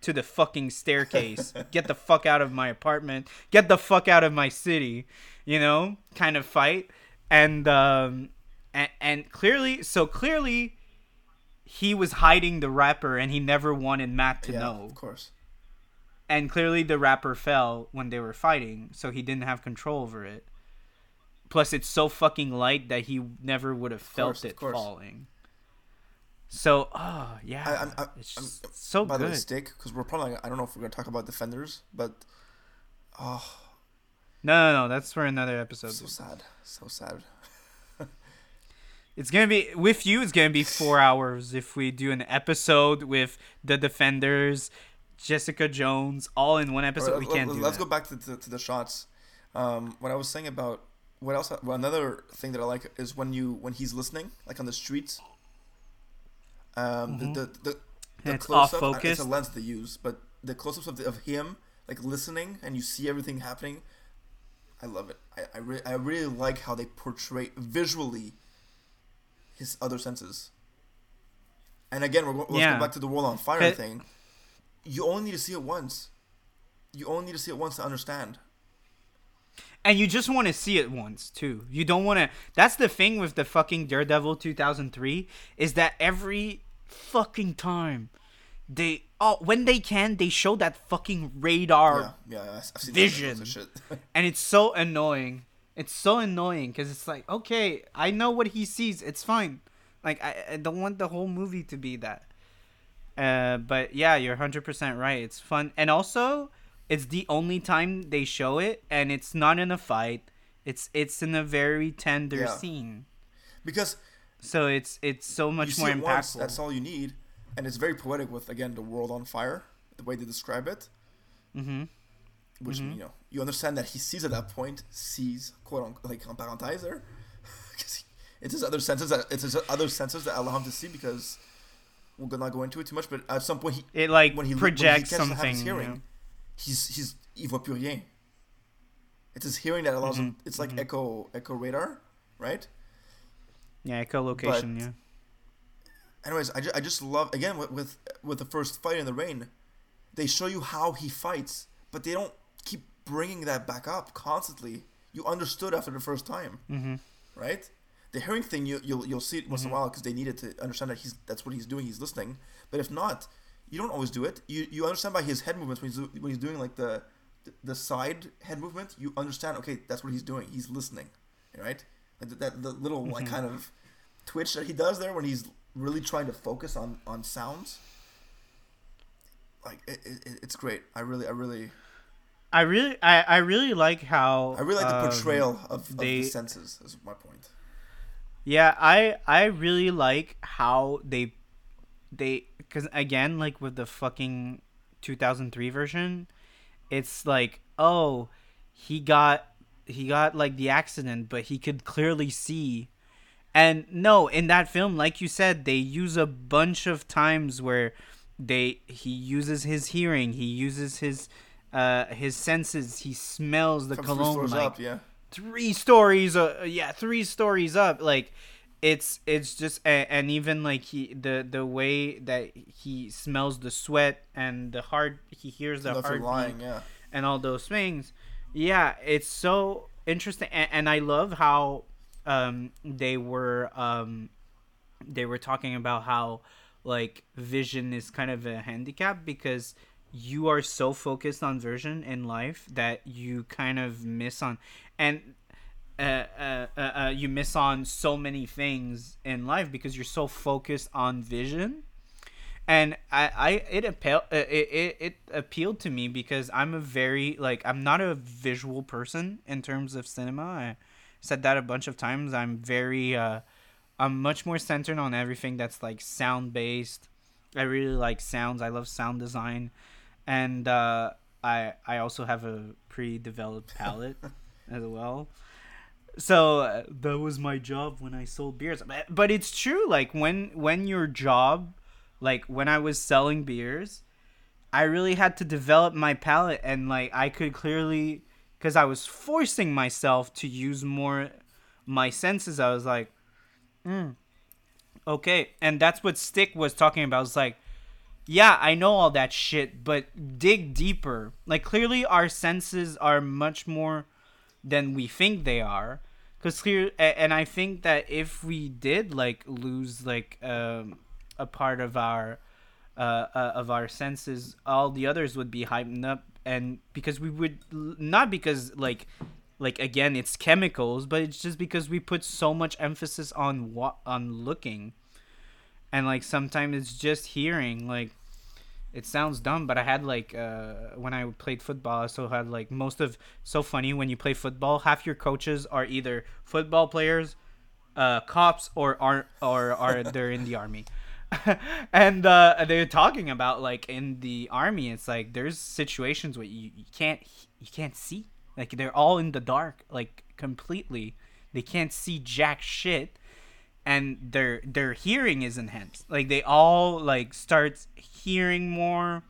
[SPEAKER 1] to the fucking staircase. Get the fuck out of my apartment. Get the fuck out of my city. You know, kind of fight. And um and, and clearly so clearly he was hiding the wrapper and he never wanted Matt to
[SPEAKER 2] yeah.
[SPEAKER 1] know.
[SPEAKER 2] Of course.
[SPEAKER 1] And clearly the wrapper fell when they were fighting, so he didn't have control over it. Plus it's so fucking light that he never would have felt
[SPEAKER 2] course,
[SPEAKER 1] it falling. So, oh yeah,
[SPEAKER 2] I, I'm, I,
[SPEAKER 1] it's
[SPEAKER 2] I'm,
[SPEAKER 1] just so
[SPEAKER 2] by the way, stick because we're probably. I don't know if we're gonna talk about defenders, but oh,
[SPEAKER 1] No, no, no, that's for another episode.
[SPEAKER 2] so sad, so sad.
[SPEAKER 1] It's gonna be with you. It's gonna be four hours if we do an episode with the Defenders, Jessica Jones, all in one episode.
[SPEAKER 2] All
[SPEAKER 1] we can't
[SPEAKER 2] let-
[SPEAKER 1] do
[SPEAKER 2] Let's
[SPEAKER 1] that.
[SPEAKER 2] go back to, to, to the shots. Um, what I was saying about what else? Well, another thing that I like is when you when he's listening, like on the streets. Um, the the the, the
[SPEAKER 1] Mm-hmm. And it's
[SPEAKER 2] close-up- uh. It's a lens they use, but the close-ups of, the, of him like listening and you see everything happening. I love it. I I, re- I really like how they portray visually his other senses. And again, we're go- let's
[SPEAKER 1] Yeah.
[SPEAKER 2] go back to the world on fire
[SPEAKER 1] Okay.
[SPEAKER 2] thing. You only need to see it once. You only need to see it once to understand.
[SPEAKER 1] and you just want to see it once too. You don't want to. That's the thing with the fucking Daredevil 2003 is that every fucking time they oh when they can they show that fucking radar
[SPEAKER 2] yeah, yeah,
[SPEAKER 1] vision.
[SPEAKER 2] That shit.
[SPEAKER 1] and it's so annoying. It's so annoying because it's like, okay, I know what he sees. It's fine. Like I, I don't want the whole movie to be that. Uh, but yeah, you're hundred percent right. It's fun, and also it's the only time they show it, and it's not in a fight. It's it's in a very tender
[SPEAKER 2] Yeah.
[SPEAKER 1] scene,
[SPEAKER 2] because
[SPEAKER 1] so it's it's so much more
[SPEAKER 2] it once,
[SPEAKER 1] impactful.
[SPEAKER 2] that's all you need, and it's very poetic with again the world on fire, the way they describe it.
[SPEAKER 1] mm-hmm.
[SPEAKER 2] Which you know you understand that he sees at that point sees quote unquote like en parenthèse there, 'Cause he- it's his other senses that it's his other senses that allow him to see because we're gonna not go into it too much, but at some point he
[SPEAKER 1] It like
[SPEAKER 2] when he
[SPEAKER 1] projects
[SPEAKER 2] when he gets to have
[SPEAKER 1] something.
[SPEAKER 2] his
[SPEAKER 1] you
[SPEAKER 2] hearing,
[SPEAKER 1] know?
[SPEAKER 2] he's he's il voit plus rien. It's his hearing that allows him.
[SPEAKER 1] Mm-hmm.
[SPEAKER 2] It's like echo echo radar, right?
[SPEAKER 1] Yeah, echolocation.
[SPEAKER 2] But-
[SPEAKER 1] yeah.
[SPEAKER 2] Anyways, I, ju- I just love again with, with with the first fight in the rain, they show you how he fights, but they don't bringing that back up constantly. You understood after the first time,
[SPEAKER 1] Mm-hmm.
[SPEAKER 2] right? The hearing thing you you'll you'll see it once in a while because they needed to understand that he's that's what he's doing. He's listening, but if not, you don't always do it. You you understand by his head movements when he's do- when he's doing like the the side head movement. You understand okay, that's what he's doing. He's listening, right? Like that, that the little like kind of twitch that he does there when he's really trying to focus on on sounds. Like it, it, it's great. I really I really
[SPEAKER 1] I really, I, I really like how
[SPEAKER 2] I really like the
[SPEAKER 1] um,
[SPEAKER 2] portrayal of, of the senses. Is my point.
[SPEAKER 1] Yeah, I I really like how they they cuz again like with the fucking 2003 version, it's like, "Oh, he got he got like the accident, but he could clearly see." And no, in that film, like you said, they use a bunch of times where they he uses his hearing, he uses his uh his senses, he smells the
[SPEAKER 2] three
[SPEAKER 1] cologne
[SPEAKER 2] floors
[SPEAKER 1] like
[SPEAKER 2] up, yeah.
[SPEAKER 1] three stories uh yeah three stories up like it's it's just and, and even like he the the way that he smells the sweat and the heart he hears the heartbeat
[SPEAKER 2] lying, yeah.
[SPEAKER 1] and all those things yeah it's so interesting and, and i love how um they were um they were talking about how like vision is kind of a handicap because you are so focused on vision in life that you kind of miss on and uh, uh, uh, uh, you miss on so many things in life because you're so focused on vision and I, I it appeal uh, it, it, it appealed to me because I'm a very like I'm not a visual person in terms of cinema. I said that a bunch of times. I'm very uh I'm much more centered on everything that's like sound based. I really like sounds. I love sound design, and uh, I I also have a pre-developed palate as well. So uh, that was my job when I sold beers. But, but it's true. Like when when your job, like when I was selling beers, I really had to develop my palate, and like I could clearly, because I was forcing myself to use more my senses. I was like, mm, okay, and that's what Stick was talking about. It's like, yeah, I know all that shit, but dig deeper. Like clearly, our senses are much more than we think they are. Cause clear, and I think that if we did like lose like um, a part of our uh, uh, of our senses, all the others would be hyped up, and because we would not because like like again it's chemicals, but it's just because we put so much emphasis on what on looking, and like sometimes it's just hearing like it sounds dumb, but I had like uh, when I played football, I still had like most of so funny when you play football, half your coaches are either football players uh, cops or are or are they're in the army. and uh, they're talking about like in the army, it's like there's situations where you, you can't you can't see, like they're all in the dark, like completely. They can't see jack shit, and their their hearing is enhanced. Like they all like start hearing more,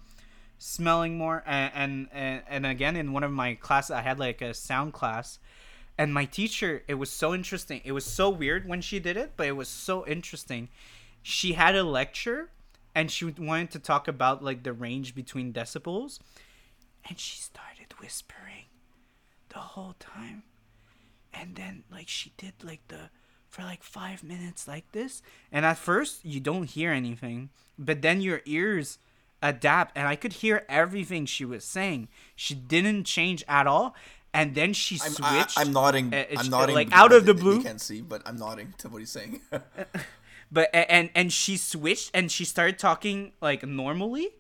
[SPEAKER 1] smelling more, and and, and again in one of my classes, I had like a sound class. And my teacher, it was so interesting. It was so weird when she did it, but it was so interesting she had a lecture and she wanted to talk about like the range between decibels and she started whispering the whole time and then like she did like the for like five minutes like this and at first you don't hear anything but then your ears adapt and i could hear everything she was saying she didn't change at all and then she switched
[SPEAKER 2] I'm, I, am nodding.
[SPEAKER 1] Uh,
[SPEAKER 2] I'm nodding.
[SPEAKER 1] like out of the blue.
[SPEAKER 2] You can't see, but I'm nodding to what he's saying.
[SPEAKER 1] but and and she switched and she started talking like normally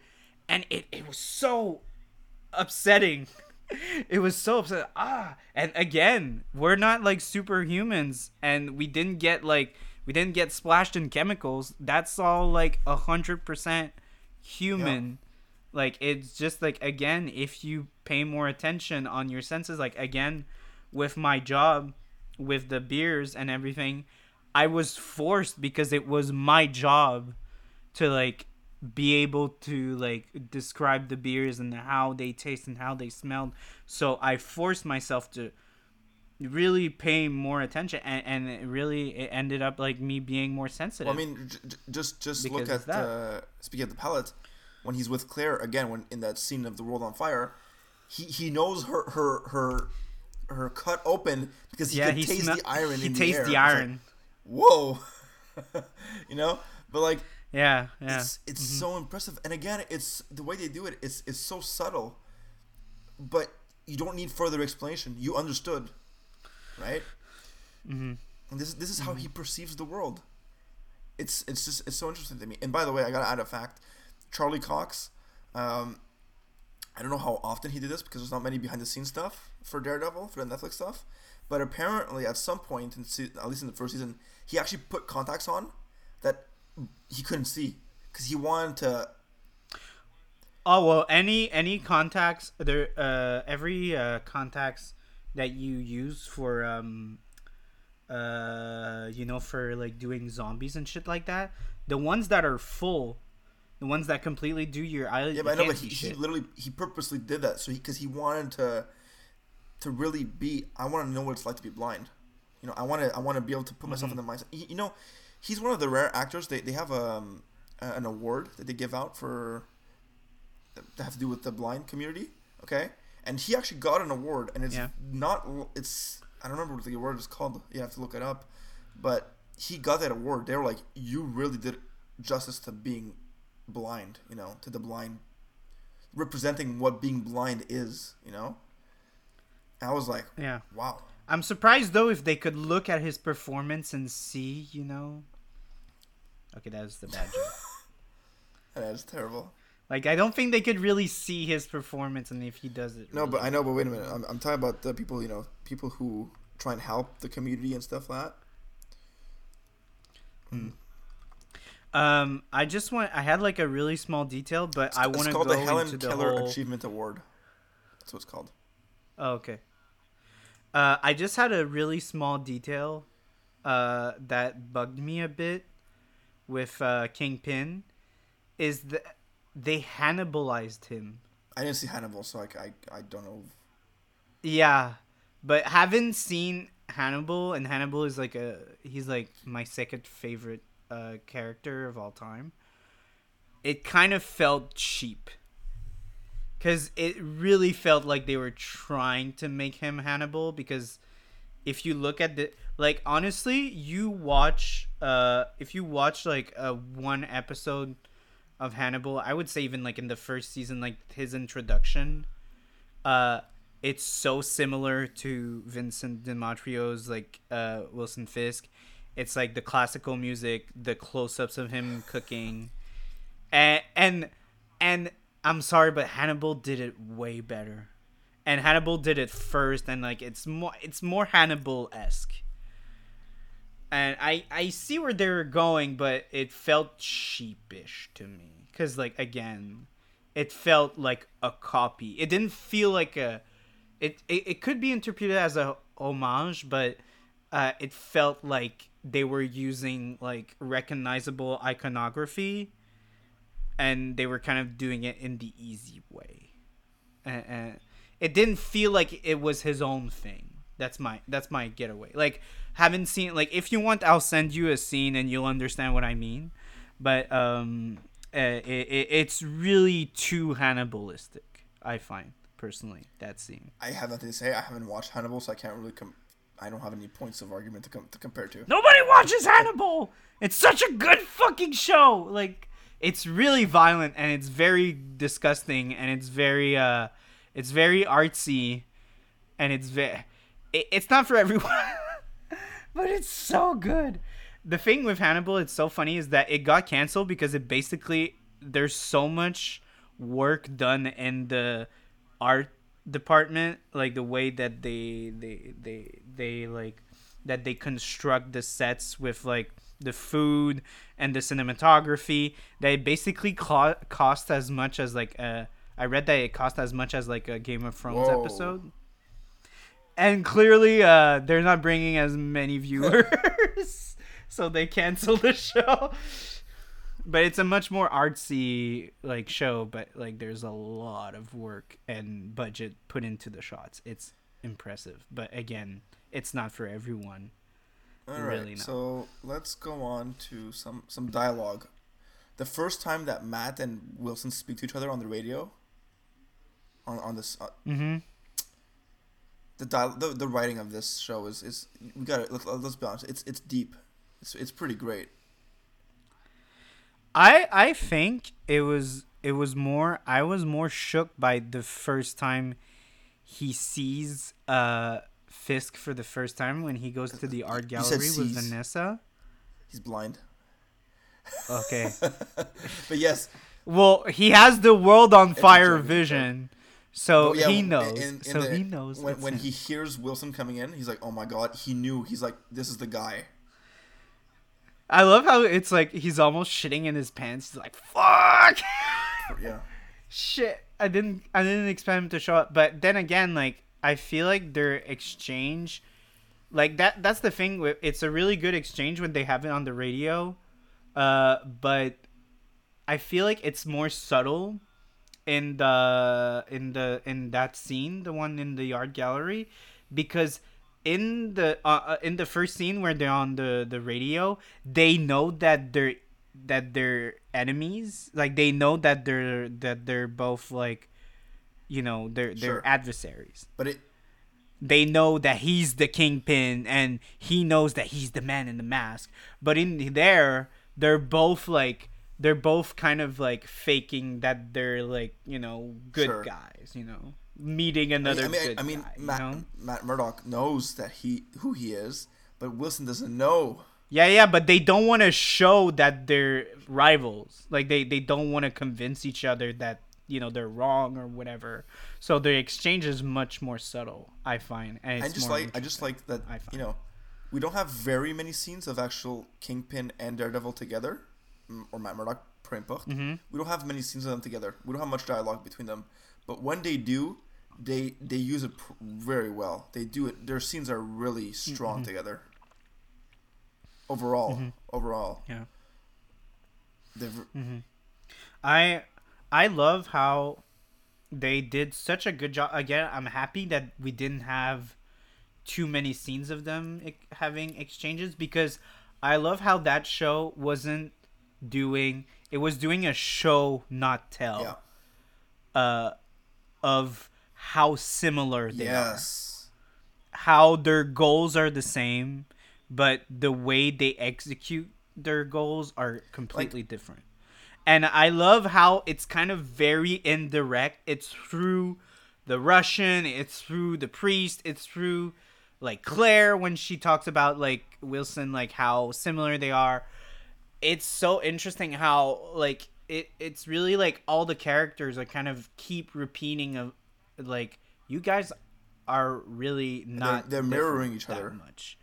[SPEAKER 1] and it, it was so upsetting it was so upset. Ah and again we're not like superhumans and we didn't get like we didn't get splashed in chemicals. That's all like a hundred percent human. Yeah. like it's just like again if you pay more attention on your senses like again with my job with the beers and everything I was forced because it was my job to like be able to like describe the beers and how they taste and how they smelled. So I forced myself to really pay more attention and, and it really it ended up like me being more sensitive.
[SPEAKER 2] Well, I mean, j- just just look at uh, speaking of the palate when he's with Claire again when in that scene of the world on fire, he he knows her her her her cut open because he yeah, can he taste the iron he tastes the, the iron whoa, you know. But like,
[SPEAKER 1] yeah, yeah,
[SPEAKER 2] it's it's mm-hmm. so impressive. And again, it's the way they do it. It's it's so subtle, but you don't need further explanation. You understood, right? Mm-hmm. And this this is how mm-hmm. he perceives the world. It's it's just it's so interesting to me. And by the way, I gotta add a fact: Charlie Cox. Um, I don't know how often he did this because there's not many behind the scenes stuff for Daredevil for the Netflix stuff. But apparently, at some point, in se- at least in the first season, he actually put contacts on he couldn't see because he wanted to.
[SPEAKER 1] Oh well, any any contacts there, uh, every uh, contacts that you use for um, uh, you know, for like doing zombies and shit like that, the ones that are full the ones that completely do your eyelids.
[SPEAKER 2] Yeah, but I know, but he, he, literally he purposely did that so because he, he, wanted to to really be. I want to know what it's like to be blind. You know, I want to I want to be able to put myself mm-hmm. in the mindset. You know, he's one of the rare actors. They they have um, an award that they give out for that have to do with the blind community. Okay, and he actually got an award, and it's yeah. not. It's I don't remember what the award is called. You have to look it up, but he got that award. They were like, you really did justice to being blind. You know, to the blind, representing what being blind is. You know. I was like,
[SPEAKER 1] yeah,
[SPEAKER 2] wow.
[SPEAKER 1] I'm surprised though if they could look at his performance and see, you know. Okay, that was the bad joke.
[SPEAKER 2] that is terrible.
[SPEAKER 1] Like I don't think they could really see his performance and if he does it.
[SPEAKER 2] No, really but I know. But wait a minute. I'm, I'm talking about the people. You know, people who try and help the community and stuff like that.
[SPEAKER 1] Hmm. Um, I just want. I had like a really small detail, but it's, I want to go the Helen into Keller the whole...
[SPEAKER 2] Achievement Award. That's what it's called.
[SPEAKER 1] Oh, okay. Uh, I just had a really small detail uh, that bugged me a bit with uh, Kingpin is that they Hannibalized him.
[SPEAKER 2] I didn't see Hannibal, so I, I, I don't know.
[SPEAKER 1] Yeah, but haven't seen Hannibal, and Hannibal is like a he's like my second favorite uh, character of all time. It kind of felt cheap because it really felt like they were trying to make him Hannibal. Because if you look at the like, honestly, you watch uh if you watch like a one episode of Hannibal, I would say even like in the first season, like his introduction, uh, it's so similar to Vincent D'Onofrio's like uh Wilson Fisk. It's like the classical music, the close-ups of him cooking, and and and I'm sorry, but Hannibal did it way better. And Hannibal did it first, and like it's more it's more Hannibal esque. and I I see where they're going, but it felt sheepish to me because like again, it felt like a copy. It didn't feel like a. It it, it could be interpreted as a homage, but uh, it felt like they were using like recognizable iconography, and they were kind of doing it in the easy way. And it didn't feel like it was his own thing. That's my that's my getaway. Like haven't seen like if you want, I'll send you a scene and you'll understand what I mean. But um, uh, it, it, it's really too Hannibalistic. I find personally that scene.
[SPEAKER 2] I have nothing to say. I haven't watched Hannibal, so I can't really com- I don't have any points of argument to, com- to compare to.
[SPEAKER 1] Nobody watches Hannibal. It's such a good fucking show. Like it's really violent and it's very disgusting and it's very uh it's very artsy and it's it, it's not for everyone. but it's so good. The thing with Hannibal, it's so funny, is that it got canceled because it basically there's so much work done in the art department, like the way that they they they they like that they construct the sets with like the food and the cinematography it basically co- cost as much as like a I read that it cost as much as like a Game of Thrones
[SPEAKER 2] Whoa.
[SPEAKER 1] episode and clearly uh they're not bringing as many viewers so they cancel the show but it's a much more artsy like show but like there's a lot of work and budget put into the shots it's impressive but again it's not for everyone
[SPEAKER 2] All right,
[SPEAKER 1] Really not.
[SPEAKER 2] so let's go on to some some dialogue. The first time that Matt and Wilson speak to each other on the radio, on on this, uh,
[SPEAKER 1] mm-hmm
[SPEAKER 2] the, dial- the the writing of this show is is we got let, let's be honest, it's it's deep, it's it's pretty great.
[SPEAKER 1] I I think it was it was more I was more shook by the first time he sees uh Fisk for the first time when he goes to the art gallery with. Vanessa.
[SPEAKER 2] He's blind,
[SPEAKER 1] Okay.
[SPEAKER 2] but yes,
[SPEAKER 1] well, he has the world on fire vision. So
[SPEAKER 2] Oh, yeah,
[SPEAKER 1] he knows. so
[SPEAKER 2] the-
[SPEAKER 1] he knows.
[SPEAKER 2] when when he hears Wilson coming in, he's like, "Oh my god!" He knew. He's like, "This is the guy."
[SPEAKER 1] I love how it's like he's almost shitting in his pants. He's like, "Fuck."
[SPEAKER 2] Yeah,
[SPEAKER 1] shit i didn't i didn't expect him to show up but then again like i feel like their exchange like that that's the thing with it's a really good exchange when they have it on the radio uh but i feel like it's more subtle in the in the in that scene the one in the art gallery because in the uh, uh, in the first scene where they're on the the radio they know that they're that they're enemies. Like they know that they're that they're both like you know they're they're
[SPEAKER 2] Sure.
[SPEAKER 1] adversaries.
[SPEAKER 2] But it
[SPEAKER 1] they know that he's the kingpin and he knows that he's the man in the mask. But in there they're both like they're both kind of like faking that they're like you know good
[SPEAKER 2] Sure.
[SPEAKER 1] guys you know meeting
[SPEAKER 2] I mean,
[SPEAKER 1] another
[SPEAKER 2] I mean, I mean
[SPEAKER 1] guy, you
[SPEAKER 2] Matt,
[SPEAKER 1] know?
[SPEAKER 2] Matt Murdock knows that he who he is, but Wilson doesn't know.
[SPEAKER 1] yeah yeah but they don't want to show that they're rivals like they they don't want to convince each other that you know they're wrong or whatever so the exchange is much more subtle i find and
[SPEAKER 2] I just
[SPEAKER 1] more
[SPEAKER 2] like I just like that
[SPEAKER 1] I
[SPEAKER 2] you know, we don't have very many scenes of actual Kingpin and Daredevil together, or Matt Murdock, peu importe.
[SPEAKER 1] Mhm.
[SPEAKER 2] We don't have many scenes of them together. We don't have much dialogue between them. But when they do, they they use it pr- very well. They do it. Their scenes are really strong
[SPEAKER 1] Mm-hmm.
[SPEAKER 2] together. Overall, overall,
[SPEAKER 1] yeah Mm-hmm. I I love how they did such a good job. Again, I'm happy that we didn't have too many scenes of them having exchanges because I love how that show wasn't doing it was doing a show not tell
[SPEAKER 2] yeah.
[SPEAKER 1] uh of how similar they are how their goals are the same, but the way they execute their goals are completely different. And I love how it's kind of very indirect. It's through the Russian, it's through the priest, it's through like Claire when she talks about like Wilson, like how similar they are. It's so interesting how like it it's really like all the characters are kind of keep repeating of like you guys are really not
[SPEAKER 2] they're
[SPEAKER 1] different
[SPEAKER 2] mirroring each other.
[SPEAKER 1] much.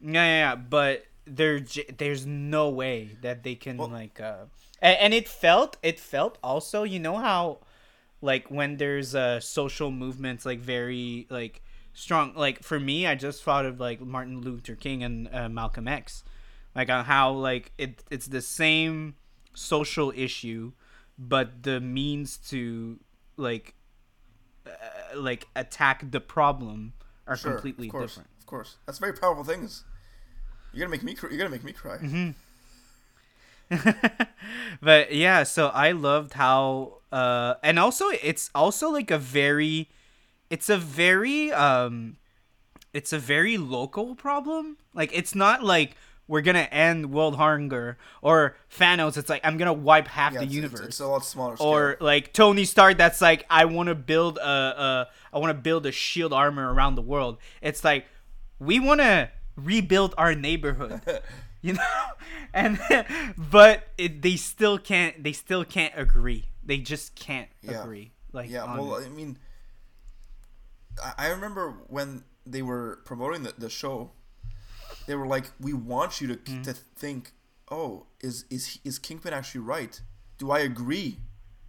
[SPEAKER 1] Yeah, yeah, yeah. But there, j- there's no way that they can
[SPEAKER 2] Well-
[SPEAKER 1] like, uh, and, and it felt, it felt also, you know how, like when there's uh social movements like very like strong. Like for me, I just thought of like Martin Luther King and uh, Malcolm X, like on how like it it's the same social issue, but the means to like uh, like attack the problem are
[SPEAKER 2] Sure,
[SPEAKER 1] completely
[SPEAKER 2] of course,
[SPEAKER 1] different.
[SPEAKER 2] Of course, that's very powerful things. You're gonna make me. Cr- you're gonna make me cry.
[SPEAKER 1] Mm-hmm. but yeah, so I loved how uh and also it's also like a very it's a very um it's a very local problem. Like it's not like we're gonna end world hunger or Thanos. It's like I'm gonna wipe half
[SPEAKER 2] Yeah,
[SPEAKER 1] the
[SPEAKER 2] it's,
[SPEAKER 1] universe.
[SPEAKER 2] It's, it's a lot smaller. Scale.
[SPEAKER 1] or like Tony Stark that's like I want to build a, a I want to build a shield armor around the world. It's like we want to rebuild our neighborhood. you know? And but it, they still can't they still can't agree. They just can't
[SPEAKER 2] Yeah.
[SPEAKER 1] agree. Like
[SPEAKER 2] yeah. Well,
[SPEAKER 1] it.
[SPEAKER 2] I mean, I, I remember when they were promoting the, the show, they were like, "We want you to
[SPEAKER 1] Mm-hmm.
[SPEAKER 2] to think, oh, is is is Kingpin actually right? Do I agree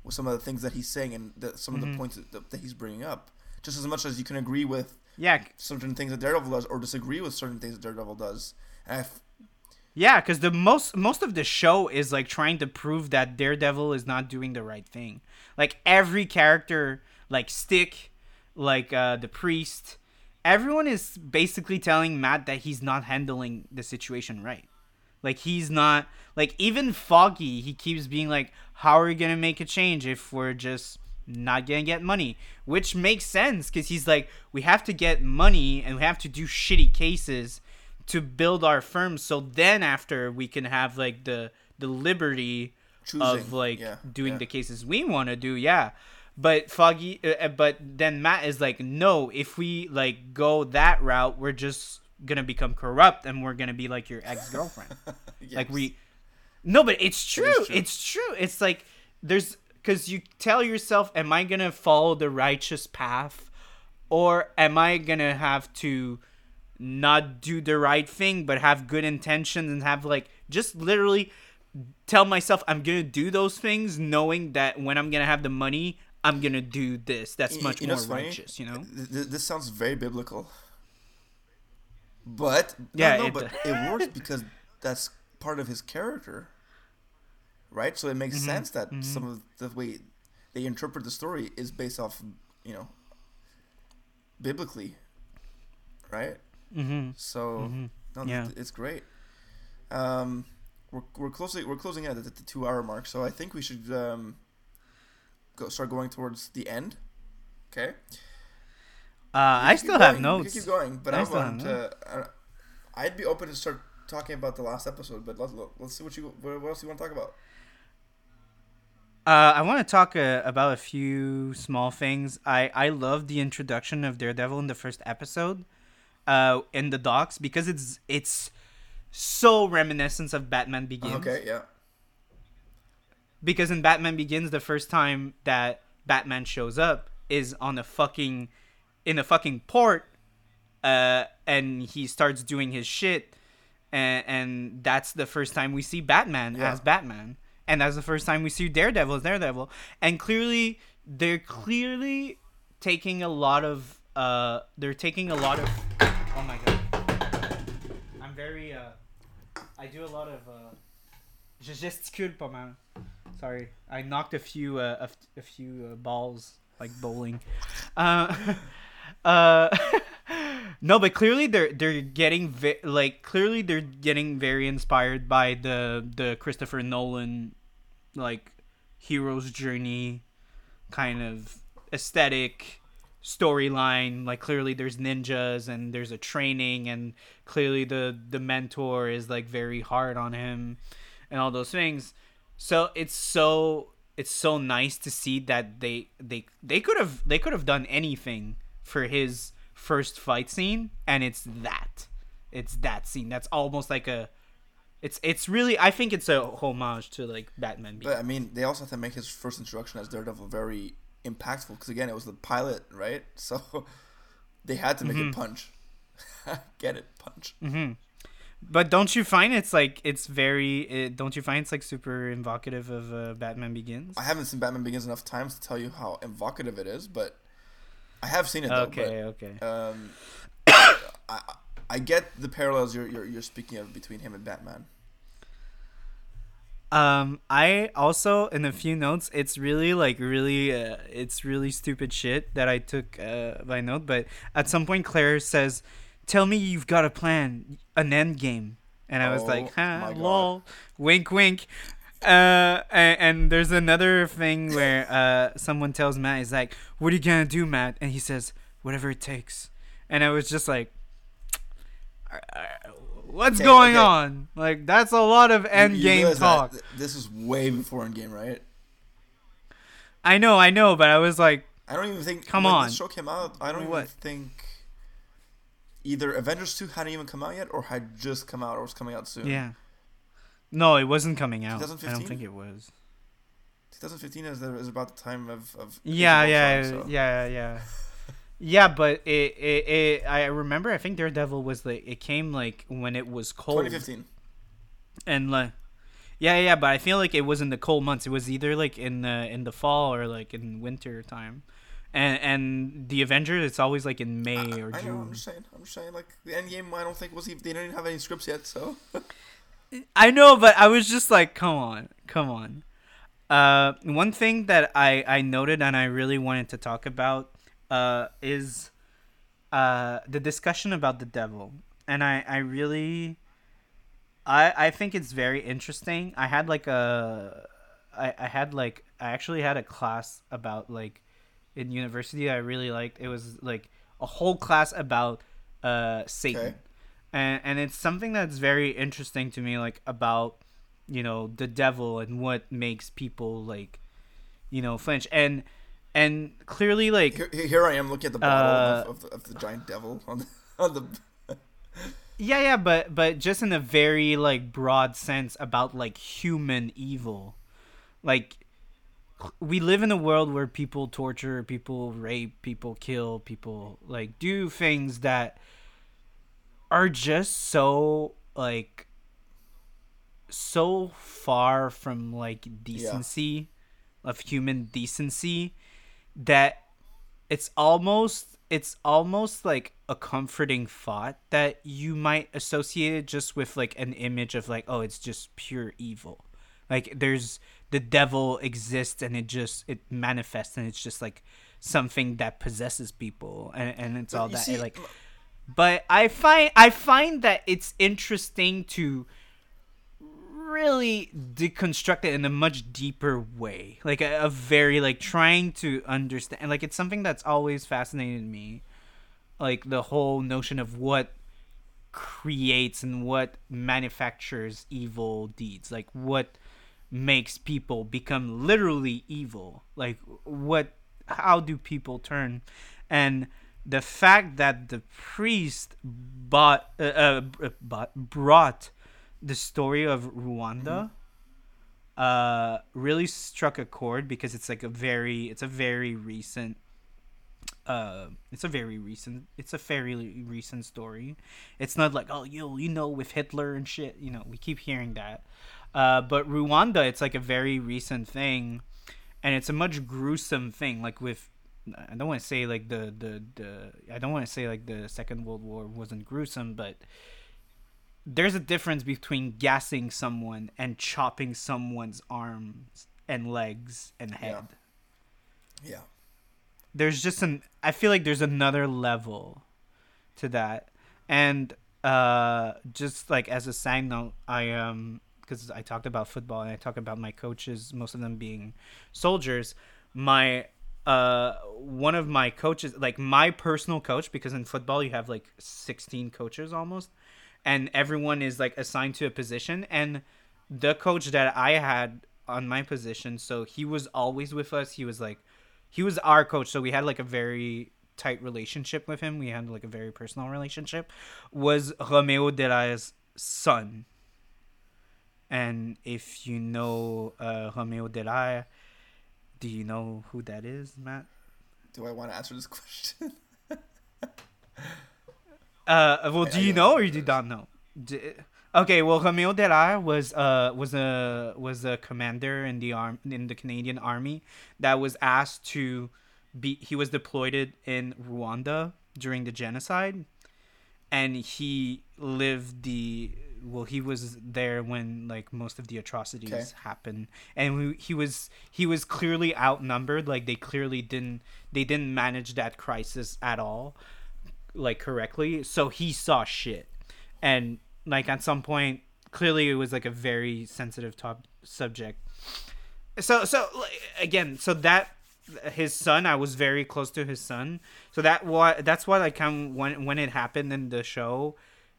[SPEAKER 2] with some of the things that he's saying and the, some
[SPEAKER 1] Mm-hmm.
[SPEAKER 2] of the points that, that he's bringing up? Just as much as you can agree with
[SPEAKER 1] yeah,
[SPEAKER 2] certain things that Daredevil does or disagree with certain things that Daredevil does. And I f-
[SPEAKER 1] Yeah, because the most most of the show is like trying to prove that Daredevil is not doing the right thing. Like every character, like Stick, like uh, the priest, everyone is basically telling Matt that he's not handling the situation right. Like he's not like even Foggy. He keeps being like, "How are we gonna make a change if we're just not gonna get money?" Which makes sense because he's like, "We have to get money and we have to do shitty cases to build our firm. So then after we can have like the the liberty
[SPEAKER 2] Choosing,
[SPEAKER 1] of like
[SPEAKER 2] yeah,
[SPEAKER 1] doing
[SPEAKER 2] yeah.
[SPEAKER 1] the cases we want to do." Yeah. But Foggy, uh, uh, but then Matt is like, no. If we like go that route, we're just gonna become corrupt, and we're gonna be like your ex girlfriend. Like we, no, but it's true.
[SPEAKER 2] true.
[SPEAKER 1] It's true. It's like there's because you tell yourself, am I gonna follow the righteous path, or am I gonna have to not do the right thing but have good intentions and have like just literally tell myself I'm gonna do those things, knowing that when I'm gonna have the money, I'm gonna do this. That's much
[SPEAKER 2] you know
[SPEAKER 1] more righteous, you know.
[SPEAKER 2] Th- th- this sounds very biblical. But
[SPEAKER 1] Yeah,
[SPEAKER 2] no, no,
[SPEAKER 1] it-
[SPEAKER 2] but it works because that's part of his character, right? So it makes
[SPEAKER 1] Mm-hmm,
[SPEAKER 2] sense that some of the way they interpret the story is based off, you know, biblically, right?
[SPEAKER 1] Mm-hmm.
[SPEAKER 2] So no,
[SPEAKER 1] Yeah.
[SPEAKER 2] it's great. Um, we're we're closing we're closing in at the, the two hour mark, so I think we should um go start going towards the end. Okay.
[SPEAKER 1] Uh, I still have
[SPEAKER 2] going.
[SPEAKER 1] Notes.
[SPEAKER 2] keep going, but
[SPEAKER 1] I have
[SPEAKER 2] want to. Uh, I'd be open to start talking about the last episode, but let's let's see what you what what else you want to talk about.
[SPEAKER 1] Uh, I want to talk uh, about a few small things. I I love the introduction of Daredevil in the first episode, uh, in the docks because it's it's so reminiscent of Batman Begins.
[SPEAKER 2] Okay, yeah,
[SPEAKER 1] Because in Batman Begins, the first time that Batman shows up is on a fucking in a fucking port, uh, and he starts doing his shit, and and that's the first time we see Batman
[SPEAKER 2] Yeah.
[SPEAKER 1] as Batman, and that's the first time we see Daredevil as Daredevil, and clearly they're clearly taking a lot of uh, they're taking a lot of oh my god, I'm very uh, I do a lot of uh, je gesticule pas mal. Sorry, I knocked a few uh, a, f- a few uh, balls like bowling. Uh, uh, no, but clearly they're they're getting ve- like clearly they're getting very inspired by the the Christopher Nolan like hero's journey kind of aesthetic storyline. Like clearly there's ninjas and there's a training and clearly the the mentor is like very hard on him and all those things so it's so it's so nice to see that they they they could have they could have done anything for his first fight scene and it's that it's that scene that's almost like a it's it's really i think it's a homage to like batman
[SPEAKER 2] but I mean, they also have to make his first introduction as Daredevil very impactful because again, it was the pilot, right? So they had to make
[SPEAKER 1] Mm-hmm.
[SPEAKER 2] it punch. Get it, punch.
[SPEAKER 1] But don't you find it's like it's very? It, don't you find it's like super evocative of uh, Batman Begins?
[SPEAKER 2] I haven't seen Batman Begins enough times to tell you how evocative it is, but I have seen it. Though,
[SPEAKER 1] okay, okay.
[SPEAKER 2] Um, I I get the parallels you're, you're you're speaking of between him and Batman.
[SPEAKER 1] Um, I also in a few notes, it's really like really, uh, it's really stupid shit that I took uh, by note. But at some point, Claire says, "Tell me you've got a plan, an end game," and I was
[SPEAKER 2] Oh
[SPEAKER 1] like, "Huh, lol, wink, wink." Uh, and, and there's another thing where uh, someone tells Matt, "Is like, what are you gonna do, Matt?" And he says, "Whatever it takes." And I was just like, "Uh, "What's
[SPEAKER 2] Okay,
[SPEAKER 1] going
[SPEAKER 2] okay.
[SPEAKER 1] on? Like, that's a lot of end
[SPEAKER 2] You- you
[SPEAKER 1] game talk."
[SPEAKER 2] th- this is way before end game, right?
[SPEAKER 1] I know, I know, but I was like,
[SPEAKER 2] I don't even think.
[SPEAKER 1] Come on.
[SPEAKER 2] This show came out. I don't even think either Avengers two hadn't even come out yet, or had just come out, or was coming out soon.
[SPEAKER 1] yeah. No, it wasn't coming out. I don't think it was.
[SPEAKER 2] 2015 is, is about the time of of.
[SPEAKER 1] Yeah, yeah,
[SPEAKER 2] Ultron, so-
[SPEAKER 1] yeah, yeah. Yeah, but it, it, it, I remember. I think Daredevil was like it came like when it was cold
[SPEAKER 2] 2015.
[SPEAKER 1] and like, yeah, yeah. But I feel like it was in the cold months. It was either like in the in the fall or like in winter time, and and the Avengers. It's always like in May
[SPEAKER 2] I,
[SPEAKER 1] or
[SPEAKER 2] I know. I'm
[SPEAKER 1] June.
[SPEAKER 2] just saying. I'm just saying. Like the Endgame, I don't think was even. They didn't have any scripts yet, so.
[SPEAKER 1] I know, but I was just like, come on, come on. Uh, one thing that I I noted and I really wanted to talk about uh is uh the discussion about the devil, and I I really I I think it's very interesting. I had like a I I had like I actually had a class about like in university I really liked. It was like a whole class about uh Satan
[SPEAKER 2] Okay.
[SPEAKER 1] and and it's something that's very interesting to me like about you know the devil and what makes people like you know flinch and and clearly like
[SPEAKER 2] Here, here I am looking at the bottle
[SPEAKER 1] Uh,
[SPEAKER 2] of, of, the, of the giant devil on the, on the
[SPEAKER 1] yeah yeah but but just in a very like broad sense about like human evil like we live in a world where people torture people rape people kill people like do things that are just so like so far from like decency of human decency that it's almost it's almost like a comforting thought that you might associate it just with like an image of like oh it's just pure evil. Like there's the devil exists and it just it manifests and it's just like something that possesses people and, and it's
[SPEAKER 2] But
[SPEAKER 1] all that
[SPEAKER 2] see,
[SPEAKER 1] like but i find i find that it's interesting to really deconstruct it in a much deeper way like a, a very like trying to understand like it's something that's always fascinated me like the whole notion of what creates and what manufactures evil deeds like what makes people become literally evil. Like what how do people turn? And the fact that the priest bought uh, uh, bought, brought the story of Rwanda uh really struck a chord because it's like a very it's a very recent uh it's a very recent it's a fairly recent story. It's not like oh yo you know with hitler and shit you know we keep hearing that uh but rwanda it's like a very recent thing and it's a much gruesome thing like with i don't want to say like the the the i don't want to say like the second world war wasn't gruesome but there's a difference between gassing someone and chopping someone's arms and legs and head
[SPEAKER 2] Yeah. yeah.
[SPEAKER 1] there's just an I feel like there's another level to that. And uh just like as a side note, I um because I talked about football and I talk about my coaches, most of them being soldiers. My uh one of my coaches like my personal coach because in football you have like 16 coaches almost and everyone is like assigned to a position and the coach that I had on my position so he was always with us he was like he was our coach so we had like a very tight relationship with him we had like a very personal relationship was Romeo Dallaire's son and if you know uh, Romeo Dallaire do you know who that is Matt
[SPEAKER 2] Do I want to answer this question?
[SPEAKER 1] uh well do
[SPEAKER 2] I
[SPEAKER 1] you know or you do not know D- okay, well, Romeo Dallaire was uh was a was a commander in the arm in the Canadian Army that was asked to be. He was deployed in Rwanda during the genocide, and he lived the. Well, he was there when like most of the atrocities
[SPEAKER 2] Okay.
[SPEAKER 1] happened, and we, he was he was clearly outnumbered. Like they clearly didn't they didn't manage that crisis at all like correctly. So he saw shit. And like at some point clearly it was like a very sensitive top subject. So so again so that his son i was very close to his son. So that why that's why i kind when when it happened in the show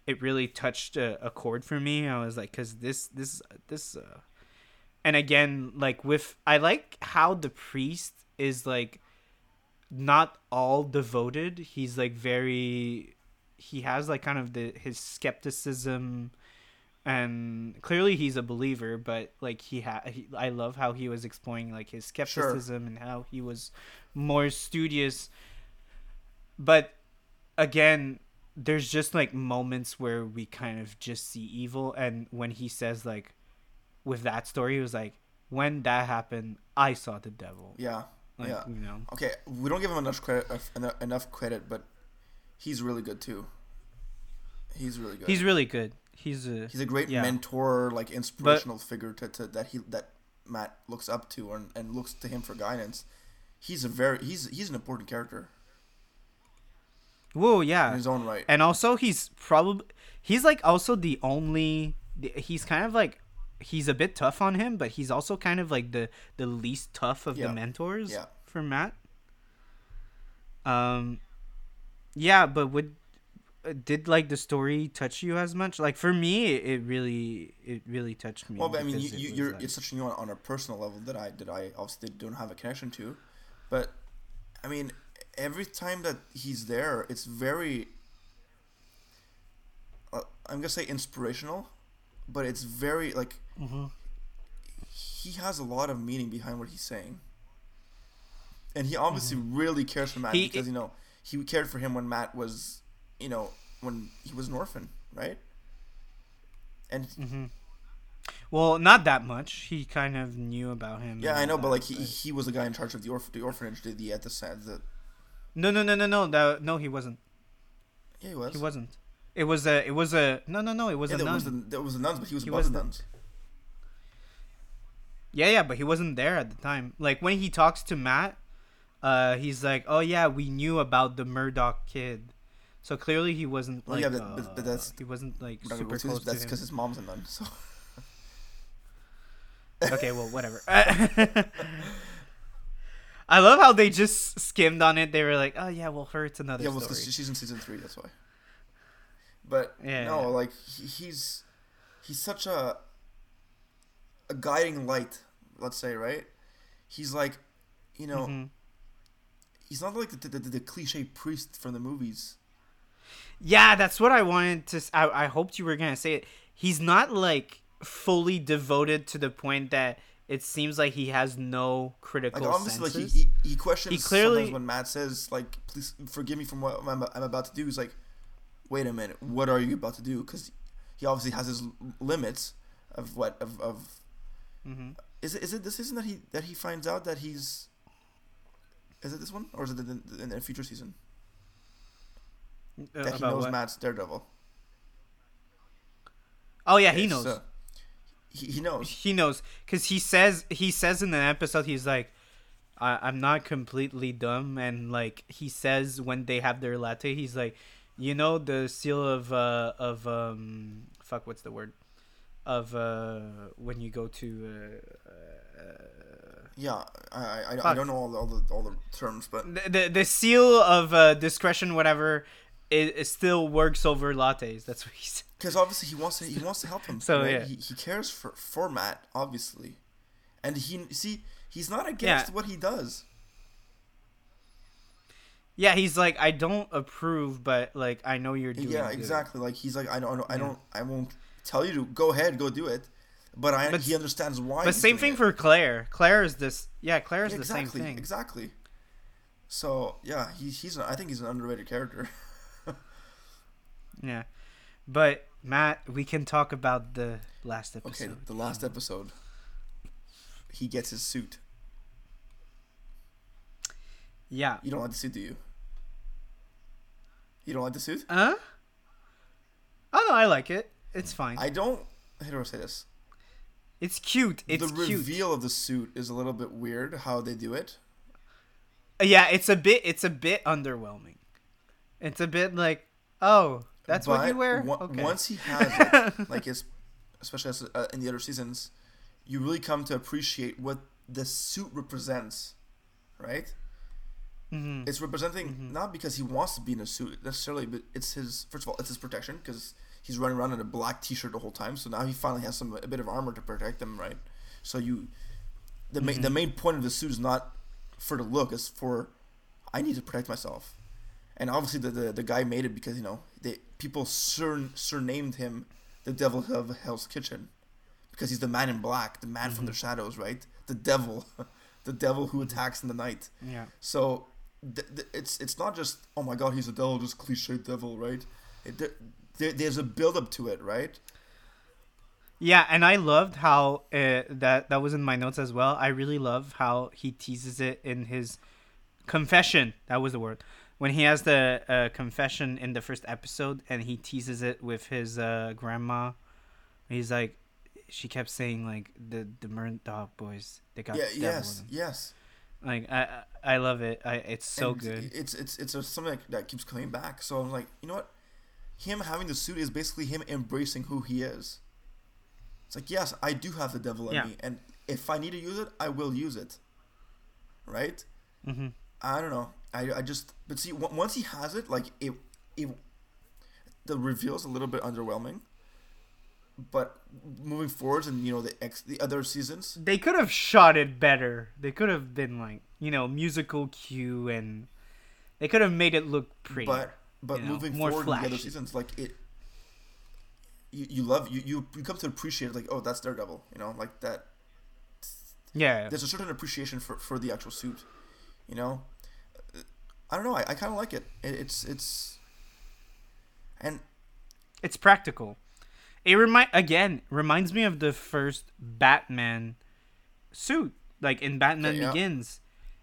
[SPEAKER 1] it really touched a, a chord for me i was like because this this this uh and again like with i like how the priest is like not all devoted. He's like very he has like kind of the his skepticism and clearly he's a believer, but like he had I love how he was exploring like his skepticism and how he was more studious. But again, there's just like moments where we kind of just see evil and when he says like with that story he was like when that happened I saw the devil.
[SPEAKER 2] Yeah.
[SPEAKER 1] Like,
[SPEAKER 2] yeah.
[SPEAKER 1] you know.
[SPEAKER 2] Okay, we don't give him enough credit. enough- credit, but he's really good too. He's really good.
[SPEAKER 1] He's really good. He's a
[SPEAKER 2] He's a great
[SPEAKER 1] yeah.
[SPEAKER 2] mentor, like inspirational figure to, to that he that Matt looks up to and, and looks to him for guidance. He's a very he's he's an important character
[SPEAKER 1] Whoa,
[SPEAKER 2] in
[SPEAKER 1] yeah.
[SPEAKER 2] his own right.
[SPEAKER 1] And also he's probably he's like also the only he's kind of like he's a bit tough on him, but he's also kind of like the the least tough of
[SPEAKER 2] Yeah.
[SPEAKER 1] the mentors
[SPEAKER 2] Yeah.
[SPEAKER 1] for Matt. Um yeah, but would uh, did like the story touch you as much? Like for me, it really it really touched me.
[SPEAKER 2] Well, but I mean, you,
[SPEAKER 1] it
[SPEAKER 2] you,
[SPEAKER 1] was
[SPEAKER 2] you're
[SPEAKER 1] like-
[SPEAKER 2] it's touching you on, on a personal level that I that I obviously don't have a connection to, but I mean, every time that he's there, it's very. Uh, I'm gonna say inspirational, but it's very like
[SPEAKER 1] Mhm.
[SPEAKER 2] he has a lot of meaning behind what he's saying, and he obviously really cares for Matt
[SPEAKER 1] Mm-hmm. He-
[SPEAKER 2] because you know he cared for him when Matt was, you know, when he was an orphan, right? And
[SPEAKER 1] mm-hmm. Well, not that much. He kind of knew about him.
[SPEAKER 2] Yeah, I
[SPEAKER 1] all
[SPEAKER 2] know, but like he, he was the guy in charge of the, orph- the orphanage, the, the at the side. The
[SPEAKER 1] No, no, no, no, no. That, no, he wasn't.
[SPEAKER 2] yeah, he was.
[SPEAKER 1] He wasn't. It was a. It was a. No, no, no. It was
[SPEAKER 2] yeah,
[SPEAKER 1] a
[SPEAKER 2] there
[SPEAKER 1] nun.
[SPEAKER 2] was the there was the nuns, but he was
[SPEAKER 1] He
[SPEAKER 2] above
[SPEAKER 1] was
[SPEAKER 2] the nuns.
[SPEAKER 1] Yeah, yeah, but he wasn't there at the time. Like when he talks to Matt, uh, he's like, "Oh yeah, we knew about the Murdock kid." So clearly he wasn't
[SPEAKER 2] Well,
[SPEAKER 1] like.
[SPEAKER 2] yeah, but-
[SPEAKER 1] uh,
[SPEAKER 2] but- that's-
[SPEAKER 1] he wasn't like
[SPEAKER 2] But I mean,
[SPEAKER 1] super close
[SPEAKER 2] his- that's because his mom's a nun. So
[SPEAKER 1] okay, well, whatever. I love how they just skimmed on it. They were like, "Oh yeah, well, her it's another story.
[SPEAKER 2] yeah, well,
[SPEAKER 1] story."
[SPEAKER 2] because she's in season three, that's why. But
[SPEAKER 1] Yeah,
[SPEAKER 2] no,
[SPEAKER 1] yeah.
[SPEAKER 2] like he's he's such a a guiding light. Let's say right. He's like, you know,
[SPEAKER 1] Mhm.
[SPEAKER 2] he's not like the, the, the, the cliche priest from the movies.
[SPEAKER 1] Yeah, that's what I wanted to. I I hoped you were gonna say it. He's not like fully devoted to the point that it seems like he has no critical
[SPEAKER 2] Like obviously,
[SPEAKER 1] senses.
[SPEAKER 2] like he, he, he questions
[SPEAKER 1] He clearly-
[SPEAKER 2] sometimes when Matt says like, "Please forgive me from what I'm, I'm about to do." He's like, "Wait a minute, what are you about to do?" Because he obviously has his limits of what of, of
[SPEAKER 1] hmm
[SPEAKER 2] is it is it this season that he that he finds out that he's is it this one or is it in, in a future season that he
[SPEAKER 1] Uh,
[SPEAKER 2] knows
[SPEAKER 1] what?
[SPEAKER 2] Matt's Daredevil?
[SPEAKER 1] Oh yeah, he knows.
[SPEAKER 2] so he, he knows.
[SPEAKER 1] He knows because he says he says in the episode he's like, I, "I'm not completely dumb," and like he says when they have their latte, he's like, "You know the seal of uh of um fuck what's the word of uh when you go to uh, uh
[SPEAKER 2] Yeah, I I, I, I don't know all the, all the all the terms, but
[SPEAKER 1] the the, the seal of uh, discretion, whatever, it, it still works over lattes. That's what he said.
[SPEAKER 2] Because obviously he wants to he wants to help him.
[SPEAKER 1] So,
[SPEAKER 2] right?
[SPEAKER 1] yeah.
[SPEAKER 2] he, he cares for for Matt obviously, and he see he's not against
[SPEAKER 1] Yeah.
[SPEAKER 2] what he does.
[SPEAKER 1] Yeah, he's like, I don't approve, but like I know you're doing.
[SPEAKER 2] Yeah,
[SPEAKER 1] good."
[SPEAKER 2] exactly. Like he's like I don't I
[SPEAKER 1] Yeah.
[SPEAKER 2] don't I won't tell you to go ahead go do it, but I
[SPEAKER 1] But
[SPEAKER 2] he understands why.
[SPEAKER 1] But same thing
[SPEAKER 2] it.
[SPEAKER 1] for Claire. Claire is this. Yeah, Claire is
[SPEAKER 2] Yeah,
[SPEAKER 1] the
[SPEAKER 2] exactly
[SPEAKER 1] same thing.
[SPEAKER 2] exactly. So yeah, he, he's an, I think he's an underrated character.
[SPEAKER 1] Yeah, but Matt, we can talk about the last episode.
[SPEAKER 2] Okay, the last um, episode. He gets his suit.
[SPEAKER 1] Yeah.
[SPEAKER 2] You don't like the suit, do you? You don't like the suit?
[SPEAKER 1] Huh? Oh no, I like it. It's fine.
[SPEAKER 2] I don't. How do I say this?
[SPEAKER 1] it's cute. It's cute.
[SPEAKER 2] the
[SPEAKER 1] cute.
[SPEAKER 2] reveal of the suit is a little bit weird. How they do it.
[SPEAKER 1] Yeah, it's a bit. It's a bit underwhelming. It's a bit like, oh, that's what you
[SPEAKER 2] But
[SPEAKER 1] wear.
[SPEAKER 2] on-
[SPEAKER 1] okay.
[SPEAKER 2] Once he has it, like it's, especially as, uh, in the other seasons, you really come to appreciate what the suit represents, right?
[SPEAKER 1] hmm
[SPEAKER 2] It's representing
[SPEAKER 1] Mm-hmm.
[SPEAKER 2] not because he wants to be in a suit necessarily, but it's his first of all, it's his protection because he's running around in a black T-shirt the whole time. So now he finally has some a bit of armor to protect him, right? So you, the main
[SPEAKER 1] Mm-hmm.
[SPEAKER 2] the main point of the suit is not for the look; it's for I need to protect myself. And obviously, the the, the guy made it because you know they people sur, surnamed him the Devil of Hell's Kitchen because he's the man in black, the man from the
[SPEAKER 1] Mm-hmm.
[SPEAKER 2] shadows, right? The devil, the devil who attacks in the night.
[SPEAKER 1] Yeah.
[SPEAKER 2] So th- th- it's it's not just oh my god he's a devil, just cliche devil, right? It, there, there, there's a build up to it, right?
[SPEAKER 1] Yeah, and I loved how uh, that that was in my notes as well. I really love how he teases it in his confession. That was the word. When he has the uh, confession in the first episode, and he teases it with his uh, grandma. He's like, she kept saying like the the Murdock boys. They got
[SPEAKER 2] yeah, yes, yes.
[SPEAKER 1] Like I I I love it. I it's so
[SPEAKER 2] And
[SPEAKER 1] good.
[SPEAKER 2] It's it's it's something that, that keeps coming back. So I'm like, you know what? Him having the suit is basically him embracing who he is. It's like, yes, I do have the devil in
[SPEAKER 1] Yeah.
[SPEAKER 2] me, and if I need to use it, I will use it. Right?
[SPEAKER 1] hmm
[SPEAKER 2] I don't know. I, I just but see on- once he has it, like it it the reveal's a little bit underwhelming. But moving forwards and you know the ex the other seasons,
[SPEAKER 1] They could have shot it better. They could have been like you know musical cue and they could have made it look pretty.
[SPEAKER 2] but but
[SPEAKER 1] you know,
[SPEAKER 2] moving forward in the other seasons, like it, you, you love you, you you come to appreciate it, like oh that's Daredevil, you know like that.
[SPEAKER 1] yeah,
[SPEAKER 2] There's a certain appreciation for for the actual suit, you know. I don't know. I, I kind of like it. it. It's it's, and
[SPEAKER 1] it's practical. It remind again reminds me of the first Batman suit, like in Batman
[SPEAKER 2] yeah.
[SPEAKER 1] Begins.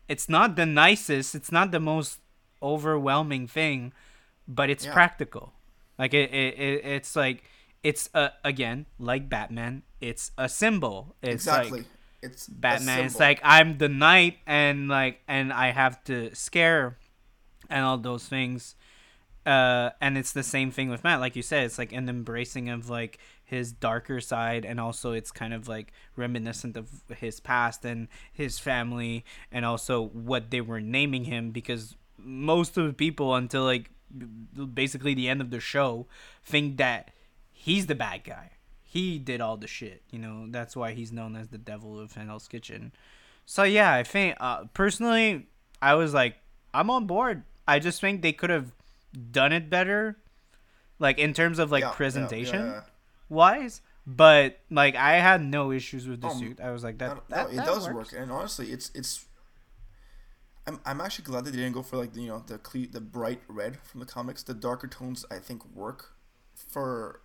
[SPEAKER 1] It's not the nicest. It's not the most overwhelming thing, but it's
[SPEAKER 2] Yeah.
[SPEAKER 1] practical. Like it, it, it it's like it's a again like Batman. It's a symbol. It's
[SPEAKER 2] exactly.
[SPEAKER 1] like
[SPEAKER 2] it's
[SPEAKER 1] Batman. It's like I'm the knight, and like, and I have to scare, and all those things. Uh, and it's the same thing with Matt, like you said. It's like an embracing of like his darker side, and also it's kind of like reminiscent of his past and his family, and also what they were naming him. Because most of the people, until like basically the end of the show, think that he's the bad guy. He did all the shit, you know. That's why he's known as the devil of Hell's Kitchen. So yeah, I think uh, personally, I was like, I'm on board. I just think they could have done it better, like in terms of like
[SPEAKER 2] Yeah, yeah,
[SPEAKER 1] presentation
[SPEAKER 2] yeah.
[SPEAKER 1] wise. But like, I had no issues with the
[SPEAKER 2] Um,
[SPEAKER 1] suit. I was like, that
[SPEAKER 2] don't-
[SPEAKER 1] that,
[SPEAKER 2] no, it
[SPEAKER 1] that
[SPEAKER 2] does
[SPEAKER 1] works.
[SPEAKER 2] work, and honestly, it's it's. I'm, I'm actually glad that they didn't go for like the, you know the cle- the bright red from the comics. The darker tones I think work for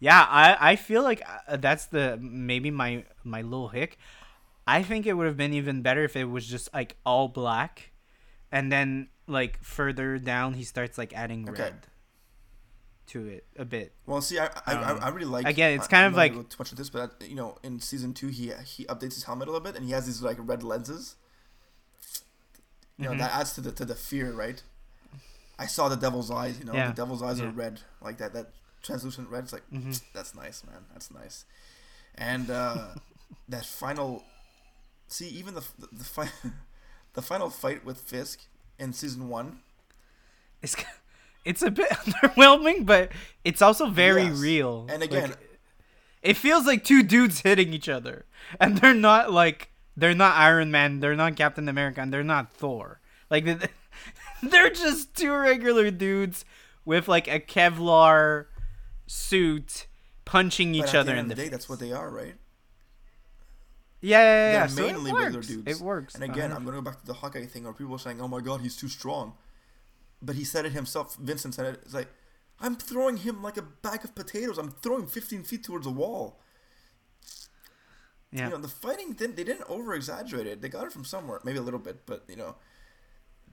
[SPEAKER 1] Yeah, I I feel like uh, that's the maybe my my little hick. I think it would have been even better if it was just like all black, and then like further down he starts like adding
[SPEAKER 2] Okay.
[SPEAKER 1] red to it a bit.
[SPEAKER 2] well. See, I I, I,
[SPEAKER 1] Um,
[SPEAKER 2] I really like
[SPEAKER 1] again, it's kind
[SPEAKER 2] I'm
[SPEAKER 1] of like-
[SPEAKER 2] too much of this, but you know, in season two, he he updates his helmet a little bit, and he has these like red lenses. You know
[SPEAKER 1] Mhm.
[SPEAKER 2] that adds to the to the fear, right? I saw the devil's eyes. You know,
[SPEAKER 1] Yeah.
[SPEAKER 2] the devil's eyes
[SPEAKER 1] Yeah.
[SPEAKER 2] are red, like that that translucent red. It's like
[SPEAKER 1] hmm
[SPEAKER 2] that's nice, man. That's nice. And uh, that final, see, even the the, the fight, the final fight with Fisk in season one.
[SPEAKER 1] It's it's a bit underwhelming, but it's also very
[SPEAKER 2] Yes.
[SPEAKER 1] real.
[SPEAKER 2] And
[SPEAKER 1] Like,
[SPEAKER 2] again,
[SPEAKER 1] it feels like two dudes hitting each other, and they're not like they're not Iron Man, they're not Captain America, and they're not Thor. Like they're just two regular dudes with like a Kevlar suit punching
[SPEAKER 2] but
[SPEAKER 1] each other in the
[SPEAKER 2] the day,
[SPEAKER 1] face.
[SPEAKER 2] that's what they are, right?
[SPEAKER 1] Yeah, yeah, yeah.
[SPEAKER 2] They're
[SPEAKER 1] yeah. So it
[SPEAKER 2] mainly regular dudes.
[SPEAKER 1] It works.
[SPEAKER 2] And again,
[SPEAKER 1] Uh,
[SPEAKER 2] I'm gonna go back to the Hawkeye thing where people are saying, "Oh my God, he's too strong," but he said it himself. Vincent said it. It's like, I'm throwing him like a bag of potatoes. I'm throwing 15 feet towards a wall.
[SPEAKER 1] Yeah.
[SPEAKER 2] You know, the fighting didn't they didn't over exaggerate it. They got it from somewhere, maybe a little bit, but you know,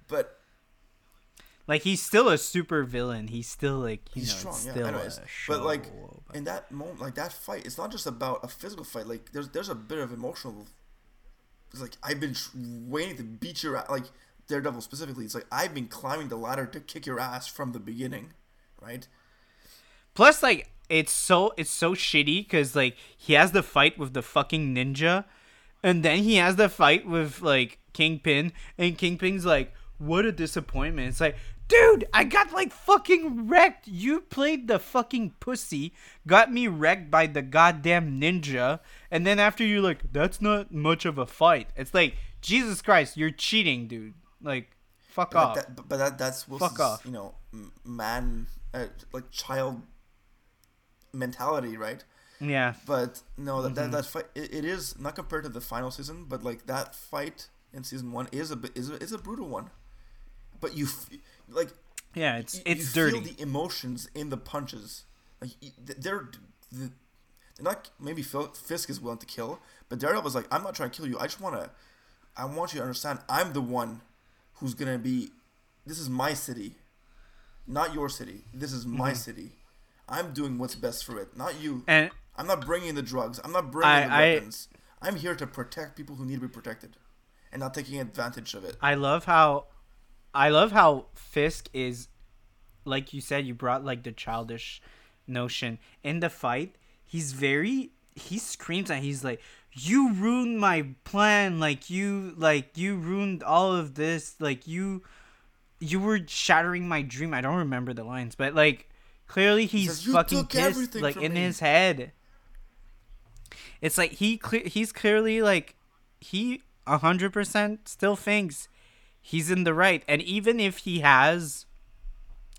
[SPEAKER 2] but
[SPEAKER 1] Like he's still a super villain. He's still like you
[SPEAKER 2] he's
[SPEAKER 1] know,
[SPEAKER 2] strong. Yeah,
[SPEAKER 1] still show,
[SPEAKER 2] But like in that moment, like that fight, it's not just about a physical fight. Like there's there's a bit of emotional. It's like I've been waiting to beat your ass. Like Daredevil specifically, it's like I've been climbing the ladder to kick your ass from the beginning, right?
[SPEAKER 1] Plus, like, it's so it's so shitty because like he has the fight with the fucking ninja, and then he has the fight with like Kingpin, and Kingpin's like, "What a disappointment!" It's like, dude, I got like fucking wrecked. You played the fucking pussy, got me wrecked by the goddamn ninja, and then after you're like, "That's not much of a fight." It's like, Jesus Christ, you're cheating, dude. Like, fuck
[SPEAKER 2] But
[SPEAKER 1] off.
[SPEAKER 2] that, but, that that's Wilson's, fuck
[SPEAKER 1] off.
[SPEAKER 2] you know, man, uh, like child mentality, right?
[SPEAKER 1] yeah.
[SPEAKER 2] But no, that
[SPEAKER 1] Mm-hmm.
[SPEAKER 2] that, that fight it, it is not compared to the final season, but like that fight in season one is a is a, is a brutal one. But you f- like
[SPEAKER 1] Yeah, it's
[SPEAKER 2] you,
[SPEAKER 1] it's
[SPEAKER 2] you
[SPEAKER 1] dirty.
[SPEAKER 2] feel the emotions in the punches. Like they're they're not maybe Fisk is willing to kill, but Daredevil was like, I'm not trying to kill you. I just wanna, I want you to understand, I'm the one who's gonna be. This is my city, not your city. This is my
[SPEAKER 1] Mm-hmm.
[SPEAKER 2] city. I'm doing what's best for it, not you.
[SPEAKER 1] and
[SPEAKER 2] I'm not bringing the drugs. I'm not bringing
[SPEAKER 1] I-
[SPEAKER 2] the
[SPEAKER 1] I-
[SPEAKER 2] weapons. I'm here to protect people who need to be protected, and not taking advantage of it.
[SPEAKER 1] I love how I love how Fisk is like you said you brought like the childish notion in the fight. He's very he screams and he's like you ruined my plan. Like you like you ruined all of this. Like you you were shattering my dream. I don't remember the lines but like clearly he's
[SPEAKER 2] says,
[SPEAKER 1] fucking pissed like in
[SPEAKER 2] me."
[SPEAKER 1] his head. It's like he cle- he's clearly like he 100% still thinks he's in the right. And even if he has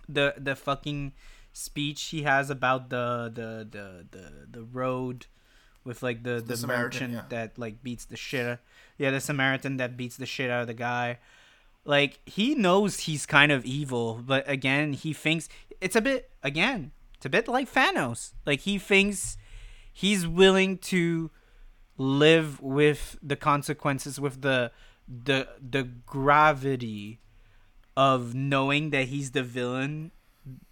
[SPEAKER 1] the the fucking speech he has about the the the the, the road with like the the,
[SPEAKER 2] Samaritan,
[SPEAKER 1] merchant
[SPEAKER 2] yeah.
[SPEAKER 1] that like beats the shit out, yeah the samaritan that beats the shit out of the guy. Like he knows he's kind of evil but again he thinks it's a bit again it's a bit like thanos. Like he thinks he's willing to live with the consequences with the the the gravity of knowing that he's the villain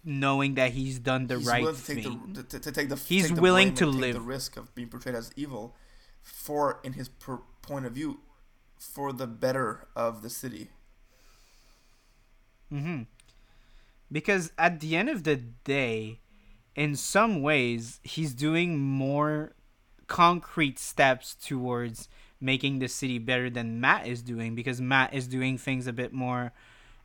[SPEAKER 1] knowing that he's done the
[SPEAKER 2] he's
[SPEAKER 1] right
[SPEAKER 2] willing to take
[SPEAKER 1] thing
[SPEAKER 2] the to, to take the
[SPEAKER 1] He's
[SPEAKER 2] take
[SPEAKER 1] willing to live.
[SPEAKER 2] the risk of being portrayed as evil, for in his per, point of view, for the better of the city.
[SPEAKER 1] hmm Because at the end of the day, in some ways, he's doing more concrete steps towards making the city better than Matt is doing because Matt is doing things a bit more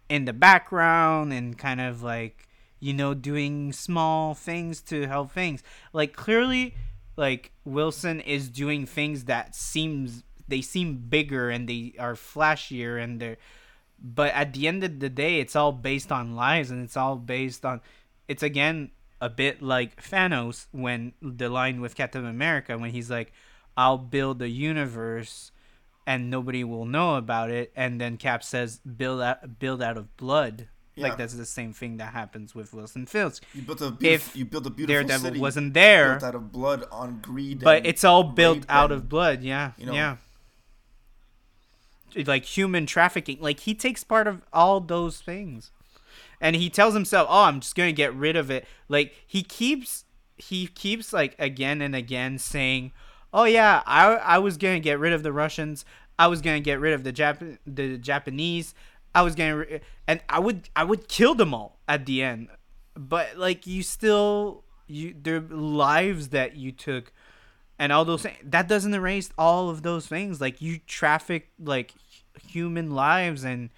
[SPEAKER 1] in the background and kind of like you know doing small things to help things. Like clearly like Wilson is doing things that seems they seem bigger and they are flashier and they're but at the end of the day it's all based on lies and it's all based on it's again a bit like Thanos when the line with Captain America when he's like I'll build a universe and nobody will know about it and then Cap says build out build out of blood
[SPEAKER 2] Yeah.
[SPEAKER 1] like that's the same thing that happens with Wilson Fisk
[SPEAKER 2] You built a beautiful,
[SPEAKER 1] if
[SPEAKER 2] you built a beautiful
[SPEAKER 1] Daredevil
[SPEAKER 2] city
[SPEAKER 1] wasn't there
[SPEAKER 2] built out of blood on greed.
[SPEAKER 1] but
[SPEAKER 2] and
[SPEAKER 1] it's all built out
[SPEAKER 2] and-
[SPEAKER 1] of blood yeah
[SPEAKER 2] you know.
[SPEAKER 1] yeah like human trafficking like he takes part of all those things and he tells himself oh i'm just gonna get rid of it like he keeps he keeps like again and again saying oh yeah i i was gonna get rid of the russians. I was gonna get rid of the Jap- the japanese. I was gonna re- and i would i would kill them all at the end. But like you still you their lives that you took and all those things that doesn't erase all of those things. Like you traffic like human lives and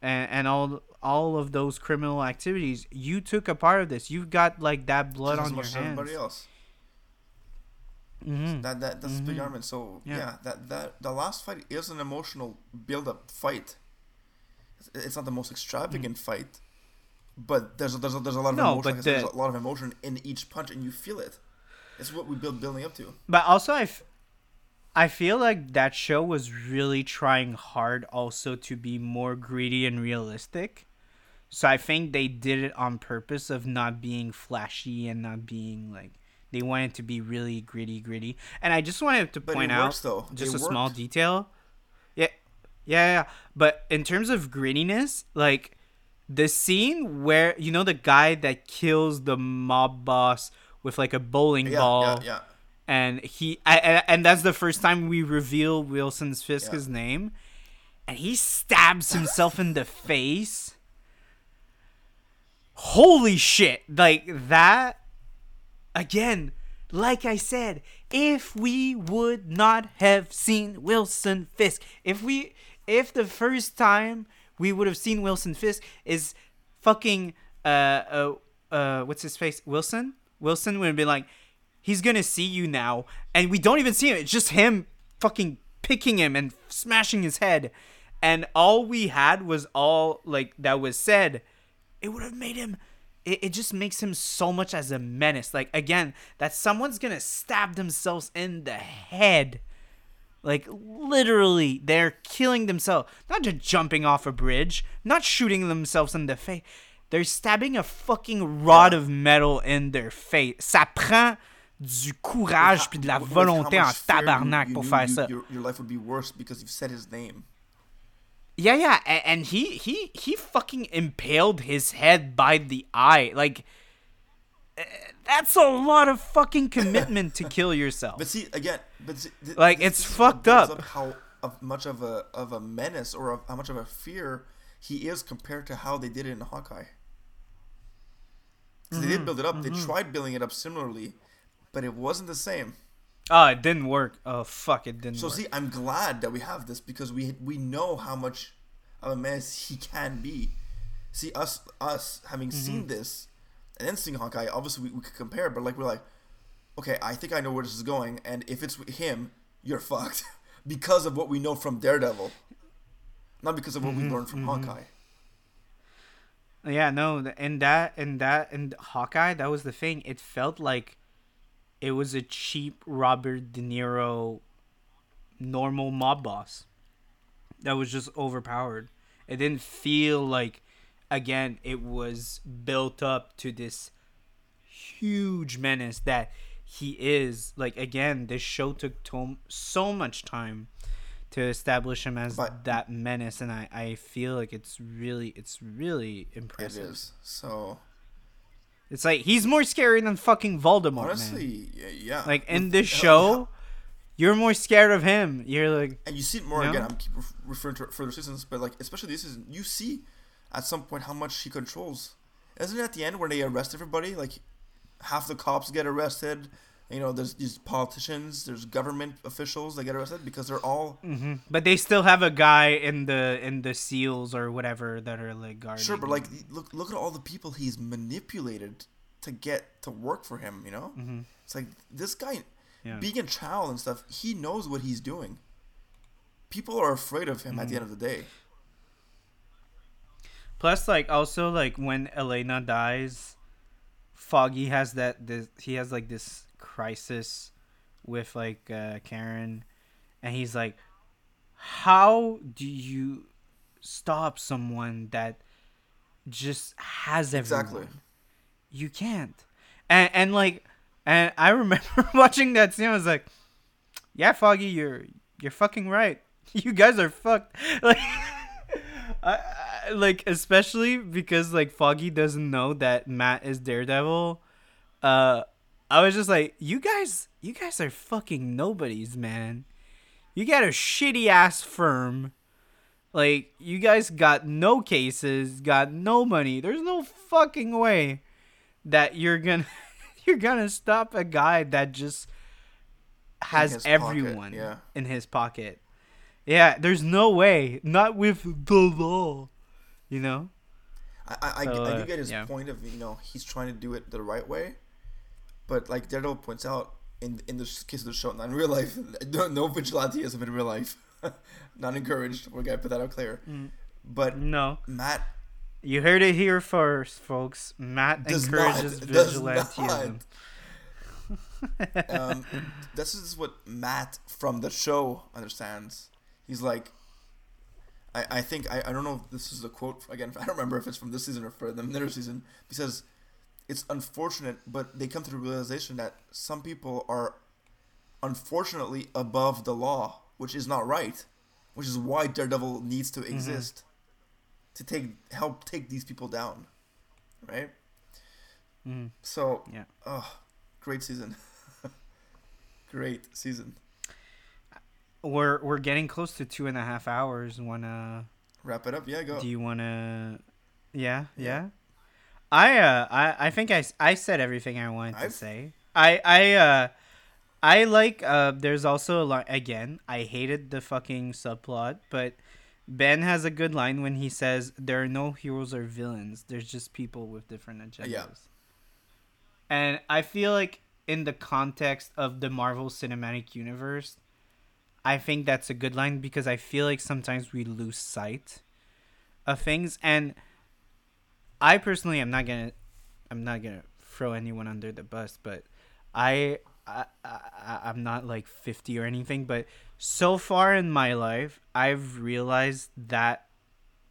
[SPEAKER 1] and, and all all of those criminal activities. You took a part of this. You've got like that blood
[SPEAKER 2] just
[SPEAKER 1] on your hands
[SPEAKER 2] everybody else.
[SPEAKER 1] Mhm.
[SPEAKER 2] That that that's big argument. So
[SPEAKER 1] Yeah.
[SPEAKER 2] yeah. that that the last fight is an emotional build up fight. It's- not the most extravagant fight, but there's a, there's a, there's a lot of.
[SPEAKER 1] No,
[SPEAKER 2] emotion.
[SPEAKER 1] but
[SPEAKER 2] like
[SPEAKER 1] the-
[SPEAKER 2] there's a lot of emotion in each punch, and you feel it. It's what we build building up to.
[SPEAKER 1] But also, I, f- I feel like that show was really trying hard also to be more greedy and realistic. So I think they did it on purpose of not being flashy and not being like they wanted to be really gritty, gritty. And I just wanted to
[SPEAKER 2] But
[SPEAKER 1] point out
[SPEAKER 2] works, though.
[SPEAKER 1] just
[SPEAKER 2] It
[SPEAKER 1] a small detail. Yeah, yeah, yeah. But in terms of grittiness, like the scene where you know the guy that kills the mob boss with like a bowling
[SPEAKER 2] Yeah,
[SPEAKER 1] ball
[SPEAKER 2] yeah, yeah.
[SPEAKER 1] and he I, I- and that's the first time we reveal Wilson's Fisk's name and he stabs himself in the face holy shit like that again like I said if we would not have seen Wilson Fisk if we if the first time we would have seen Wilson Fisk is fucking uh uh, uh what's his face? Wilson? Wilson would have been like he's gonna see you now. And we don't even see him. It's just him fucking picking him and smashing his head. And all we had was all like that was said. It would have made him it, it just makes him so much as a menace. Like again that someone's gonna stab themselves in the head. Like literally they're killing themselves. Not just jumping off a bridge not shooting themselves in the face they're stabbing a fucking rod of metal in their face. Ça prend du courage puis de la
[SPEAKER 2] With- with how
[SPEAKER 1] volonté en
[SPEAKER 2] you-
[SPEAKER 1] tabarnak
[SPEAKER 2] you
[SPEAKER 1] pour faire ça.
[SPEAKER 2] Your, your life would be worse because you've said his name.
[SPEAKER 1] Yeah, yeah, and, and he he he fucking impaled his head by the eye. Like eh, that's a lot of fucking commitment to kill yourself.
[SPEAKER 2] But see again, but see, th-
[SPEAKER 1] Like,
[SPEAKER 2] this-
[SPEAKER 1] it's
[SPEAKER 2] this
[SPEAKER 1] fucked
[SPEAKER 2] builds
[SPEAKER 1] up.
[SPEAKER 2] How of much of a of a menace or of, how much of a fear he is compared to how they did it in Hawkeye. They
[SPEAKER 1] Mm-hmm,
[SPEAKER 2] did build it up. They tried building it up similarly, but it wasn't the same.
[SPEAKER 1] Oh, it didn't work. Oh fuck, it didn't
[SPEAKER 2] So
[SPEAKER 1] work.
[SPEAKER 2] see, I'm glad that we have this because we we know how much of a mess he can be. See us us having
[SPEAKER 1] Mm-hmm.
[SPEAKER 2] seen this and then seeing Hawkeye, obviously we, we could compare, but like we're like, okay, I think I know where this is going, and if it's him, you're fucked because of what we know from Daredevil, not because of what
[SPEAKER 1] Mm-hmm,
[SPEAKER 2] we learned from Hawkeye.
[SPEAKER 1] Yeah, no, and that and that and Hawkeye, that was the thing. It felt like it was a cheap Robert De Niro normal mob boss that was just overpowered. It didn't feel like again it was built up to this huge menace that he is. Like again, this show took to- so much time to establish him as
[SPEAKER 2] But-
[SPEAKER 1] that menace and I, I feel like it's really it's really impressive.
[SPEAKER 2] is so
[SPEAKER 1] It's like he's more scary than fucking Voldemort, man.
[SPEAKER 2] honestly, yeah, yeah.
[SPEAKER 1] Like in this
[SPEAKER 2] how-
[SPEAKER 1] show, you're more scared of him. You're like,
[SPEAKER 2] and you see it more
[SPEAKER 1] You
[SPEAKER 2] again. I'm keep referring to further seasons, but like especially this season, you see at some point how much he controls. Isn't it at the end where they arrest everybody? Like half the cops get arrested. You know, there's these politicians, there's government officials that get arrested because they're all mm-hmm.
[SPEAKER 1] but they still have a guy in the in the seals or whatever that are like guarding.
[SPEAKER 2] sure, but like look look at all the people he's manipulated to get to work for him. You know, mm-hmm. it's like this guy
[SPEAKER 1] Yeah.
[SPEAKER 2] being a child and stuff. He knows what he's doing. People are afraid of him at the mm-hmm. end of the day.
[SPEAKER 1] Plus, like also like when Elena dies, Foggy has that this he has like this crisis with like uh, Karen, and he's like, "How do you stop someone that just has everyone?"
[SPEAKER 2] Exactly.
[SPEAKER 1] You can't. And and like, and I remember watching that scene. I was like, "Yeah, Foggy, you're you're fucking right. You guys are fucked." Like. I, I, like especially because like Foggy doesn't know that Matt is Daredevil. Uh, I was just like, you guys, you guys are fucking nobodies, man. You got a shitty ass firm. Like you guys got no cases, got no money. There's no fucking way that you're gonna you're gonna stop a guy that just has
[SPEAKER 2] his pocket,
[SPEAKER 1] everyone
[SPEAKER 2] yeah.
[SPEAKER 1] in his pocket. Yeah, there's no way. Not with the law. You know?
[SPEAKER 2] I, I, I-
[SPEAKER 1] So,
[SPEAKER 2] I
[SPEAKER 1] uh,
[SPEAKER 2] do get his
[SPEAKER 1] yeah.
[SPEAKER 2] point of you know he's trying to do it the right way, but like Daredevil points out in in this case of the show, not in real life, no, no vigilanteism in real life, not encouraged. We're gonna put that out clear.
[SPEAKER 1] Mm.
[SPEAKER 2] But
[SPEAKER 1] No.
[SPEAKER 2] Matt
[SPEAKER 1] You heard it here first, folks. Matt
[SPEAKER 2] not
[SPEAKER 1] encourages vigilantism.
[SPEAKER 2] not. um, this is what Matt from the show understands. He's like, I, I think I, I don't know if this is a quote again. I don't remember if it's from this season or for the middle season. Because it's unfortunate, but they come to the realization that some people are unfortunately above the law, which is not right. Which is why Daredevil needs to
[SPEAKER 1] Mm-hmm.
[SPEAKER 2] exist to take help take these people down, right?
[SPEAKER 1] Mm,
[SPEAKER 2] So
[SPEAKER 1] yeah.
[SPEAKER 2] oh, great season, great season.
[SPEAKER 1] We're we're getting close to two and a half hours. Wanna
[SPEAKER 2] Wrap it up, yeah. Go.
[SPEAKER 1] do you wanna? Yeah,
[SPEAKER 2] Yeah.
[SPEAKER 1] yeah. I uh I I think I, I said everything I wanted to
[SPEAKER 2] I've-
[SPEAKER 1] say. I I uh I like uh there's also a line again. I hated the fucking subplot, but Ben has a good line when he says there are no heroes or villains. There's just people with different agendas.
[SPEAKER 2] Yeah.
[SPEAKER 1] And I feel like in the context of the Marvel Cinematic Universe, I think that's a good line because I feel like sometimes we lose sight of things and I personally am not to I'm not to throw anyone under the bus, but I I, I I'm not like 50 or anything, but so far in my life, I've realized that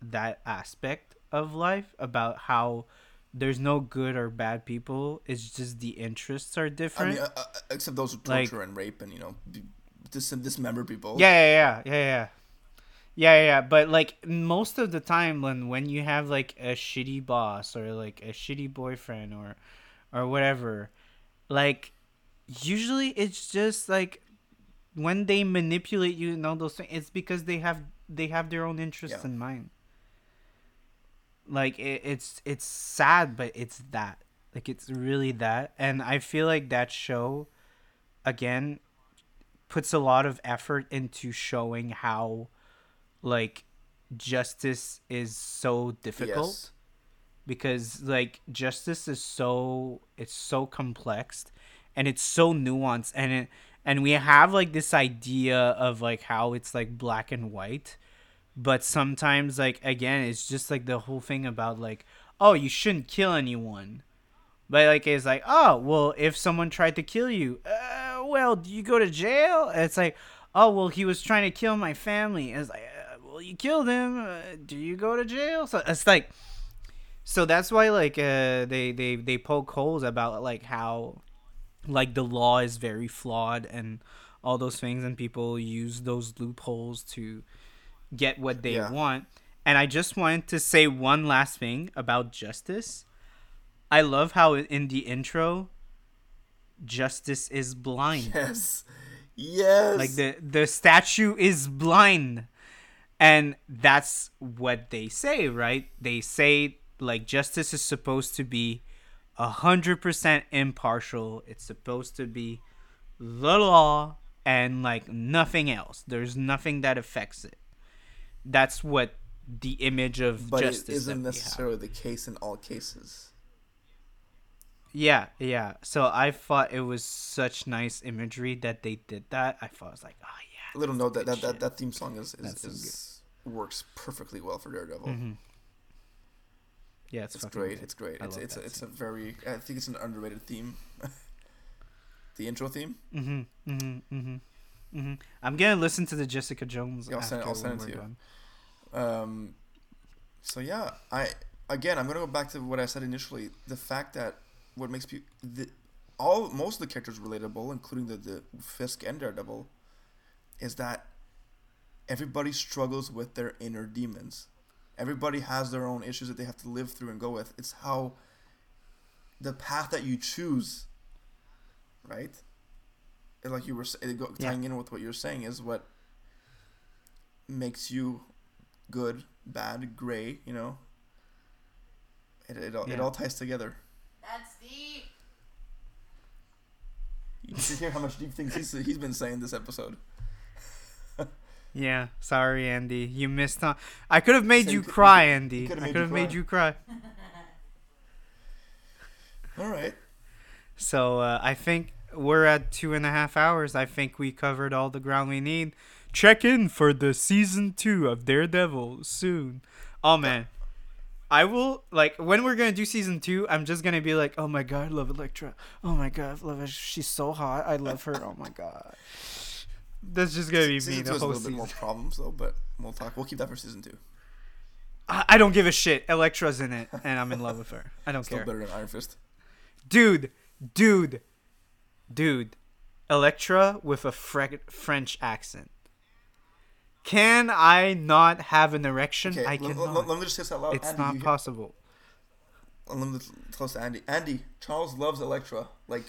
[SPEAKER 1] that aspect of life about how there's no good or bad people. It's just the interests are different.
[SPEAKER 2] I mean, uh, uh, except those who
[SPEAKER 1] Like-
[SPEAKER 2] torture and rape and you know dis- dismember people.
[SPEAKER 1] Yeah, yeah, yeah, yeah, yeah. Yeah, yeah, yeah. But like most of the time when when you have like a shitty boss or like a shitty boyfriend or or whatever, like usually it's just like when they manipulate you and all those things, it's because they have they have their own interests
[SPEAKER 2] Yeah.
[SPEAKER 1] in mind. Like it, it's it's sad, but it's that. Like it's really that, and I feel like that show, again, puts a lot of effort into showing how like justice is so difficult
[SPEAKER 2] Yes.
[SPEAKER 1] because like justice is so it's so complex and it's so nuanced and it and we have like this idea of like how it's like black and white but sometimes like again it's just like the whole thing about like oh you shouldn't kill anyone. But like it's like oh well if someone tried to kill you uh, well do you go to jail? And it's like oh well he was trying to kill my family. And it's like well you killed him uh, do you go to jail so it's like so that's why like uh they they they poke holes about like how like the law is very flawed and all those things and people use those loopholes to get what they
[SPEAKER 2] Yeah.
[SPEAKER 1] want and i just wanted to say one last thing about justice i love how in the intro justice is blind
[SPEAKER 2] Yes. Yes.
[SPEAKER 1] like the the statue is blind and that's what they say right they say like justice is supposed to be a hundred percent impartial it's supposed to be the law and like nothing else there's nothing that affects it that's what the image of
[SPEAKER 2] but it
[SPEAKER 1] justice
[SPEAKER 2] isn't
[SPEAKER 1] that have.
[SPEAKER 2] necessarily the case in all cases.
[SPEAKER 1] Yeah, yeah. So I thought it was such nice imagery that they did that. I thought I was like, oh yeah.
[SPEAKER 2] Little note that that, that, that theme song is is, is works perfectly well for Daredevil.
[SPEAKER 1] Mhm. Yeah, it's,
[SPEAKER 2] It's great.
[SPEAKER 1] good.
[SPEAKER 2] It's great.
[SPEAKER 1] I
[SPEAKER 2] It's it's a, it's a very I think it's an underrated theme. the intro theme.
[SPEAKER 1] Mhm, mhm, mhm, mhm. I'm gonna listen to the Jessica Jones.
[SPEAKER 2] Yeah, I'll send- I'll send it to you.
[SPEAKER 1] done.
[SPEAKER 2] Um, so yeah, I again I'm gonna go back to what I said initially. The fact that what makes people the all most of the characters relatable, including the the Fisk and Daredevil, is that everybody struggles with their inner demons. Everybody has their own issues that they have to live through and go with. It's how the path that you choose, right? And like you were sa- it
[SPEAKER 1] Yeah.
[SPEAKER 2] tying in with what you're saying is what makes you good, bad, gray. You know, it it all, it all ties together.
[SPEAKER 3] That's deep.
[SPEAKER 2] You can hear how much deep things he's, he's been saying this episode.
[SPEAKER 1] Yeah, sorry, Andy. You missed on. I could have made you cry, Andy. I could have made you cry.
[SPEAKER 2] All right.
[SPEAKER 1] So uh, I think we're at two and a half hours. I think we covered all the ground we need. Check in for the season two of Daredevil soon. Oh man, I will like when we're gonna do season two. I'm just gonna be like, oh my god, I love Elektra. Oh my god, I love her. She's so hot. I love her. Oh my god. That's just gonna be me
[SPEAKER 2] season
[SPEAKER 1] the
[SPEAKER 2] two a
[SPEAKER 1] whole
[SPEAKER 2] little bit more problems though, but we'll talk. We'll keep that for season two.
[SPEAKER 1] I, I don't give a shit. Elektra's in it, and I'm in love with her. I don't
[SPEAKER 2] Still
[SPEAKER 1] care,
[SPEAKER 2] better than Iron Fist.
[SPEAKER 1] dude, dude, dude. Elektra with a Fre- French accent. Can I not have an erection?
[SPEAKER 2] Okay,
[SPEAKER 1] I
[SPEAKER 2] let,
[SPEAKER 1] cannot.
[SPEAKER 2] let- let me just say this out loud.
[SPEAKER 1] it's
[SPEAKER 2] Andy,
[SPEAKER 1] not possible.
[SPEAKER 2] Let me tell to Andy. Andy, Charles loves Elektra like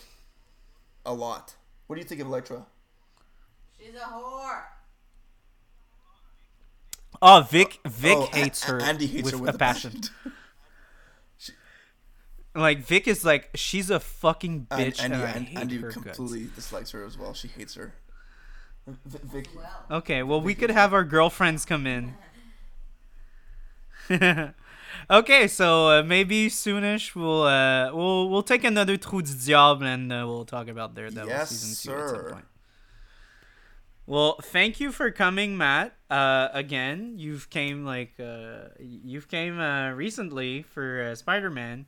[SPEAKER 2] a lot. What do you think of Elektra?
[SPEAKER 3] She's a whore.
[SPEAKER 1] Oh, Vic, Vic
[SPEAKER 2] Oh,
[SPEAKER 1] hates her
[SPEAKER 2] Andy hates
[SPEAKER 1] with,
[SPEAKER 2] her
[SPEAKER 1] a
[SPEAKER 2] with
[SPEAKER 1] passion. Like Vic is like she's a fucking bitch,
[SPEAKER 2] Andy,
[SPEAKER 1] and I
[SPEAKER 2] and
[SPEAKER 1] hate
[SPEAKER 2] Andy
[SPEAKER 1] her
[SPEAKER 2] completely dislikes her as well. She hates her. V- Vic,
[SPEAKER 1] Okay, well we could have our girlfriends come in. okay, so uh, maybe soonish we'll uh we'll we'll take another Trou du Diable and uh, we'll talk about Daredevil
[SPEAKER 2] Yes,
[SPEAKER 1] season two at some
[SPEAKER 2] sir.
[SPEAKER 1] point. Well, thank you for coming, Matt. Uh, again, you've came like uh, you've came uh, recently for uh, Spider Man.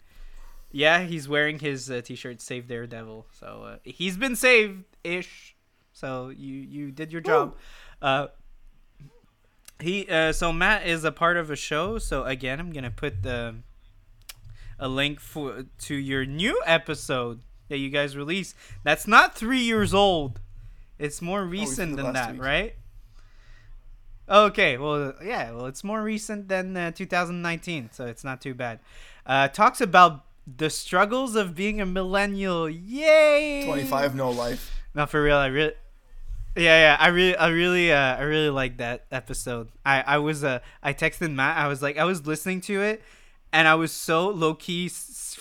[SPEAKER 1] Yeah, he's wearing his uh, t-shirt "Save Daredevil," so uh, he's been saved ish. So you you did your job. Uh, he uh, so Matt is a part of a show. So again, I'm gonna put the a link for to your new episode that you guys released. That's not three years old. It's more recent
[SPEAKER 2] did it
[SPEAKER 1] than that,
[SPEAKER 2] week.
[SPEAKER 1] right? Okay, well, yeah, well, it's more recent than uh, 2019, so it's not too bad. Uh, talks about the struggles of being a millennial. Yay!
[SPEAKER 2] 25, no life.
[SPEAKER 1] No, for real, I really, yeah, yeah, I really, I really, uh, I really like that episode. I, I was, uh, I texted Matt. I was like, I was listening to it, and I was so low key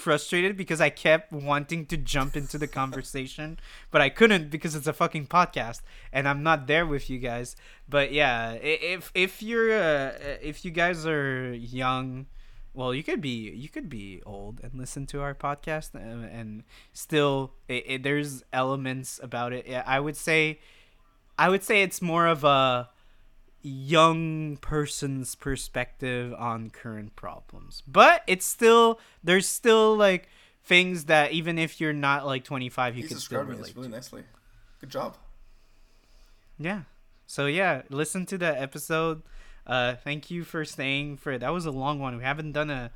[SPEAKER 1] frustrated because I kept wanting to jump into the conversation, but I couldn't because it's a fucking podcast, and I'm not there with you guys. But yeah, if if you're, uh, if you guys are young. Well, you could be you could be old and listen to our podcast and, and still it, it, there's elements about it. Yeah, I would say I would say it's more of a young person's perspective on current problems. But it's still there's still like things that even if you're not like 25 you
[SPEAKER 2] He's
[SPEAKER 1] can still relate.
[SPEAKER 2] this really nicely. Good job.
[SPEAKER 1] Yeah. So yeah, listen to that episode. Uh, thank you for staying for that was a long one. We haven't done a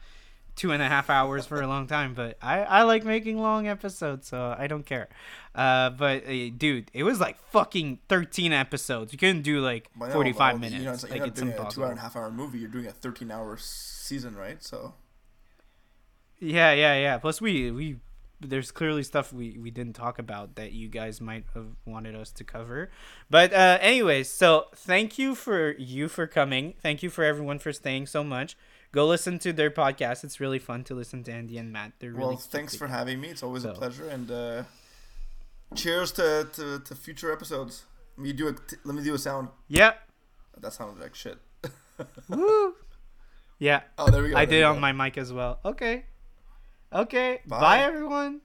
[SPEAKER 1] two and a half hours for a long time, but I I like making long episodes, so I don't care. Uh, but uh, dude, it was like fucking thirteen episodes. You couldn't do like
[SPEAKER 2] By
[SPEAKER 1] forty five
[SPEAKER 2] all
[SPEAKER 1] minutes.
[SPEAKER 2] You know, it's like,
[SPEAKER 1] like
[SPEAKER 2] you're not
[SPEAKER 1] it's
[SPEAKER 2] doing a two
[SPEAKER 1] impossible.
[SPEAKER 2] hour and a half hour movie. You're doing a 13 hour season, right? So
[SPEAKER 1] Yeah, yeah, yeah. Plus, we we there's clearly stuff we we didn't talk about that you guys might have wanted us to cover. But uh, anyways, so thank you for you for coming. Thank you for everyone for staying so much. Go listen to their podcast. It's really fun to listen to Andy and Matt. They're really
[SPEAKER 2] well, thanks for having me. It's always a pleasure, and uh, cheers to, to, to future episodes. Let me do a t- let me do a sound.
[SPEAKER 1] Yep.
[SPEAKER 2] That sounded like shit.
[SPEAKER 1] Woo. Yeah,
[SPEAKER 2] Oh, there we go.
[SPEAKER 1] I
[SPEAKER 2] there
[SPEAKER 1] did on
[SPEAKER 2] go.
[SPEAKER 1] my mic as well. Okay. Okay.
[SPEAKER 2] Bye.
[SPEAKER 1] Bye everyone.